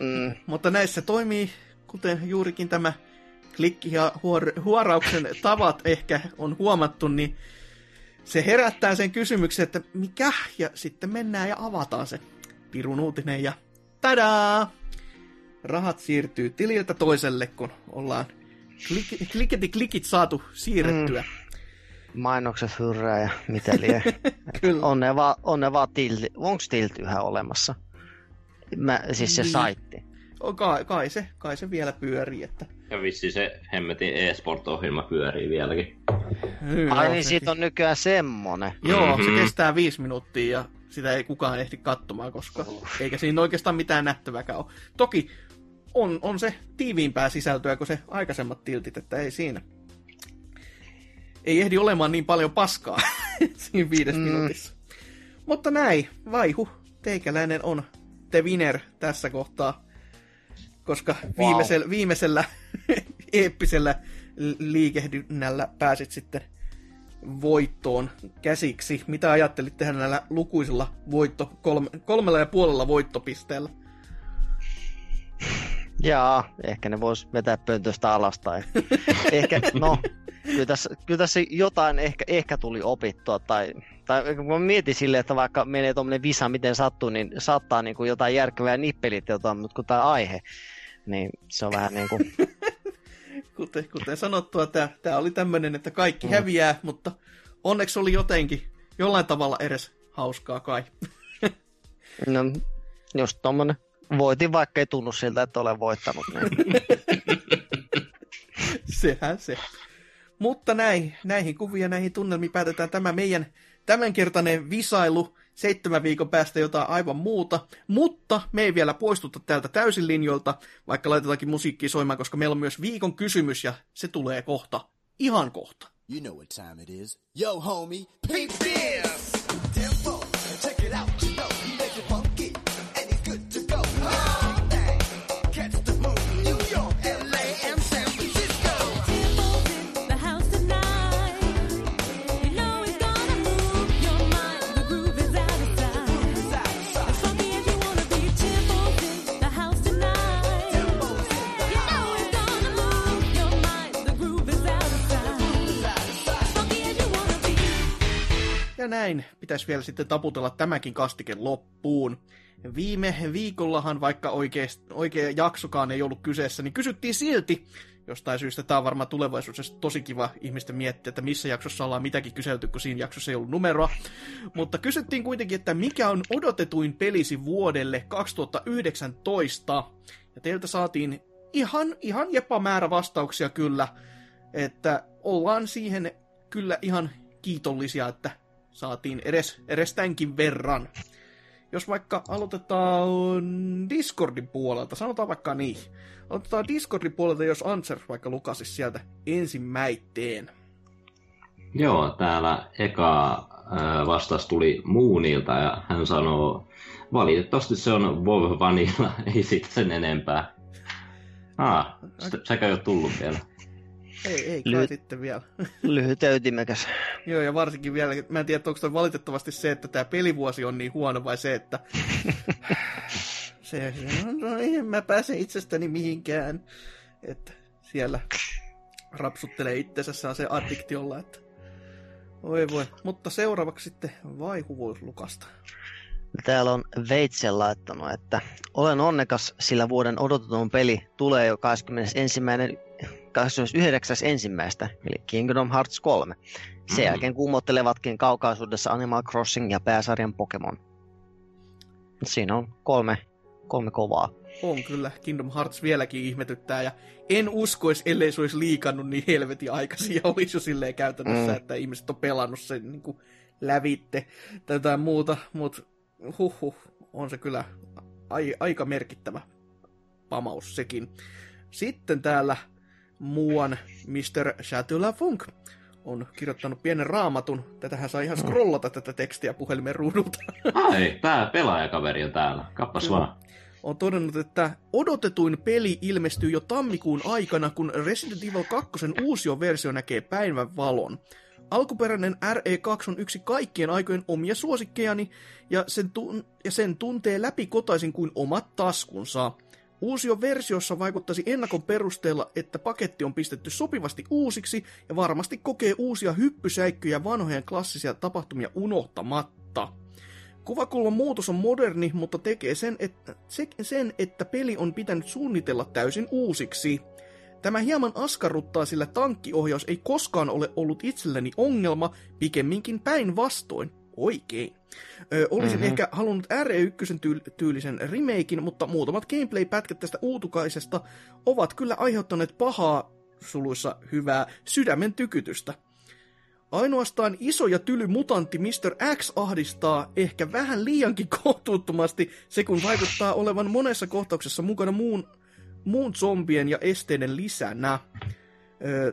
Mm, Mutta näissä toimii, kuten juurikin tämä klikki- ja huor- huorauksen tavat ehkä on huomattu, niin se herättää sen kysymyksen, että mikä, ja sitten mennään ja avataan se pirun uutinen, ja tadaa! Rahat siirtyy tililtä toiselle, kun ollaan klik- kliketi klikit saatu siirrettyä. Mm. mainokset hyrrää ja mitä lie. Kyllä. On ne vaan, on ne vaan tilti. Onks tilti yhä olemassa? Mä, siis se Niin. saitti. Kai, kai, se, kai se vielä pyörii, että... Ja vissi se hemmetin e-sport-ohjelma pyörii vieläkin. Ai Joo, niin, sekin. siitä on nykyään semmonen. Joo, Mhm. se kestää viisi minuuttia ja sitä ei kukaan ehdi katsomaan, koska eikä siinä oikeastaan mitään nähtäväkään ole. Toki on, on se tiiviimpää sisältöä kuin se aikaisemmat tiltit, että ei siinä. Ei ehdi olemaan niin paljon paskaa siinä viides Mm. minuutissa. Mutta näin, vaihu, teikäläinen on the winner tässä kohtaa, koska Wow. viimeisellä, viimeisellä eeppisellä liikehdinnällä pääsit sitten voittoon käsiksi. Mitä ajattelit tehdä näillä lukuisilla voitto, kolme, kolmella ja puolella voittopisteellä? Jaa, ehkä ne vois vetää pöntöstä alas tai ehkä, no, kyllä tässä, kyllä tässä jotain ehkä, ehkä tuli opittua tai, tai kun mä mietin silleen, että vaikka menee tuommoinen visa miten sattuu, niin saattaa niin kuin jotain järkevää nippelit jotain, mutta kun tämä aihe, niin se on vähän niin kuin, Kuten, kuten sanottua, tämä, tämä oli tämmöinen, että kaikki Mm. häviää, mutta onneksi oli jotenkin jollain tavalla edes hauskaa kai. no, just tommonen, voitin vaikka ei tunnu siltä, että olen voittanut. Niin. Sehän se. Mutta näin, näihin kuvia, näihin tunnelmiin päätetään tämä meidän tämänkertainen visailu. Seitsemän viikon päästä jotain aivan muuta. Mutta me ei vielä poistuta täältä täysin linjoilta, vaikka laitetaankin musiikkia soimaan, koska meillä on myös viikon kysymys ja se tulee kohta. Ihan kohta. You know what time it is. Yo, homie, peep this! Ja näin pitäisi vielä sitten taputella tämäkin kastike loppuun. Viime viikollahan, vaikka oikea, oikea jaksokaan ei ollut kyseessä, niin kysyttiin silti, jostain syystä tämä on varmaan tulevaisuudessa tosi kiva ihmisten miettiä, että missä jaksossa ollaan mitäkin kyselty, kun siinä jaksossa ei ollut numeroa. Mutta kysyttiin kuitenkin, että mikä on odotetuin pelisi vuodelle 2019. Ja teiltä saatiin ihan, ihan jepamäärä vastauksia kyllä, että ollaan siihen kyllä ihan kiitollisia, että saatiin edes, edes tämänkin verran. Jos vaikka aloitetaan Discordin puolelta, sanotaan vaikka niin. Aloitetaan Discordin puolelta, jos Answer vaikka lukasis sieltä ensimmäitteen. Joo, täällä eka vastaus tuli Muunilta ja hän sanoo, valitettavasti se on WoW Vanilla, ei sitten sen enempää. Ah, st- sekä ei ole tullut vielä. Ei, ei kai Lyhyt- sitten vielä. Lyhyt ja ytimekäs. Joo, ja varsinkin vielä, mä en tiedä, onko toi valitettavasti se, että tämä pelivuosi on niin huono, vai se, että se, no, no en mä pääse itsestäni mihinkään. Että siellä rapsuttelee itsensä, saa se addiktiolla, että oi voi. Mutta seuraavaksi sitten vaihuvuus Lukasta. Täällä on Veitse laittanut, että olen onnekas, sillä vuoden odotetun peli tulee jo 21. 29. ensimmäistä, eli Kingdom Hearts 3. Sen Mm. jälkeen kummottelevatkin kaukaisuudessa Animal Crossing ja pääsarjan Pokemon. Siinä on kolme, kolme kovaa. On kyllä, Kingdom Hearts vieläkin ihmetyttää, ja en uskoisi, ellei se olisi liikannut niin helvetin aikaisin, ja olisi jo silleen käytännössä, Mm. että ihmiset on pelannut sen niin kuin lävitte tai jotain muuta, mutta huhhuh, on se kyllä ai, aika merkittävä pamaus sekin. Sitten täällä muuan Mr. Chatula Funk on kirjoittanut pienen raamatun. Tätähän saa ihan scrollata tätä tekstiä puhelimen ruudulta. Ai, tää pelaajakaveri on täällä. Kappas vaan. on todennut, että odotetuin peli ilmestyy jo tammikuun aikana, kun Resident Evil 2 uusio versio näkee päivän valon. Alkuperäinen RE2 on yksi kaikkien aikojen omia suosikkejani, ja sen, tun- ja sen tuntee läpikotaisin kuin omat taskunsa. Uusio versiossa vaikuttaisi ennakon perusteella, että paketti on pistetty sopivasti uusiksi ja varmasti kokee uusia hyppysäikkyjä vanhojen klassisia tapahtumia unohtamatta. Kuvakulman muutos on moderni, mutta tekee sen että, se, sen, että peli on pitänyt suunnitella täysin uusiksi. Tämä hieman askarruttaa, sillä tankkiohjaus ei koskaan ole ollut itselleni ongelma, pikemminkin päinvastoin. Oikein. Ö, olisin mm-hmm. ehkä halunnut RE1 tyy- tyylisen remakein, mutta muutamat gameplay-pätkät tästä uutukaisesta ovat kyllä aiheuttaneet pahaa, suluissa hyvää, sydämen tykytystä. Ainoastaan iso ja tyly mutantti Mr. X ahdistaa ehkä vähän liiankin kohtuuttomasti se, kun vaikuttaa olevan monessa kohtauksessa mukana muun, muun zombien ja esteiden lisänä.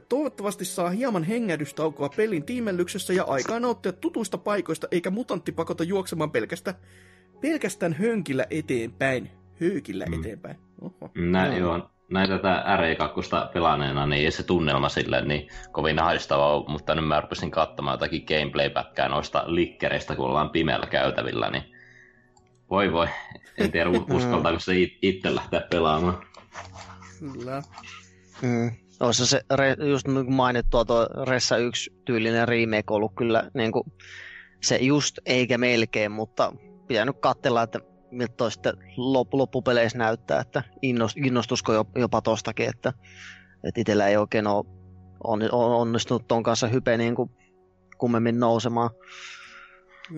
Toivottavasti saa hieman hengähdystaukoa pelin tiimellyksessä ja aikaa nauttia tutuista paikoista, eikä mutantti pakota juoksemaan pelkästään, pelkästään hönkillä eteenpäin. Höykillä Mm. eteenpäin. Oho. Nä, Joo. joo, näin tätä RE2 pelaaneena, niin ei se tunnelma sille niin kovin haistava ole, mutta nyt mä rupesin katsomaan jotakin gameplay-pätkää noista likkereistä, kun ollaan pimeällä käytävillä, niin voi voi, en tiedä uskaltaako se it- itse lähteä pelaamaan. Kyllä. Mm. Olisi se, re- just niin kuin mainittua, tuo Ressa 1 tyylinen remake ollut kyllä niin kuin, se just eikä melkein, mutta pitänyt katsella, että miltä toi sitten lop- loppupeleissä näyttää, että innos- innostusko jo- jopa tostakin, että, että itsellä ei oikein ole on, on, onnistunut ton kanssa hype niin kuin kummemmin nousemaan.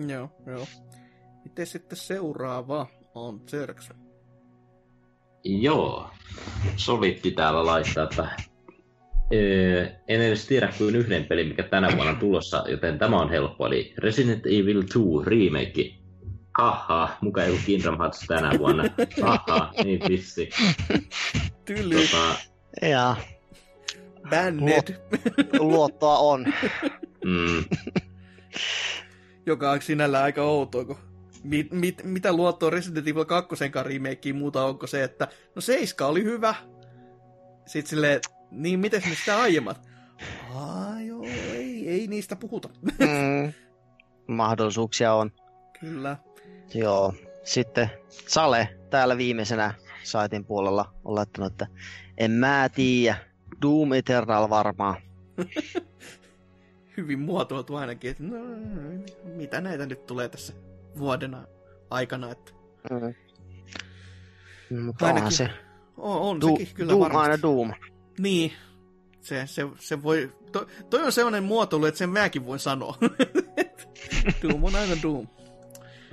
Joo, joo. Miten sitten seuraava on Zerks? Joo, Solitti täällä laittaa, että en edes tiedä kuin yhden pelin, mikä tänä vuonna on tulossa, joten tämä on helppo, eli Resident Evil 2 remake. Haha, muka joku Kingdom Hearts tänä vuonna. Haha, niin vissi. Tyly, Tota, Ja banned, luottoa on. mm, joka on sinällään aika outoa, kun mit, mit, mitä luottoa Resident Evil 2 remakeen muuta onko se, että no Seiska oli hyvä. Sitten silleen, niin miten ne sitä aiemmat? Aa joo, ei, ei niistä puhuta. Mm. Mahdollisuuksia on. Kyllä. Joo. Sitten Sale täällä viimeisenä saitin puolella on laittanut, että en mä tiedä. Doom Eternal varmaan. hyvin muotoiltu ainakin, että no, mitä näitä nyt tulee tässä vuoden aikana, että Mm. Mutta Ainakin se on, on du- sekin kyllä Doom varmasti. aina Doom. Niin, se, se, se voi, to, toi on sellainen muotoilu, että sen mäkin voin sanoa. Doom on aina Doom.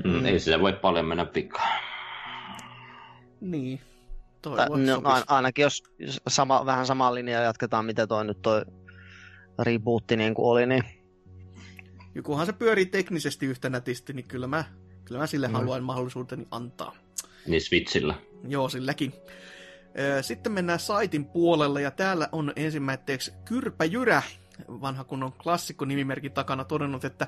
Mm, ei sillä voi paljon mennä vikaan. Niin, toi voi no, sopisi. ain- ainakin jos jos sama, vähän samaa linjaa jatketaan, mitä toi nyt toi rebootti niin kuin oli, niin Ja kunhan se pyörii teknisesti yhtä nätisti, niin kyllä mä, kyllä mä sille Mm. haluan mahdollisuuteni antaa. Niin Switchillä. Joo, silläkin. Sitten mennään saitin puolelle, ja täällä on ensimmäiseksi Kyrpä Jyrä, vanha kunnon klassikko nimimerkin takana todennut, että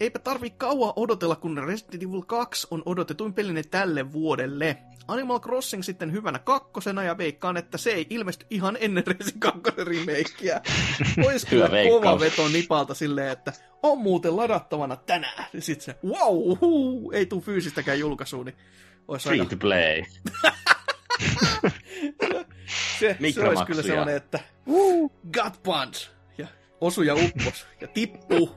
eipä tarvi kauan odotella, kun Resident Evil 2 on odotetuin pelinne tälle vuodelle. Animal Crossing sitten hyvänä kakkosena, ja veikkaan, että se ei ilmesty ihan ennen Resident 2 remakeä. Ois Hyvä kyllä kova veto Nipalta silleen, että on muuten ladattavana tänään. Ja sit se, wow, huu, ei tuu fyysistäkään julkaisuun, niin Free aika to play. se, se olisi kyllä sellainen, että uh, gut punch. Ja osu ja uppos. Ja tippu.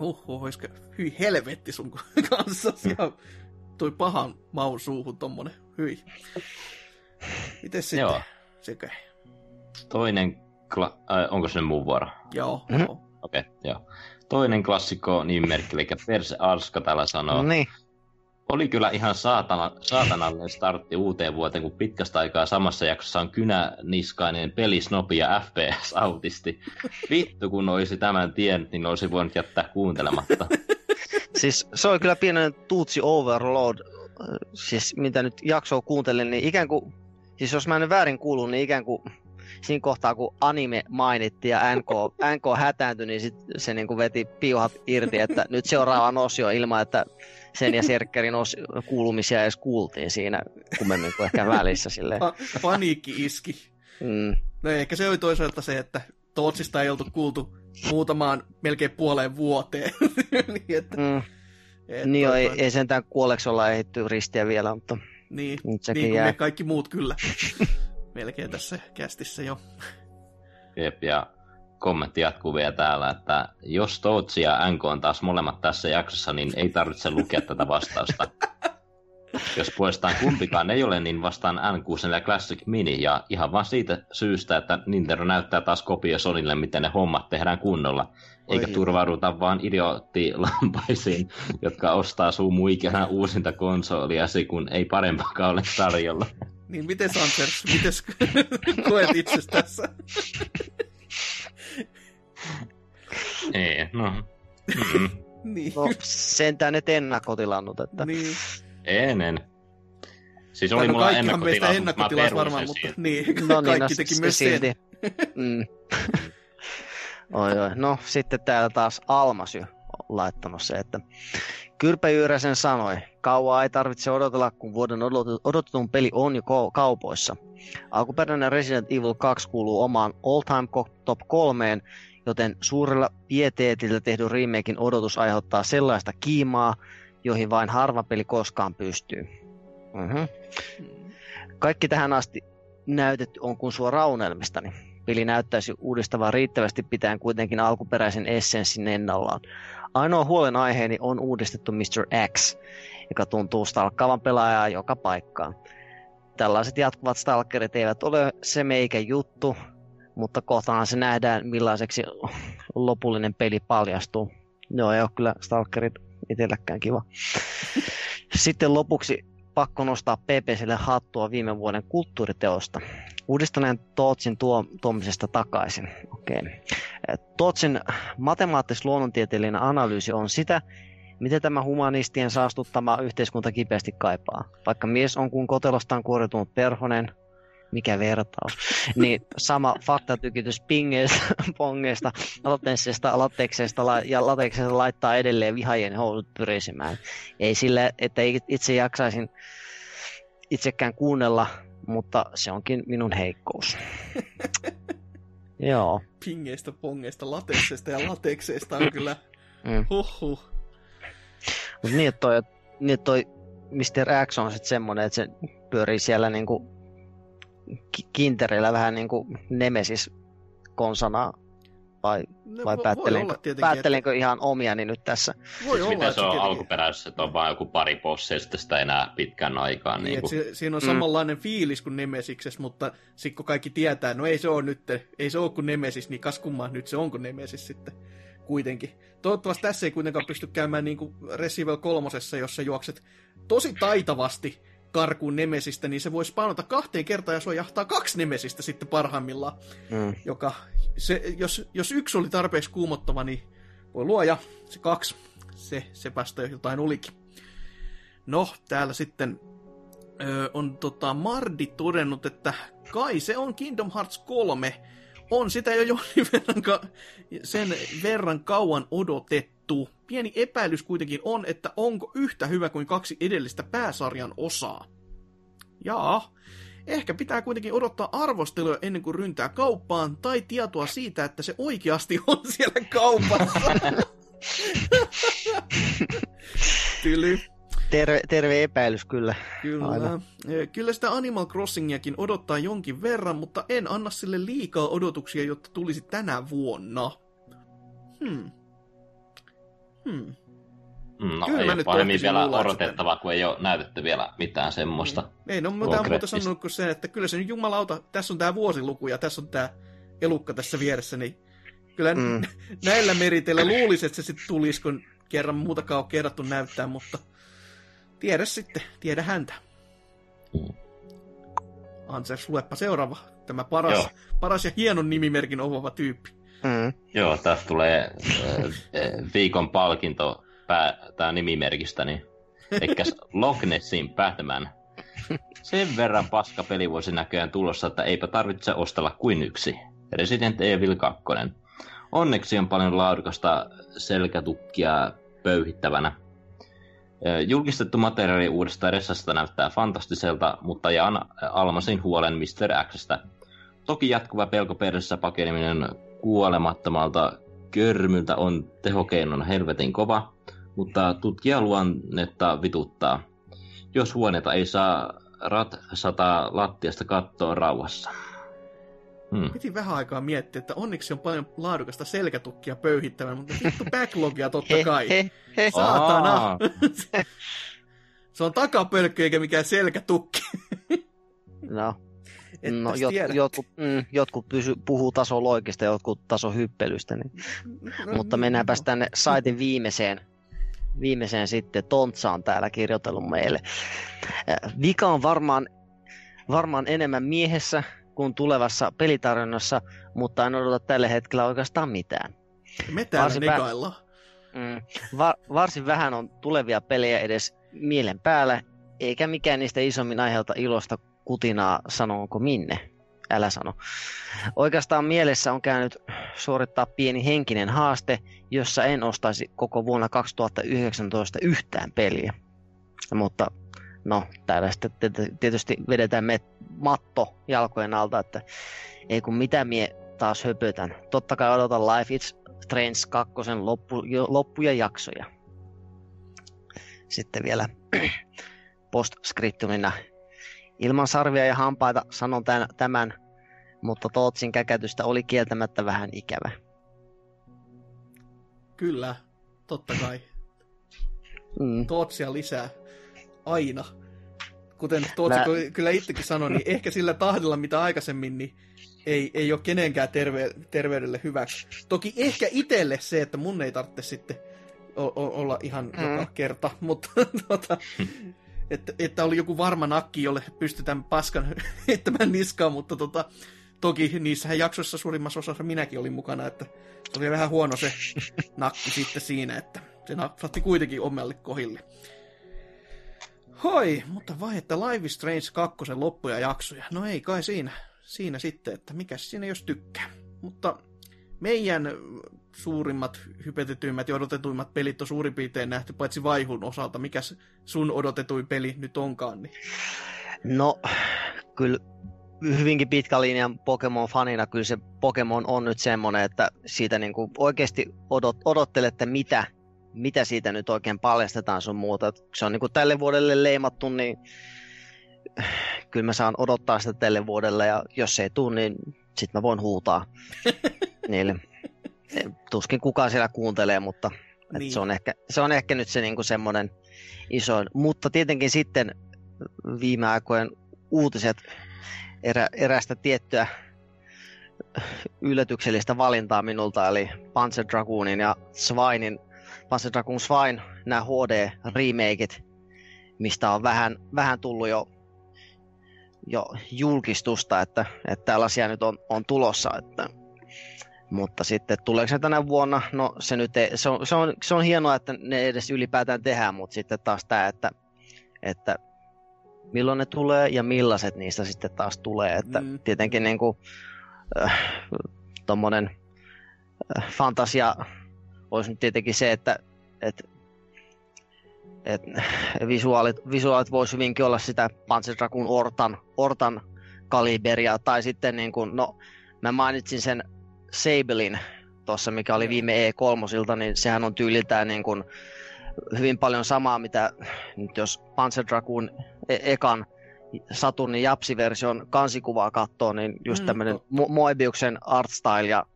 Huhhuh, olisiko hyi helvetti sun kanssa. Ja toi pahan maun suuhun tommonen. Hyi. Mites sitten? Joo. Sekö? Toinen, kla- äh, onko se nyt mun vuoro? Joo. Mhm. joo. Okei, okay, joo. Toinen klassikko nimimerkki, eli Perse Arska täällä sanoo. no. Oli kyllä ihan saatana, saatanallinen startti uuteen vuoteen, kun pitkästä aikaa samassa jaksossa on kynäniskainen pelisnopi ja FPS-autisti. Vittu, kun olisi tämän tien, niin olisi voinut jättää kuuntelematta. Siis se oli kyllä pienen tuutsi overload, siis mitä nyt jaksoa kuuntelin, niin ikään kuin, siis jos mä en väärin kuulun, niin ikään kuin siinä kohtaa, kun anime mainittiin ja NK, NK hätääntyi, niin sit se niin kuin veti piuhat irti, että nyt seuraavaan osio ilman, että sen ja Serkkerin os, kuulumisia edes kuultiin siinä kummemmin kuin ehkä välissä. Silleen. Pa- paniikki iski. Mm, No ehkä se oli toisaalta se, että Tootsista ei oltu kuultu muutamaan melkein puoleen vuoteen. niin, että, mm. että Niin joo, ei, toi- ei sentään kuolleeksi olla ehditty ristiä vielä, mutta Niin, nyt sekin niin kuin jää. me kaikki muut kyllä. Melkein tässä kästissä jo. Jep, ja kommentti jatkuu vielä täällä, että jos Tootsi ja NK on taas molemmat tässä jaksossa, niin ei tarvitse lukea tätä vastausta. Jos puolestaan kumpikaan ei ole, niin vastaan N64 Classic Mini, ja ihan vaan siitä syystä, että Nintendo näyttää taas kopio Sonille, miten ne hommat tehdään kunnolla. Eikä Oi. turvauduta vaan idioottilampaisiin, jotka ostaa sun muikana uusinta konsoliasi, kun ei parempakaan ole tarjolla. Niin miten Sanders, miten koet itse tässä? Ei, no. Mm, niin, No sentään et ennakkotilannut, että niin. ennen. Siis Tai oli no mulla mä ennakkotilas peruin varmaan, sen mutta niin, no niin, kaikki no, teki s- myös silti. sen. Mm. oi, oi. No sitten täällä taas Almasy on laittanut se, että Kyrpä Jyräsen sanoi, kauaa ei tarvitse odotella, kun vuoden odotetun peli on jo kaupoissa. Alkuperäinen Resident Evil 2 kuuluu omaan All Time Co- Top 3, joten suurella pieteetillä tehdyn remakein odotus aiheuttaa sellaista kiimaa, joihin vain harva peli koskaan pystyy. Mm-hmm. Kaikki tähän asti näytetty on kuin suora unelmistani. Peli näyttäisi uudistavaa riittävästi pitäen kuitenkin alkuperäisen essenssin ennallaan. Ainoa huolenaiheeni on uudistettu Mr. X, joka tuntuu stalkkaavan pelaajaa joka paikkaan. Tällaiset jatkuvat stalkerit eivät ole se meikä juttu, mutta kohtahan se nähdään millaiseksi lopullinen peli paljastuu. Joo, ei ole kyllä stalkerit itselläkään kiva. Sitten lopuksi pakko nostaa PPClle hattua viime vuoden kulttuuriteosta. Uudistaneen Tootsin tuo, tuomisesta takaisin. Okei. Tootsin matemaattis-luonnontieteellinen analyysi on sitä, mitä tämä humanistien saastuttama yhteiskunta kipeästi kaipaa. Vaikka mies on kuin kotelostaan kuoritunut perhonen, mikä vertaus, niin sama faktatykitys pingeistä, pongeista, latensseista, latekseista la- ja lateksesta laittaa edelleen vihajien housut pyrisemään. Ei sillä, että itse jaksaisin itsekään kuunnella, mutta se onkin minun heikkous. Joo. Pingeistä, pongeista, latekseista ja latekseista on kyllä Mm. huhhuh. Mut niin, että toi, niin, toi Mr. X on sitten semmonen, että se pyörii siellä niinku ki- kintereillä vähän niinku Nemesis konsana vai, No, vai voi päättelenkö, olla tietenkin, päättelenkö ihan omiani nyt tässä? Voi olla, Miten että se on tietenkin- alkuperäisessä, että on vain joku pari bossia, sitten sitä enää pitkän aikaa. Niin, Niin että kuin, si- siinä on Mm. samanlainen fiilis kuin Nemesiksessä, mutta sitten kun kaikki tietää, no ei se ole nyt, ei se ole kuin Nemesis, niin kas kummaa nyt se on kuin Nemesis sitten kuitenkin. Toivottavasti tässä ei kuitenkaan pysty käymään niin kuin Resident Evil 3, jossa juokset tosi taitavasti karkuun Nemesistä, niin se voi spawnata kahteen kertaan ja sua jahtaa kaksi Nemesistä sitten parhaimmillaan. Mm. Joka, se, jos, jos yksi oli tarpeeksi kuumottava, niin voi luoja, se kaksi, se, se päästä jotain olikin. No, täällä sitten ö, on tota, Mardi todennut, että kai se on Kingdom Hearts 3. On sitä jo jonkin verran, ka- sen verran kauan odotettu. Pieni epäilys kuitenkin on, että onko yhtä hyvä kuin kaksi edellistä pääsarjan osaa. Jaa, ehkä pitää kuitenkin odottaa arvosteluja ennen kuin ryntää kauppaan, tai tietoa siitä, että se oikeasti on siellä kaupassa. Tyly. Terve, terve epäilys kyllä. Kyllä. Aina. Kyllä sitä Animal Crossingiakin odottaa jonkin verran, mutta en anna sille liikaa odotuksia, jotta tulisi tänä vuonna. Hmm. Hmm. mm, no, Kyllä ei mä ole tohtisin vielä odotettavaa, kun ei ole näytetty vielä mitään semmoista. Ei no mitään muuta Konkreettista. sanonut kuin se, että kyllä se nyt jumalauta, tässä on tämä vuosiluku ja tässä on tämä elukka tässä vieressä, niin kyllä Mm. mm. näillä meriteillä luulisi, että se sitten tulisi, kun kerran muutakaan on kerrattu näyttää, mutta tiedä sitten, tiedä häntä. Mm. Ansers, luepa seuraava. Tämä paras, Joo. paras ja hienon nimimerkin omava tyyppi. Mm. Joo, tästä tulee äh, viikon palkinto pää, tää nimimerkistä, niin Eikäs Loch Nessin Batman. Sen verran paska peli voisi näköjään tulossa, että eipä tarvitse ostella kuin yksi. Resident Evil 2. Onneksi on paljon laadukasta selkätukkia pöyhittävänä. Julkistettu materiaali uudesta Ressasta näyttää fantastiselta, mutta jaan Almasin huolen Mr. Xstä. Toki jatkuva pelko perässä pakeneminen kuolemattomalta körmyltä on tehokeinon helvetin kova, mutta tutkija luonnetta vituttaa. Jos huoneita ei saa ratsata lattiasta kattoon rauhassa. Hmm. Piti vähän aikaa miettiä, että onneksi on paljon laadukasta selkätukkia pöyhittävän, mutta vittu backlogia totta kai. he, he. Saatana! Aa, Se on takapölkkö eikä mikään selkätukki. No, Et no jot, tiedä. jotkut, mm, jotkut pysy, puhuu tasoloikista ja jotkut tasohyppelystä. Niin. No, Mutta mennäänpäs tänne saitin viimeiseen. Viimeiseen sitten Tontsa on täällä kirjoitellut meille. Äh, Vika on varmaan, varmaan enemmän miehessä kuin tulevassa pelitarjonnassa, mutta en odota tällä hetkellä oikeastaan mitään. Me täällä varsin negaillaan. Mm. Va- varsin vähän on tulevia pelejä edes mielen päällä, eikä mikään niistä isommin aiheuta ilosta kutinaa, sanonko minne. Älä sano. Oikeastaan mielessä on käynyt suorittaa pieni henkinen haaste, jossa en ostaisi koko vuonna 2019 yhtään peliä. Mutta no, täällä sitten tiet- tietysti vedetään me matto jalkojen alta, että ei kun mitä mie taas höpötän. Totta kai odotan Life is Strange 2 loppu, loppuja jaksoja. Sitten vielä postscriptumina. Ilman sarvia ja hampaita sanon tän, tämän, mutta Tootsin käkätystä oli kieltämättä vähän ikävä. Kyllä, totta kai. Mm. Tootsia lisää. Aina. Kuten Tootsi Mä- kyllä itsekin sanoi, niin ehkä sillä tahdilla, mitä aikaisemmin, niin ei, ei ole kenenkään terve, terveydelle hyväksi. Toki ehkä itselle se, että mun ei tarvitse sitten o- olla ihan Mm. joka kerta, mutta tuota, että, että oli joku varma nakki, jolle pystytään paskan heittämään niskaan, mutta tota, toki niissähän jaksoissa suurimmassa osassa minäkin olin mukana, että se oli vähän huono se nakki sitten siinä, että se napsatti kuitenkin omalle kohille. Hoi, mutta vai että Live is Strange 2 loppuja jaksoja. No ei kai siinä, siinä sitten, että mikä siinä jos tykkää. Mutta meidän suurimmat, hypetetyimmät ja odotetuimmat pelit on suurin piirtein nähty, paitsi vaihun osalta. Mikäs sun odotetuin peli nyt onkaan? Niin... No, kyllä hyvinkin pitkä linjan Pokemon-fanina kyllä se Pokemon on nyt semmoinen, että siitä niinku oikeasti odot, odottelette mitä, mitä siitä nyt oikein paljastetaan sun muuta. Et Se on niinku tälle vuodelle leimattu, niin kyllä mä saan odottaa sitä tälle vuodelle ja jos se ei tule, niin sit mä voin huutaa niille. tuskin kukaan siellä kuuntelee, mutta et Niin. se, on ehkä, se on ehkä nyt se niinku semmoinen isoin. Mutta tietenkin sitten viime aikojen uutiset erä, erästä tiettyä yllätyksellistä valintaa minulta, eli Panzer Dragoonin ja Swinin, Panzer Dragoon Swine, nämä HD-remakeit, mistä on vähän, vähän tullut jo, jo julkistusta, että, että tällaisia nyt on, on tulossa, että, mutta sitten tuleeko se tänä vuonna, no se, nyt ei, se, on, se, on, se on hienoa, että ne edes ylipäätään tehdään, mutta sitten taas tämä, että, että milloin ne tulee ja millaiset niistä sitten taas tulee, että Mm. tietenkin niin kuin, äh, tommonen äh, fantasia olisi nyt tietenkin se, että, että et visuaalit, visuaalit voisi hyvinkin olla sitä Panzer Dragoon Ortan, Ortan kaliberia, tai sitten niin kuin, no, mä mainitsin sen Sabelin tuossa, mikä oli viime E3, niin sehän on tyyliltään niin kuin hyvin paljon samaa, mitä nyt jos Panzer Dragoon e- ekan Saturnin Japsi-version kansikuvaa katsoo, niin just Mm, mm, tämmöinen. Mo- Moebiuksen art style ja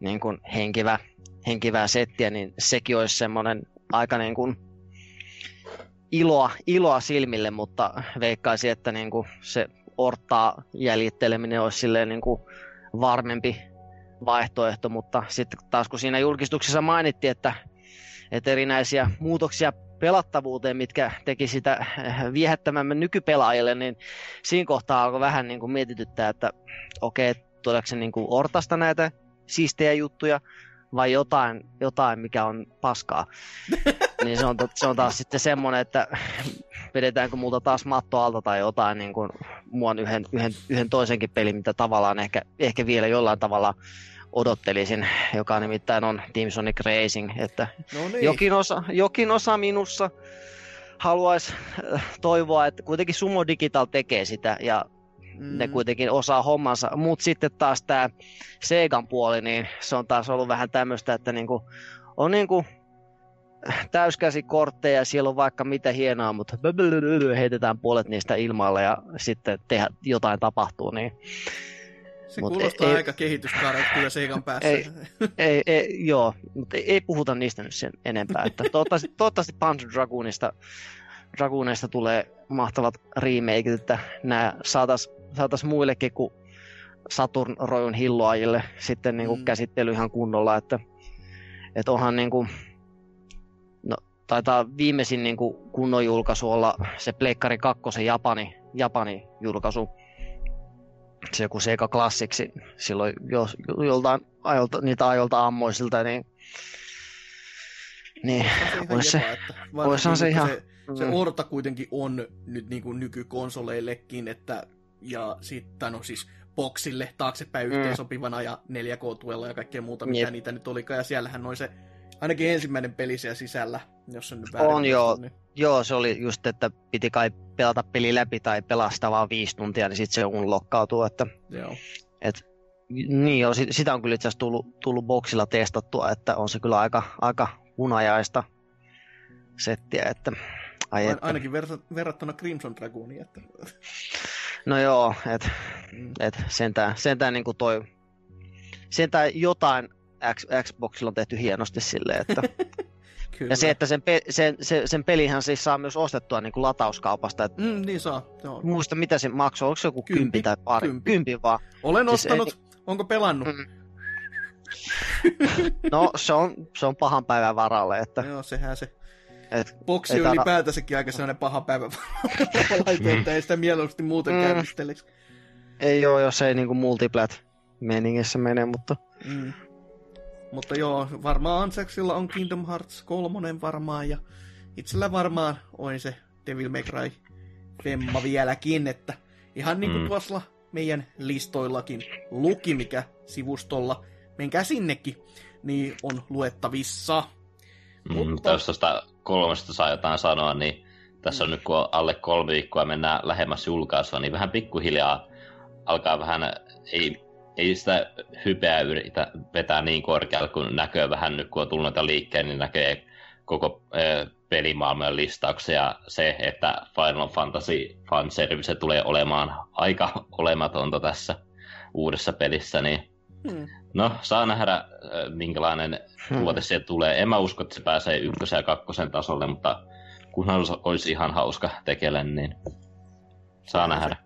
niin kuin henkivä, henkivää settiä, niin sekin olisi semmoinen aika niin kuin iloa, iloa silmille, mutta veikkaisin, että niin kuin se ortaa jäljitteleminen olisi silleen niin kuin varmempi vaihtoehto, mutta sitten taas kun siinä julkistuksessa mainittiin, että, että erinäisiä muutoksia pelattavuuteen, mitkä teki sitä viehättämämme nykypelaajille, niin siinä kohtaa alkoi vähän niin kuin mietityttää, että okei, okay, tuleeko se niin kuin Ortasta näitä siistejä juttuja vai jotain, jotain mikä on paskaa. niin se on, se on taas sitten semmoinen, että vedetäänkö multa taas matto alta tai jotain niin kuin muun yhden, yhden, yhden toisenkin pelin, mitä tavallaan ehkä, ehkä vielä jollain tavalla odottelisin, joka nimittäin on Team Sonic Racing, että No niin. jokin osa, jokin osa minussa haluaisi äh, toivoa, että kuitenkin Sumo Digital tekee sitä ja Mm. ne kuitenkin osaa hommansa. Mutta sitten taas tämä Segan puoli, niin se on taas ollut vähän tämmöistä, että niinku, on niinku täyskäsikortteja ja siellä on vaikka mitä hienoa, mutta heitetään puolet niistä ilmalle ja sitten tehdä, jotain tapahtuu. Niin Se Mut kuulostaa ei- aika kehityskaaret kyllä Seikan päässä. Ei. ei, ei, joo, mutta ei, ei puhuta niistä nyt sen enempää. Että toivottavasti, toivottavasti Panzer Dragoonista, Dragooneista tulee mahtavat remakeit, että nämä saatas, saatas muillekin kuin Saturn Royun hilloajille sitten niin kuin Mm. käsittely ihan kunnolla, että, että onhan niin kuin, no, taitaa viimeisin niin kuin kunnon julkaisu olla se Pleikkari 2 Japani, Japani julkaisu, se joku Sega Classicsi silloin jo, joltain ajolta, niitä ajolta ammoisilta, niin, niin Ois se- jepa, se ihan- Se, se mm. Orta kuitenkin on nyt niin kuin nykykonsoleillekin, että, ja sitten no siis boksille taaksepäin Mm. yhteensopivana ja 4K-tuella ja kaikkea muuta, mitä Jep. niitä nyt olikaan. Ja siellähän on se ainakin ensimmäinen peli siellä sisällä, jos on nyt väärin On joo. Niin. Joo, se oli just, että piti kai pelata peli läpi tai pelastaa vaan viisi tuntia, niin sitten se unlockautuu. Että, Joo. et, niin joo, sit- sitä on kyllä itse asiassa tullut, tullut boksilla testattua, että on se kyllä aika, aika hunajaista settiä. Että, ai Ain- että. Ainakin ver- verrattuna Crimson Dragooniin. Että... No joo, että et sentään, sentään niin kuin toi, sentään jotain X, Xboxilla on tehty hienosti silleen, että Kyllä. Ja se, että sen, pe- sen, sen, sen pelihän siis saa myös ostettua niin kuin latauskaupasta. Et Mm, niin saa. Joo. muista mitä se maksoi, onko se joku Kympi. kympi, tai pari? Kympi. Kympi, vaan. Olen Siis ostanut. Onko pelannut? Mm. No se on, se on pahan päivän varalle, että Joo, sehän se. Et, Boksi on ylipäätänsäkin aika sellainen paha päivä laite, että ei sitä mieluusti muuten Mm. käynnistelisi. ei ole, jos ei niinku multiplat meningissä mene, mutta Mm. Mutta joo, varmaan Ansaksilla on Kingdom Hearts 3 varmaan, ja itsellä varmaan on se Devil May Cry Femma vieläkin, että ihan niin kuin Mm. tuossa meidän listoillakin luki, mikä sivustolla, menkää sinnekin, niin on luettavissa. Mm, Mutta- mutta jos tuosta kolmesta saa jotain sanoa, niin tässä on nyt kun alle kolme viikkoa mennään lähemmäs julkaisua, niin vähän pikkuhiljaa alkaa vähän, ei, ei sitä hypeä yritä vetää niin korkealle, kun näkyy vähän nyt kun on tullut noita liikkeen, niin näkee koko ö, pelimaailman listauksia. Se, että Final Fantasy fanservice tulee olemaan aika olematonta tässä uudessa pelissä, niin Hmm. No, saa nähdä, äh, minkälainen tuote sieltä tulee. En mä usko, että se pääsee ykkösen ja kakkosen tasolle, mutta kunhan olisi- ihan hauska tekele, niin saa nähdä.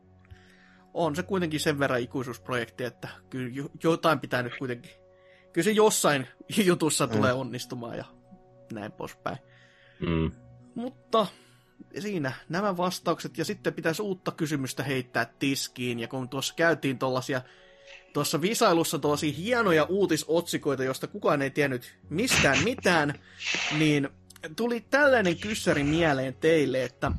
On se kuitenkin sen verran ikuisuusprojekti, että kyllä jo- jotain pitää nyt kuitenkin... Kyllä se jossain jutussa tulee onnistumaan ja näin poispäin. Mm. Mutta siinä nämä vastaukset, ja sitten pitäisi uutta kysymystä heittää tiskiin, ja kun tuossa käytiin tuollaisia, tuossa visailussa tuollaisia hienoja uutisotsikoita, josta kukaan ei tiennyt mistään mitään, niin tuli tällainen kyssäri mieleen teille, että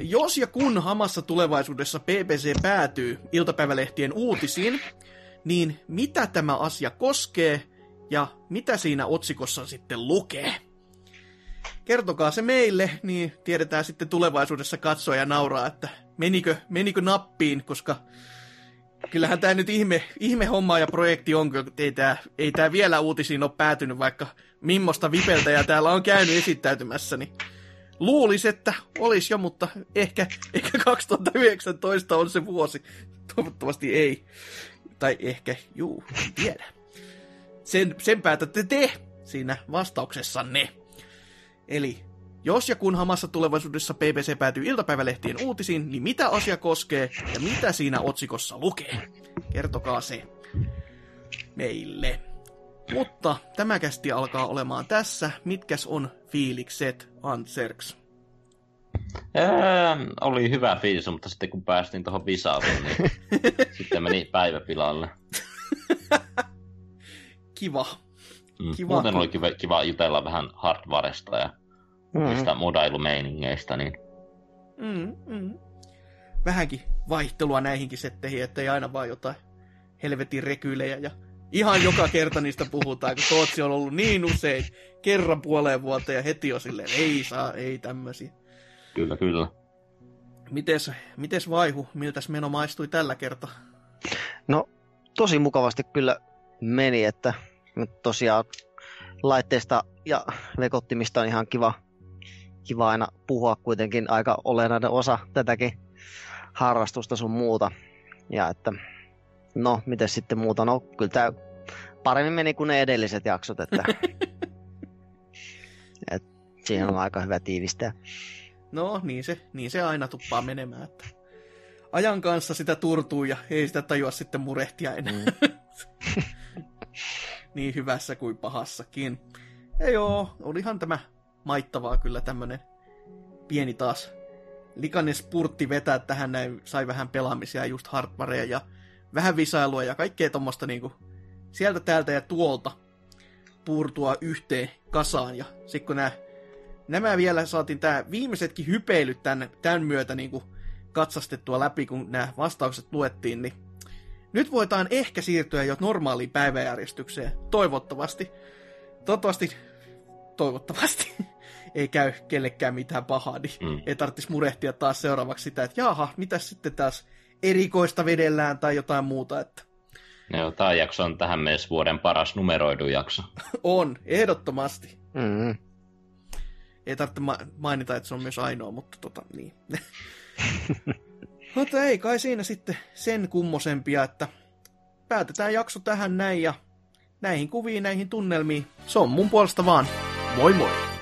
jos ja kun hamassa tulevaisuudessa BBC päätyy iltapäivälehtien uutisiin, niin mitä tämä asia koskee ja mitä siinä otsikossa sitten lukee? kertokaa se meille, niin tiedetään sitten tulevaisuudessa katsoa ja nauraa, että menikö, menikö nappiin, koska kyllähän tämä nyt ihme, ihme homma ja projekti on, kun ei tämä ei tää vielä uutisiin ole päätynyt, vaikka mimmosta vipeltä ja täällä on käynyt esittäytymässä, niin luulisi, että olisi jo, mutta ehkä, ehkä 2019 on se vuosi. Toivottavasti ei. Tai ehkä, juu, en tiedä. Sen, sen päätätte te siinä vastauksessanne. Eli jos ja kun hamassa tulevaisuudessa BBC päätyy iltapäivälehtien uutisiin, niin mitä asia koskee ja mitä siinä otsikossa lukee? Kertokaa se meille. Mutta tämä kästi alkaa olemaan tässä. Mitkäs on fiilikset, Antserks? Ää, oli hyvä fiilis, mutta sitten kun päästiin tuohon visauun, niin sitten meni päivä pilalle. Kiva. Mm. Kiva, Muuten oli kiva, kiva jutella vähän hardwaresta ja Mm. niistä modailumeiningeistä, niin Mm, mm. Vähänkin vaihtelua näihinkin setteihin, ettei aina vaan jotain helvetin rekyylejä ja ihan joka kerta niistä puhutaan, kun Tootsi on ollut niin usein kerran puoleen vuoteen ja heti on silleen, ei saa, ei tämmösiä. kyllä, kyllä. Mites, mites vaihu, miltäs meno maistui tällä kertaa? No, tosi mukavasti kyllä meni, että tosiaan laitteista ja vekottimista on ihan kiva, kiva aina puhua kuitenkin aika olennainen osa tätäkin harrastusta sun muuta. Ja että, no, miten sitten muuta? No, kyllä tämä paremmin meni kuin ne edelliset jaksot, että, et siihen on aika hyvä tiivistää. No, niin se, niin se aina tuppaa menemään, että ajan kanssa sitä turtuu ja ei sitä tajua sitten murehtia enää. Mm. niin hyvässä kuin pahassakin. Ja joo, olihan tämä maittavaa kyllä tämmönen pieni taas. Likainen spurtti vetää tähän näin, sai vähän pelaamisia, just hardwarea ja vähän visailua ja kaikkea tommosta niinku sieltä täältä ja tuolta puurtua yhteen kasaan. Ja sitten kun nämä, nämä vielä saatiin tää viimeisetkin hypeilyt tämän, tämän myötä niinku katsastettua läpi, kun nämä vastaukset luettiin, niin nyt voitaan ehkä siirtyä jo normaaliin päiväjärjestykseen, toivottavasti. Toivottavasti, toivottavasti ei käy kellekään mitään pahaa, niin Mm. ei tarvitsisi murehtia taas seuraavaksi sitä, että jaha, mitä sitten taas erikoista vedellään tai jotain muuta, että Joo, tämä jakso on tähän mennessä vuoden paras numeroidu jakso. on, ehdottomasti. Mm. Ei tarvitse ma- mainita, että se on myös ainoa, mutta tota, niin. mutta ei kai siinä sitten sen kummosempia, että päätetään jakso tähän näin ja näihin kuviin, näihin tunnelmiin. Se on mun puolesta vaan moi moi!